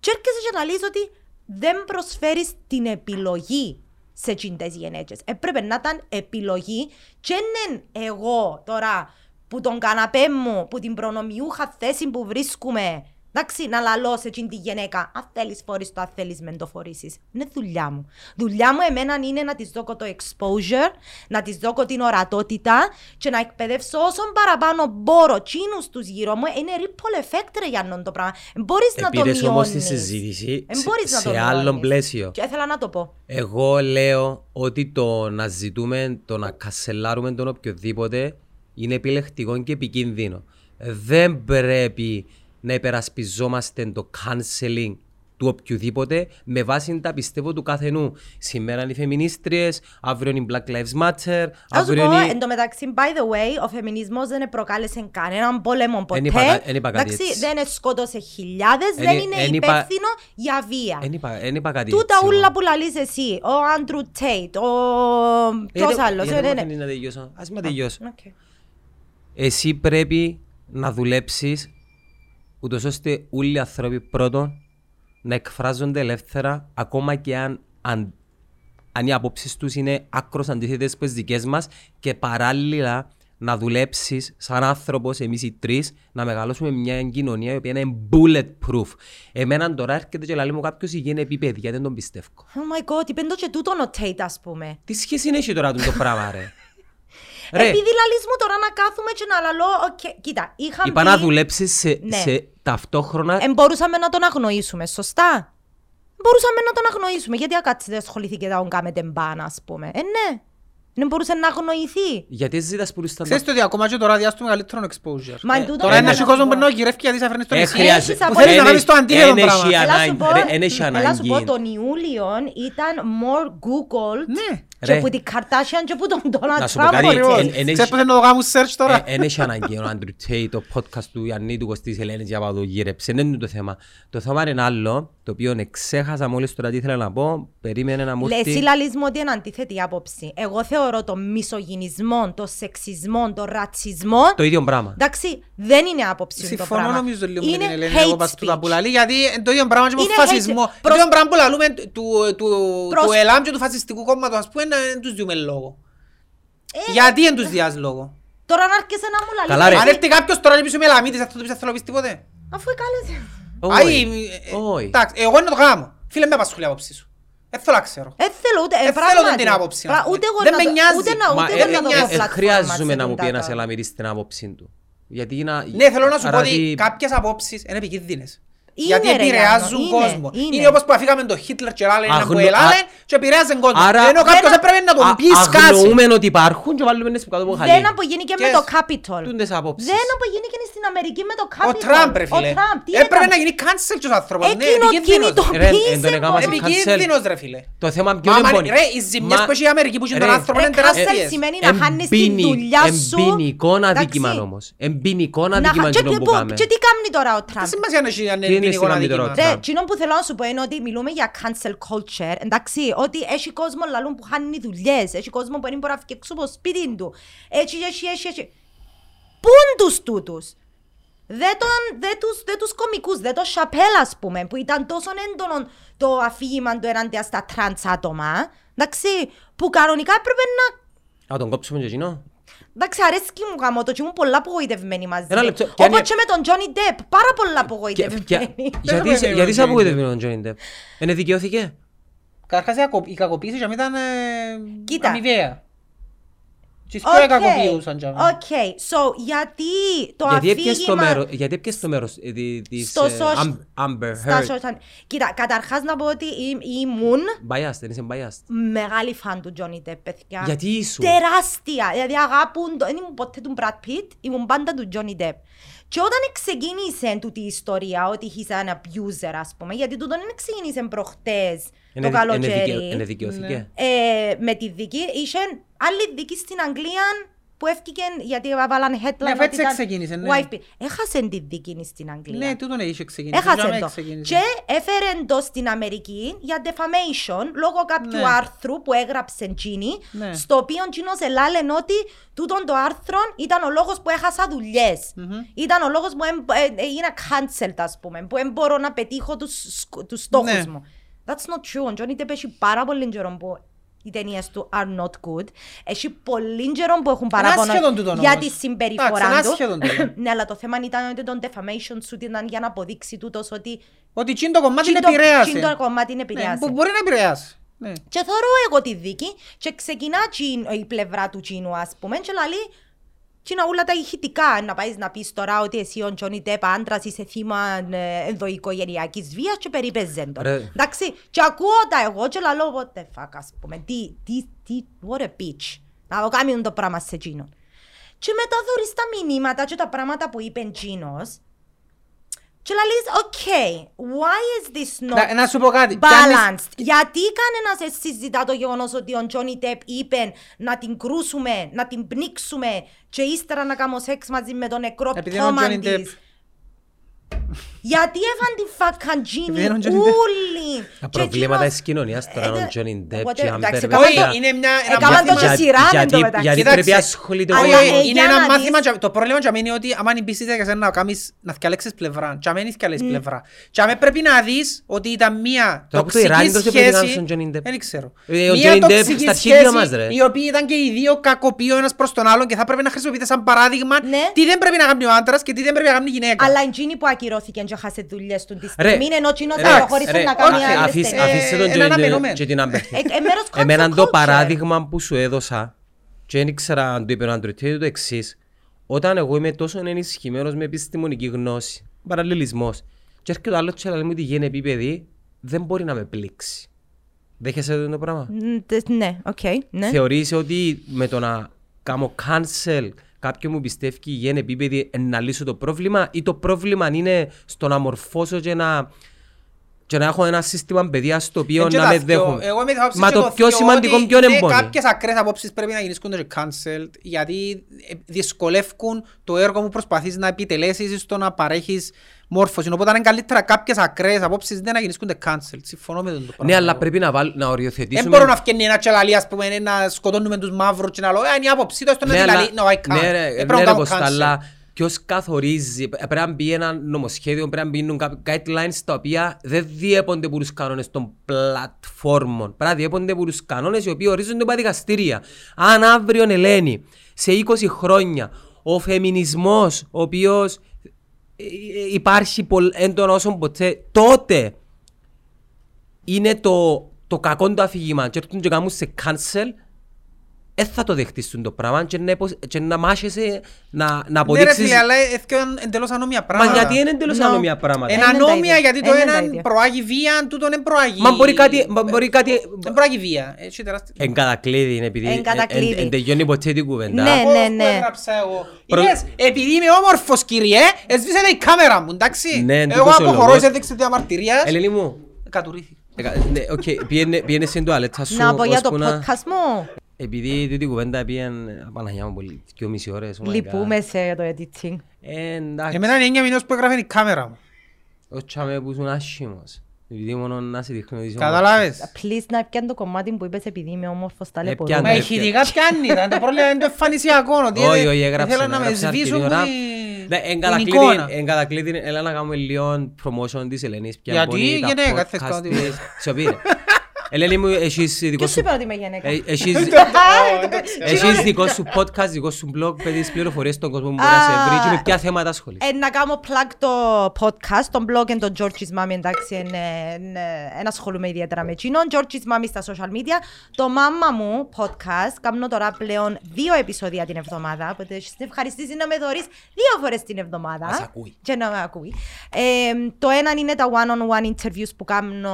Και έρχεσαι και να λες ότι δεν προσφέρεις την επιλογή σε τσιντές γενέτσες. Έπρεπε να ήταν επιλογή και δεν εγώ τώρα που τον καναπέ μου, που την προνομιούχα θέση που βρίσκουμε, εντάξει, να λαλώς σε εκείνη τη γυναίκα, αν θέλεις φορείς το, αν θέλεις μεν το φορήσεις. Είναι δουλειά μου. Δουλειά μου εμένα είναι να της δώκω το exposure, να της δώκω την ορατότητα και να εκπαιδεύσω όσο παραπάνω μπορώ τσίνους τους γύρω μου. Είναι ripple effect ρε για το πράγμα. Μπορείς να το Επήρες όμως τη μειώνεις. συζήτηση Εν σε- μπορείς να το σε άλλο μειώνεις. πλαίσιο. Και ήθελα να το πω. Εγώ λέω ότι το να ζητούμε, το να κασελάρουμε τον οποιοδήποτε είναι επιλεκτικό και επικίνδυνο. Δεν πρέπει να υπερασπιζόμαστε το canceling του οποιοδήποτε με βάση τα πιστεύω του καθενού. Σήμερα είναι οι φεμινίστριες, αύριο είναι οι Black Lives Matter, Θα σου αύριο πω, είναι... εν τω μεταξύ, by the way, ο φεμινισμός δεν προκάλεσε κανέναν πόλεμο ποτέ. Εν είπα κα- εν είπα κάτι Εντάξει, έτσι. δεν σκότωσε χιλιάδες, Εν- δεν είναι εν είπα- υπεύθυνο για βία. Εν είπα, εν είπα κάτι Τούτα έτσι, ούλα εγώ. που λαλείς εσύ, ο Andrew Tate, ο... Ποιος Γιατί- άλλος. γιατί ε, μου ναι, αφήνεις να τελειώσω. Ας με τελειώσω. ναι. Οκ. Εσύ πρέπει να δουλέψεις ούτως ώστε όλοι οι άνθρωποι πρώτον να εκφράζονται ελεύθερα ακόμα και αν, αν, αν οι απόψεις τους είναι άκρως αντίθετες από τις δικές μας και παράλληλα να δουλέψεις σαν άνθρωπος, εμείς οι τρεις, να μεγαλώσουμε μια κοινωνία η οποία είναι bulletproof. Εμένα τώρα έρχεται και λέει μου κάποιος η γη εν επίπεδη, γιατί δεν τον πιστεύω. Oh my god, είπεν το και τούτον ο Tate, ας πούμε. Τι σχέση έχει τώρα το πράγμα ρε; Ρε, Επειδή λαλείς μου τώρα να κάθουμε και να λαλώ, οκ, κοίτα, είχαμε είπα να δουλέψεις σε, Ναι. σε ταυτόχρονα Ε, μπορούσαμε να τον αγνοήσουμε, σωστά; Μπορούσαμε να τον αγνοήσουμε. Γιατί ακάτσετε ασχοληθήκε να τον κάνετε ban, ας πούμε. Ε, ναι. Δεν μπορούσε να αγνοηθεί. γιατί ζητάς που στα Ξέρεις το ότι ακόμα και τώρα διάστημα μεγαλύτερο exposure. Μα Ε, εν τούτο Τώρα θέλω είναι να και σου κόσμο πω. που να γυρεύει γιατί σε φέρνεις στο Ε, νησί. χρειάζεται. Έχεις Που θέλεις να Εν- κάνεις το αντίθετο εν έχει πράγμα. ανα- Έλα σου πω, ρε, εν έχει έλα σου πω, ανάγκη. τον Ιούλιο ήταν more Googled Ναι. Και Ρε. που την Kardashian και που τον Donald Να σου πω Trump. κάτι, ακριβώς. εν- εν έχει- Ξέρεις πως είναι να το κάνουν search τώρα. Εν έχει ανάγκη ο Άντρου Τσέι, το podcast του Ιαννή του Κωστής Ελένης για να το γύρεψε. Δεν είναι το θέμα. Το θέμα είναι άλλο, το οποίο εξέχασα μόλις τώρα τι ήθελα να πω. Περίμενε να μου Λες, έρθει. εσύ λαλείς μου ότι είναι αντίθετη άποψη. Εγώ θεωρώ το μισογυνισμό, το σεξισμό, το ρατσισμό. Το ίδιο πράγμα. Εντάξει, δεν είναι άποψη το Συμφωνώ πράγμα. νομίζω λίγο με είναι την Ελένη εγώ hate πας του τα speech. που λαλεί, γιατί είναι το ίδιο πράγμα και με τον Είναι hate φασισμό. speech. Το Προς- ίδιο πράγμα που λαλούμε του- του- του- Προς- του ΕΛΑΜ και του φασιστικού κόμματος ας πούμε δεν τους διούμε λόγο. Ε, Γιατί δεν τους διάς λόγο; Τώρα να έρχεσαι να μου λαλείς. Καλά, ρε. Αν έρθει κάποιος τώρα και πεις με λαμίτης αυτό το πεις θέλω να πεις τίποτε. Αφού εκάλεσε. Άι, Όχι. ε, Όχι. Εντάξει, εγώ είναι το γάμο. Φίλε με απασχολεί η άποψη σου. Δεν θέλω να ξέρω. Ε, θέλω ούτε, ε, Ε, θέλω πράγματι. την άποψη, Πρα- να πούμε. Ούτε εγώ Δεν να με το- νοιάζει. Ούτε να Μα ούτε ε, εγώ να ε, δω ε, ε, πλατφόρμα χρειάζομαι σε να μου πει τούτα ένας τα- ελαμίρης την άποψη του. Γιατί να... Ναι, θέλω να σου πω άρα ότι τι- κάποιες απόψεις είναι επικίνδυνες. Είναι, Γιατί ρε, επηρεάζουν Γιάννο, είναι, κόσμο. είναι. Είναι όπως που αφήκαμε τον Χίτλερ και άλλα ένα που Αγνο- ελάλε α- και επηρεάζουν κόσμο. Άρα- Ενώ κάποιος Δεν- έπρεπε να τον Α- πεις κάτι. Αγνοούμε ότι υπάρχουν και βάλουμε τις που κάτω από χαλί. Δεν απογίνει και με Και το σ- Capitol. Τούντες απόψεις. Δεν απογίνει και στην Αμερική με το Ο Capitol. Τραμπ ρε φίλε. Ο Τραμπ, τι Έπρεπε έκανε. να γίνει cancel και ο άνθρωπος. Ναι, Εκείνο επικίνδυνος. Ρε, εν τον κινητοποίησε έκαμα σε μόνο. Επικίνδυνος ρε φίλε. Το θέμα ποιο Μα, είναι μα, πόνοι. ρε, οι ζημιές Μα- που έχει η Αμερική που έχει τον Ρε, άνθρωπο Ρε, είναι cancel τεράστιες. σημαίνει να χάνεις τη Εμπίνει- δουλειά σου. Εμπίνικο αδίκημα Εντάξει. όμως. Εμπίνικο Να αδίκημα χα- και εκείνο που τι- κάνουμε. Και τι κάνει τώρα ο Τι Τραμπ; σημασία να έχει αν Τι είναι είναι ποινικό στην αδίκημα. αμυτερότητα. Ρε, εκείνο που θέλω να σου πω είναι ότι μιλούμε για cancel culture. Εντάξει, ότι έχει κόσμο λαλούν που χάνει δουλειές. Έχει κόσμο που δεν μπορεί να φύγει έξω από το σπίτι του. Έτσι, έτσι, έτσι, έτσι. Πού είναι τους τούτους. Δεν, τον, δεν, τους, δεν τους κομικούς, δεν το Σαπέλ ας πούμε, που ήταν τόσο έντονο το αφήγημα του ενάντια στα τρανς άτομα. Εντάξει, που κανονικά έπρεπε να Α, τον κόψουμε και εκείνο. Εντάξει, αρέσκει μου γάμο το και ήμουν πολλά απογοητευμένη μαζί. Ένα του. λεπτό, κι αν Όπως είναι- και με τον Τζόνι Ντεπ, πάρα πολλά Και- και- απογοητευμένη. Γιατί με είσαι- τον γιατί είσαι Johnny απογοητευμένο τον Johnny Depp; Είναι δικαιώθηκε. Καταρχάς η κακο- η κακοποίηση για μένα ήταν ε, Κοίτα. αμοιβαία. Και οι Οκ, πιο κακοποιούσαν για μένα. Οκ, so γιατί το Γιατί έπιες το αφήγημα... μέρος, γιατί έπιες το μέρος ε, τη- της Στο ε, social- Am- Amber Στα Heard. social... Κοίτα, καταρχάς να πω ότι ή- ήμουν Biased, δεν είσαι biased. μεγάλη φαν του Τζόνι Ντεπ, παιδιά. Γιατί ήσουν; Τεράστια. Δηλαδή αγάπουν, το- δεν ήμουν ποτέ του Brad Pitt, ήμουν πάντα του Τζόνι Ντεπ. Και όταν ξεκίνησε τούτη η ιστορία, ότι he's an abuser, ας πούμε, γιατί τούτον δεν ξεκίνησε προχτές Είναι το δι- είναι δικαι- καλοκαίρι. Είναι δικαιώθηκε. ε, με τη δική, είχε άλλη δική στην Αγγλία που έφυγε γιατί έβαλαν headline Ναι, αφού ότι έτσι ήταν ξεκίνησε, ναι. wife beat. Έχασε τη δική στην Αγγλία. Ναι, τούτον είχε ξεκινήσει. για Έχασε μένα το. ξεκίνησε. Και έφερε το στην Αμερική για defamation λόγω κάποιου Ναι. άρθρου που έγραψε Τζίνι, Ναι. στο οποίο Τζίνος ελάλεν ότι τούτον το άρθρο ήταν ο λόγος που έχασα δουλειές. Ήταν ο λόγος που εμ- ε, ε, έγινα cancelled, ας πούμε, που δεν μπορώ να πετύχω τους, σκ- τους στόχους Ναι. μου. That's not true. Ο Τζόνι Τεπ έχει πάρα πολύ καιρό που οι ταινίες του are not good. Έχει πολύ καιρό που έχουν παράπονο άσχετον τούτον για όμως. τη συμπεριφορά Εντάξει, είναι του. άσχετον τούτον. ναι, αλλά το θέμα ήταν ότι το defamation σου ήταν για να αποδείξει τούτος ότι Ότι τσιν το κομμάτι τσιν είναι το- επηρέασε. τσιν το κομμάτι είναι Ναι, επηρεάσει. που μπορεί να επηρεάσει. Ναι. Και θωρώ εγώ τη δίκη και ξεκινά τσιν- η πλευρά του Τσίνου ας πούμε και λαλεί και να όλα τα ηχητικά να πάεις να πεις τώρα ότι εσύ ο Τζόνι Τέπ άντρας είσαι θύμα ε, ενδοοικογενειακής βίας και περιπέζεν τον. Ρε. Εντάξει, και ακούω τα εγώ και λαλώ what the fuck ας πούμε, τι, τι, τι, what a bitch. Να το κάνουν το πράγμα σε Τσίνον. Και μετά θωρείς τα μηνύματα και τα πράγματα που είπε Τσίνος και λαλείς, ok, why is this not Να, να σου πω κάτι. Κι αν είσαι- balanced. Γιατί κανένας δεν συζητά το γεγονός ότι ο Τζόνι Τεπ είπε να την κρούσουμε, να την πνίξουμε και ύστερα να κάνω σεξ μαζί με τον νεκρό Επειδή είναι ο πτώμα Johnny Depp. της. Γιατί έφαν τη φάκαν Επειδή είναι ο Τζίνι, Johnny Depp. ούλοι. Τα Και προβλήματα εκείνος- της κοινωνίας τώρα, Ε, ο Johnny Depp whatever, και η εντάξει, Amber έκαναν Όχι, το- Heard. είναι μια... ένα Έκαναν το μάθημα- και σειρά με γιατί, το μεταξύ. γιατί Κοίταξε. πρέπει να ασχολείται Αλλά, ο- Όχι, ε, είναι για ένα να μάθημα, δεις- και- το πρόβλημα για μένα είναι ότι άμα μπεις για σένα να κάνεις, να θυκαλέξεις πλευρά, και αμέν θυκαλέσεις πλευρά. Και αμέ πρέπει να δεις ότι ήταν μία Τώρα που το τοξική Ιράν τόσο πρέπει να σχέση, κάνεις τον Johnny Depp. δεν ξέρω. Ε, ο Μία Johnny Depp τοξική στα αρχίδια σχέση, μας, ρε. οι οποίοι ήταν και οι δύο κακοποιοί ο ένας προς τον άλλον και θα πρέπει να χρησιμοποιείται σαν παράδειγμα Ναι. τι δεν πρέπει να κάνει ο άντρας και τι δεν πρέπει να κάνει η γυναίκα. Αλλά εκείνοι που ακυρώθηκε και χάσε δουλειές του τη Ρε, στιγμή, ενώ εκείνος ρε, προχώρησε ρε, να κάνει αφή- άλλες αφήστε- ταινίες. Αφήστε τον Ε, Johnny έναν Depp απαινόμενο. και την Amber Heard. Ε, ε, μέρος cancel Εμένα το culture. παράδειγμα που σου έδωσα και δεν ήξερα αν το είπε ο Αντροτήρη το εξής. Όταν εγώ είμαι τόσο ενισχυμένος με επιστημονική γνώση, παραλληλισμός, και έρχεται ο άλλος και λέει μου ότι γίνει επίπεδη, δεν μπορεί να με πλήξει. Δέχεσαι το πράγμα; Μ, τε- Ναι, οκ, ναι. Θεωρείς ότι με το να κάνω cancel κάποιον μου πιστεύει γίνει επίπεδη ε, να λύσω το πρόβλημα ή το πρόβλημα είναι στο να μορφώσω και να, και να έχω ένα σύστημα παιδείας στο οποίο Ε, και να τα με δυο. δέχομαι. Εγώ είμαι της άποψης Μα και το το πιο δυο σημαντικό ότι ποιο είναι ναι, εμπόνι. Κάποιες ακραίες απόψεις πρέπει να γίνουν και cancelled γιατί ε, δυσκολεύουν το έργο που προσπαθείς να επιτελέσεις στο να παρέχεις μόρφωση. Οπότε είναι καλύτερα κάποιες ακραίες απόψεις δεν να γίνουν και cancelled. Συμφωνώ με τον το πράγμα. Ναι, αλλά πρέπει να, βάλ, να Δεν οριοθετήσουμε... μπορώ να φτιάξει ένα τσελαλί, ας πούμε, να σκοτώνουμε τους μαύρους και να λέω, «Ε, είναι η άποψη του, αυτό είναι Ναι, τη αλλά- λαλή». No, I can't. ναι, Ε, ρε, πρέπει ναι, να ρε, κάνω Κώστα, cancel. αλλά ποιος καθορίζει, ε, πρέπει να μπει ένα νομοσχέδιο, πρέπει να μπουν κάποιοι guidelines τα οποία δεν διέπονται από τους κανόνες των πλατφόρμων. Πρέπει να διέπονται από τους κανόνες οι οποίοι ορίζονται από τα δικαστήρια. Αν αύριο, Ελένη, σε 20 χρόνια, ο φεμινισμός, ο οποίος ε, ε, υπάρχει πολλ- έντονα όσο ποτέ, τότε είναι το, το κακό το αφήγημα και έρθουν και κάνουν σε cancel δεν θα το δεχτείς το πράγμα και να, υπο- και να μάχεσαι να, να Ναι ρε αποδείξεις φίλε, αλλά είναι εντελώς ανώμια Μα πράγματα. γιατί είναι εντελώς No. ανώμια πράγματα; Είναι Ε, είναι τα ανώμια ίδια. γιατί το Ε, είναι τα ένα ίδια. προάγει βία, τούτο δεν προάγει... Μα μπορεί κάτι, μα μπορεί κάτι Δεν προάγει βία. Έτσι τεράστια. εν κατακλείδη είναι επειδή Εν κατακλείδη. εν- εν τελειώνει ποτέ την κουβέντα Ναι. Πώς ναι, που ναι. έγραψα εγώ. Προ- Είδες, επειδή είμαι όμορφος κύριε, εσβήσατε η κάμερα μου, εντάξει. Ναι, Εγώ τούτος ο αποχωρώ λόγος. σε δείξη διαμαρτυρίας. Ελένη μου Κατουρήθηκα. εκα- ναι, οκ, πήγαινε- πήγαινε στην τουαλέτα σου Να πω για το ώσπου να- podcast μου. Επειδή τούτη κουβέντα πήγαινε Παναγιά μου πολύ, δυο μισή ώρες oh my God. Λυπούμε σε το editing. Ε, εντάξει, Εμένα είναι 9 μηνός που έγραφε η κάμερα μου. ο τσάμε που ήσουν άσχημος επειδή μόνο να σε δείχνω ότι είσαι Καταλάβες. Please να πιάνε το κομμάτι που είπες επειδή είμαι όμορφος ταλαιπωρούμε. πιάνε. Μα Ναι, ηχητικά πιάνει, ήταν το πρόβλημα είναι το εμφανισιακό. ότι Όχι, δεν- όχι, έγραψε. Ήθελα να με έγραψε σβήσουν αρκετή που ώρα. τη- Ναι, εν την κατακλείδη- εικόνα. εν κατακλείδη, έλα να κάνουμε λίγο promotion της Ελένης. ποια Γιατί, μπορεί τα γυναίκα, θες Ελένη μου, έχεις δικό Ποιος σου... είπε ότι είμαι γυναίκα; ε, έχεις- Ω, το ξέρω. Έχεις δικό σου podcast, δικό σου blog, παιδείς πληροφορίες στον κόσμο που μπορεί να σε βρει και με ποια θέματα ασχολείσαι. Ε, να κάνω plug το podcast, τον blog και τον George's Mommy, εντάξει, δεν ασχολούμαι ιδιαίτερα με εκείνον. George's Mommy στα social media. Το μάμα μου podcast, κάνω τώρα πλέον δύο επεισόδια την εβδομάδα, οπότε έχεις την ευχαριστήσει να με δωρείς δύο φορές την εβδομάδα. Να σ' ακούει. Και να με ακούει. Ε, το ένα είναι τα one-on-one interviews που κάνω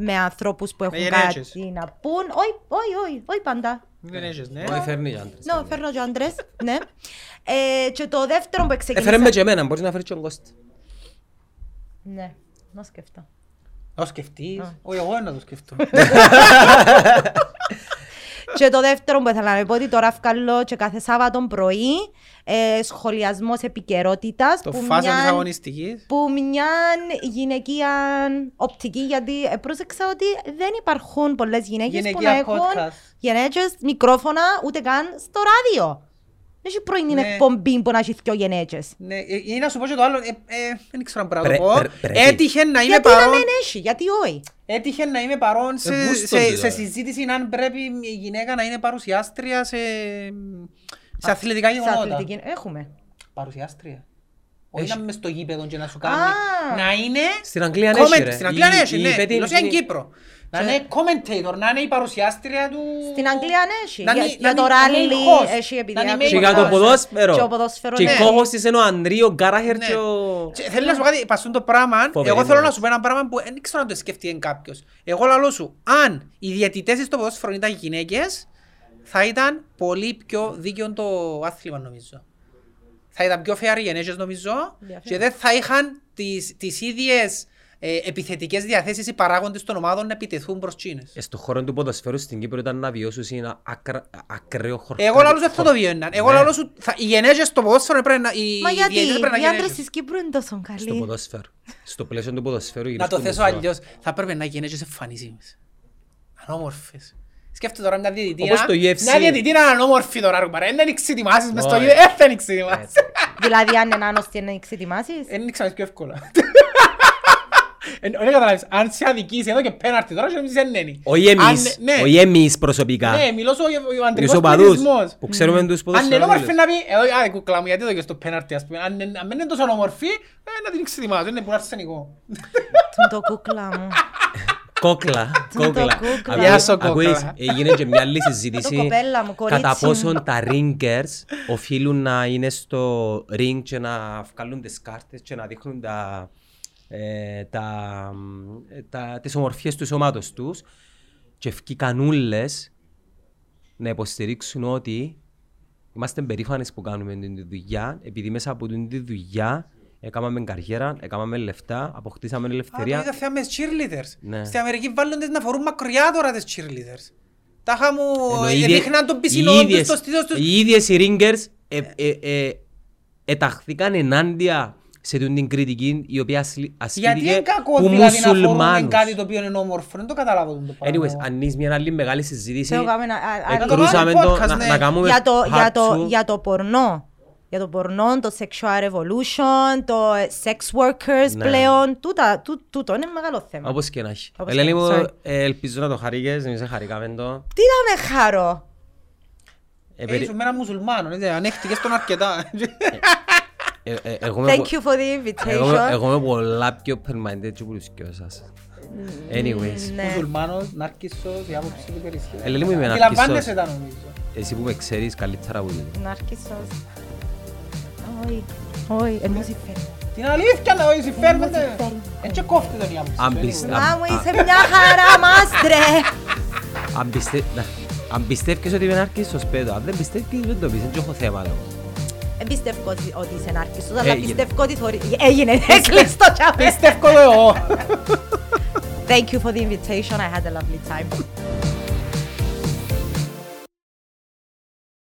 με ανθρώπους που έχουν γενέτσες. κάτι να πούν. Όχι, όχι, όχι, όχι πάντα. Δεν έχεις, ναι. Όχι, φέρνει και άντρες. Ναι, φέρνω και άντρες, ναι. Ε, και το δεύτερο που ξεκίνησα... Έφερε με και εμένα, μπορείς να φέρεις και τον Κώστα. Ναι, να σκεφτώ. Να το σκεφτείς. Όχι, εγώ να το σκεφτώ. και το δεύτερο που ήθελα να πω ότι τώρα βγάλω και κάθε Σάββατο πρωί ε, σχολιασμός επικαιρότητας Το που φάσμα της μιαν- αγωνιστικής. που μια γυναικεία οπτική γιατί ε, πρόσεξα ότι δεν υπάρχουν πολλές γυναίκες που Γυναικεία να έχουν podcast. γυναίκες μικρόφωνα ούτε καν στο ράδιο. Δεν έχει πρωινή Ναι. εκπομπή που να έχει δυο γυναίκες. Ναι, ε, ή να σου πω και το άλλο, ε, ε, δεν ξέρω αν πρέπει να το Πρέ- πω. πρέ- πρέπει. Έτυχε να είμαι Γιατί να παρόν, μην έχει, γιατί όχι; έτυχε να είμαι παρόν σε, Ε, γούστο σε, του, σε δηλαδή. συζήτηση αν πρέπει η γυναίκα να είναι παρουσιάστρια σε, σε αθλητικά Σε γεγονότα. αθλητική έχουμε. Παρουσιάστρια. Όχι Έχει. να είμαι μες στο γήπεδο και να σου κάνει. Α. Να είναι. Στην Αγγλία comment- έχει, ρε. Στην Αγγλία Η- έχει, η ναι. Πέττη- Η Ρωσία είναι η- Κύπρο. Να είναι commentator, να είναι η παρουσιάστρια του. Στην Αγγλία ναι, έχει. Να Για, είναι- για να το είναι- να είναι ράλι host. έχει επειδή Να είναι άκουσα Και main για το host. ποδόσφαιρο. Και ο ποδόσφαιρο, Και ναι. κόχος της είναι ο Ανδρείο Γκάραχερ Ναι. και ο... Και Θέλω να σου πω κάτι, πασούν το πράγμα, Φοβερή εγώ θέλω πρόταση. να σου πω ένα πράγμα που δεν ξέρω αν το σκεφτεί κάποιος. Εγώ λαλώ σου, αν οι διαιτητές στο ποδόσφαιρο ήταν γυναίκες, θα ήταν πολύ πιο δίκαιο το άθλημα νομίζω. Θα ήταν πιο fair οι γενέσεις νομίζω Διαφωνώ. και δεν θα είχαν τις, τις ίδιες ε, επιθετικές διαθέσεις οι παράγοντες των ομάδων να επιτεθούν προς τσίνες. Ε, στον χώρο του ποδοσφαίρου στην Κύπρο ήταν να βιώσεις ένα ακρα- ακραίο χορκάτι. Εγώ λαλούς δεν θα το βιώναν. Εγώ Ναι. λαλούς ότι θα- οι γενέζες στο ποδόσφαιρο πρέπει να... οι Μα γιατί διαιτητές πρέπει να οι άντρες γενέζες. της Κύπρου είναι τόσο Στο καλοί. ποδόσφαιρο. Στο πλαίσιο του ποδοσφαίρου Να γυρίζουν το στο θέσω μουσείο. αλλιώς. Θα πρέπει να γενέζες εμφανίσιμες. Ανώμορφες. Σκέφτομαι τώρα μια διαιτητήρα. Όπως το UFC. Μια διαιτητήρα ανώμορφη τώρα, ρε παρέ. Δεν εξετοιμάσεις μες στο Όχι. γήπεδο. Ε, δεν εξετοιμάσεις. Έτσι. Δηλαδή αν είναι άνοστοι να εξετοιμάσεις. Δεν ξέρεις πιο εύκολα. Ε, Δεν καταλάβεις. Αν σε αδικήσει εδώ και πέναρτη τώρα, και νομίζεις δεν είναι. Όχι Αν- εμείς, ναι. όχι εμείς προσωπικά. Ναι, μιλώ στο ο Τους αντρικός οπαδούς πληθυσμός. που ξέρουμε τους Αν είναι όμορφη ποδοσφαιρούς. να πει, ε, α, κουκλά μου, γιατί εδώ και στο πέναρτι, ας πούμε. Αν είναι- αν δεν είναι τόσο όμορφη, ε, να την εξετοιμάζω, είναι πολύ αρσενικό. Τον το κούκλα μου. Κόκλα, Το κόκλα. κούκλα. Ακούεις- Γεια σου, κόκλα. ακούεις, Έγινε και μια άλλη Το συζήτηση κοπέλα μου, κορίτσι κατά μου. πόσον τα ringers οφείλουν να είναι στο ring και να βγάλουν τις κάρτες και να δείχνουν τα, ε, τα, ε, τα, τις ομορφιές του σώματος τους και ευκήκαν ούλες να υποστηρίξουν ότι είμαστε περήφανες που κάνουμε την τη δουλειά επειδή μέσα από την τη δουλειά έκαναμε καριέρα, έκαναμε λεφτά, αποκτήσαμε Α, το ελευθερία. είδα θέμα με τις cheerleaders. Ναι. Στην Αμερική βάλλονται να φορούν μακριά τώρα τις cheerleaders. Τάχα μου, Ενώ ε, οι ίδιες- δείχναν τον οι πισινό τους, ίδιες- το στήθος τους. Οι ίδιες οι ringers ε, ε, ε, εταχθήκαν ενάντια σε τούτη την κριτική η οποία ασλ- Γιατί ασκήθηκε είναι κακό που δηλαδή να φορούν μουσουλμάνους. κάτι το οποίο είναι όμορφο. Δεν το καταλάβω το πράγμα. Anyways, ανοίγεις μια άλλη μεγάλη συζήτηση. Θέλω κάνουμε ένα- α- α- Εκρούσαμε το το podcast, να- ναι. να κάνουμε για το, part για, το, two. για το πορνό. Για το πορνό, το sexual revolution, το ε, sex workers Ναι. πλέον. Τούτα, τού, τούτο είναι μεγάλο θέμα. Όπως και να έχει. Όπως Ελένη και- μου, sorry. ε, ελπίζω να το χαρήκες, εμείς δεν χαρήκαμε το. Τι να με χαρώ; Ε, Ε, περι- Ήσουν με έναν μουσουλμάνο, έτσι, ανέχτηκες τον αρκετά. Ε, ε, εγώ είμαι Thank πο- you for the εγώ είμαι- invitation. Εγώ είμαι πολλά πιο open-minded και από τους δυο σας. Anyways, Ναι. Μουσουλμάνος, νάρκισσος, η άποψη του υπερισχύει. Ε, λέει μου είμαι Αντιλαμβάνεσαι νάρκισσος. τα νομίζω. εσύ που με ξέρεις καλύτερα από τούτο. Ναρκισσός. Όχι, όχι, εν μου συμφέρει. Την αλήθεια να όχι συμφέρουμε. Μου συμφέρει. Έτσι κόφτει τον η άποψη. Αν του, πεις- anyway. Μα μου είσαι μια χαρά, μάστρε. Αν, πιστε... να- αν πιστεύεις ότι είμαι νάρκισσος, πέτω. Αν δεν πιστεύεις, δεν το πεις. Δεν έχω θέμα. λέω. Δεν πιστεύω ότι ότι είσαι ναρκισσός, αλλά Έγινε. πιστεύω ότι θωρεί- έγινε έκλειστο το τσάπε. Πιστεύω εγώ. Thank you for the invitation. I had a lovely time.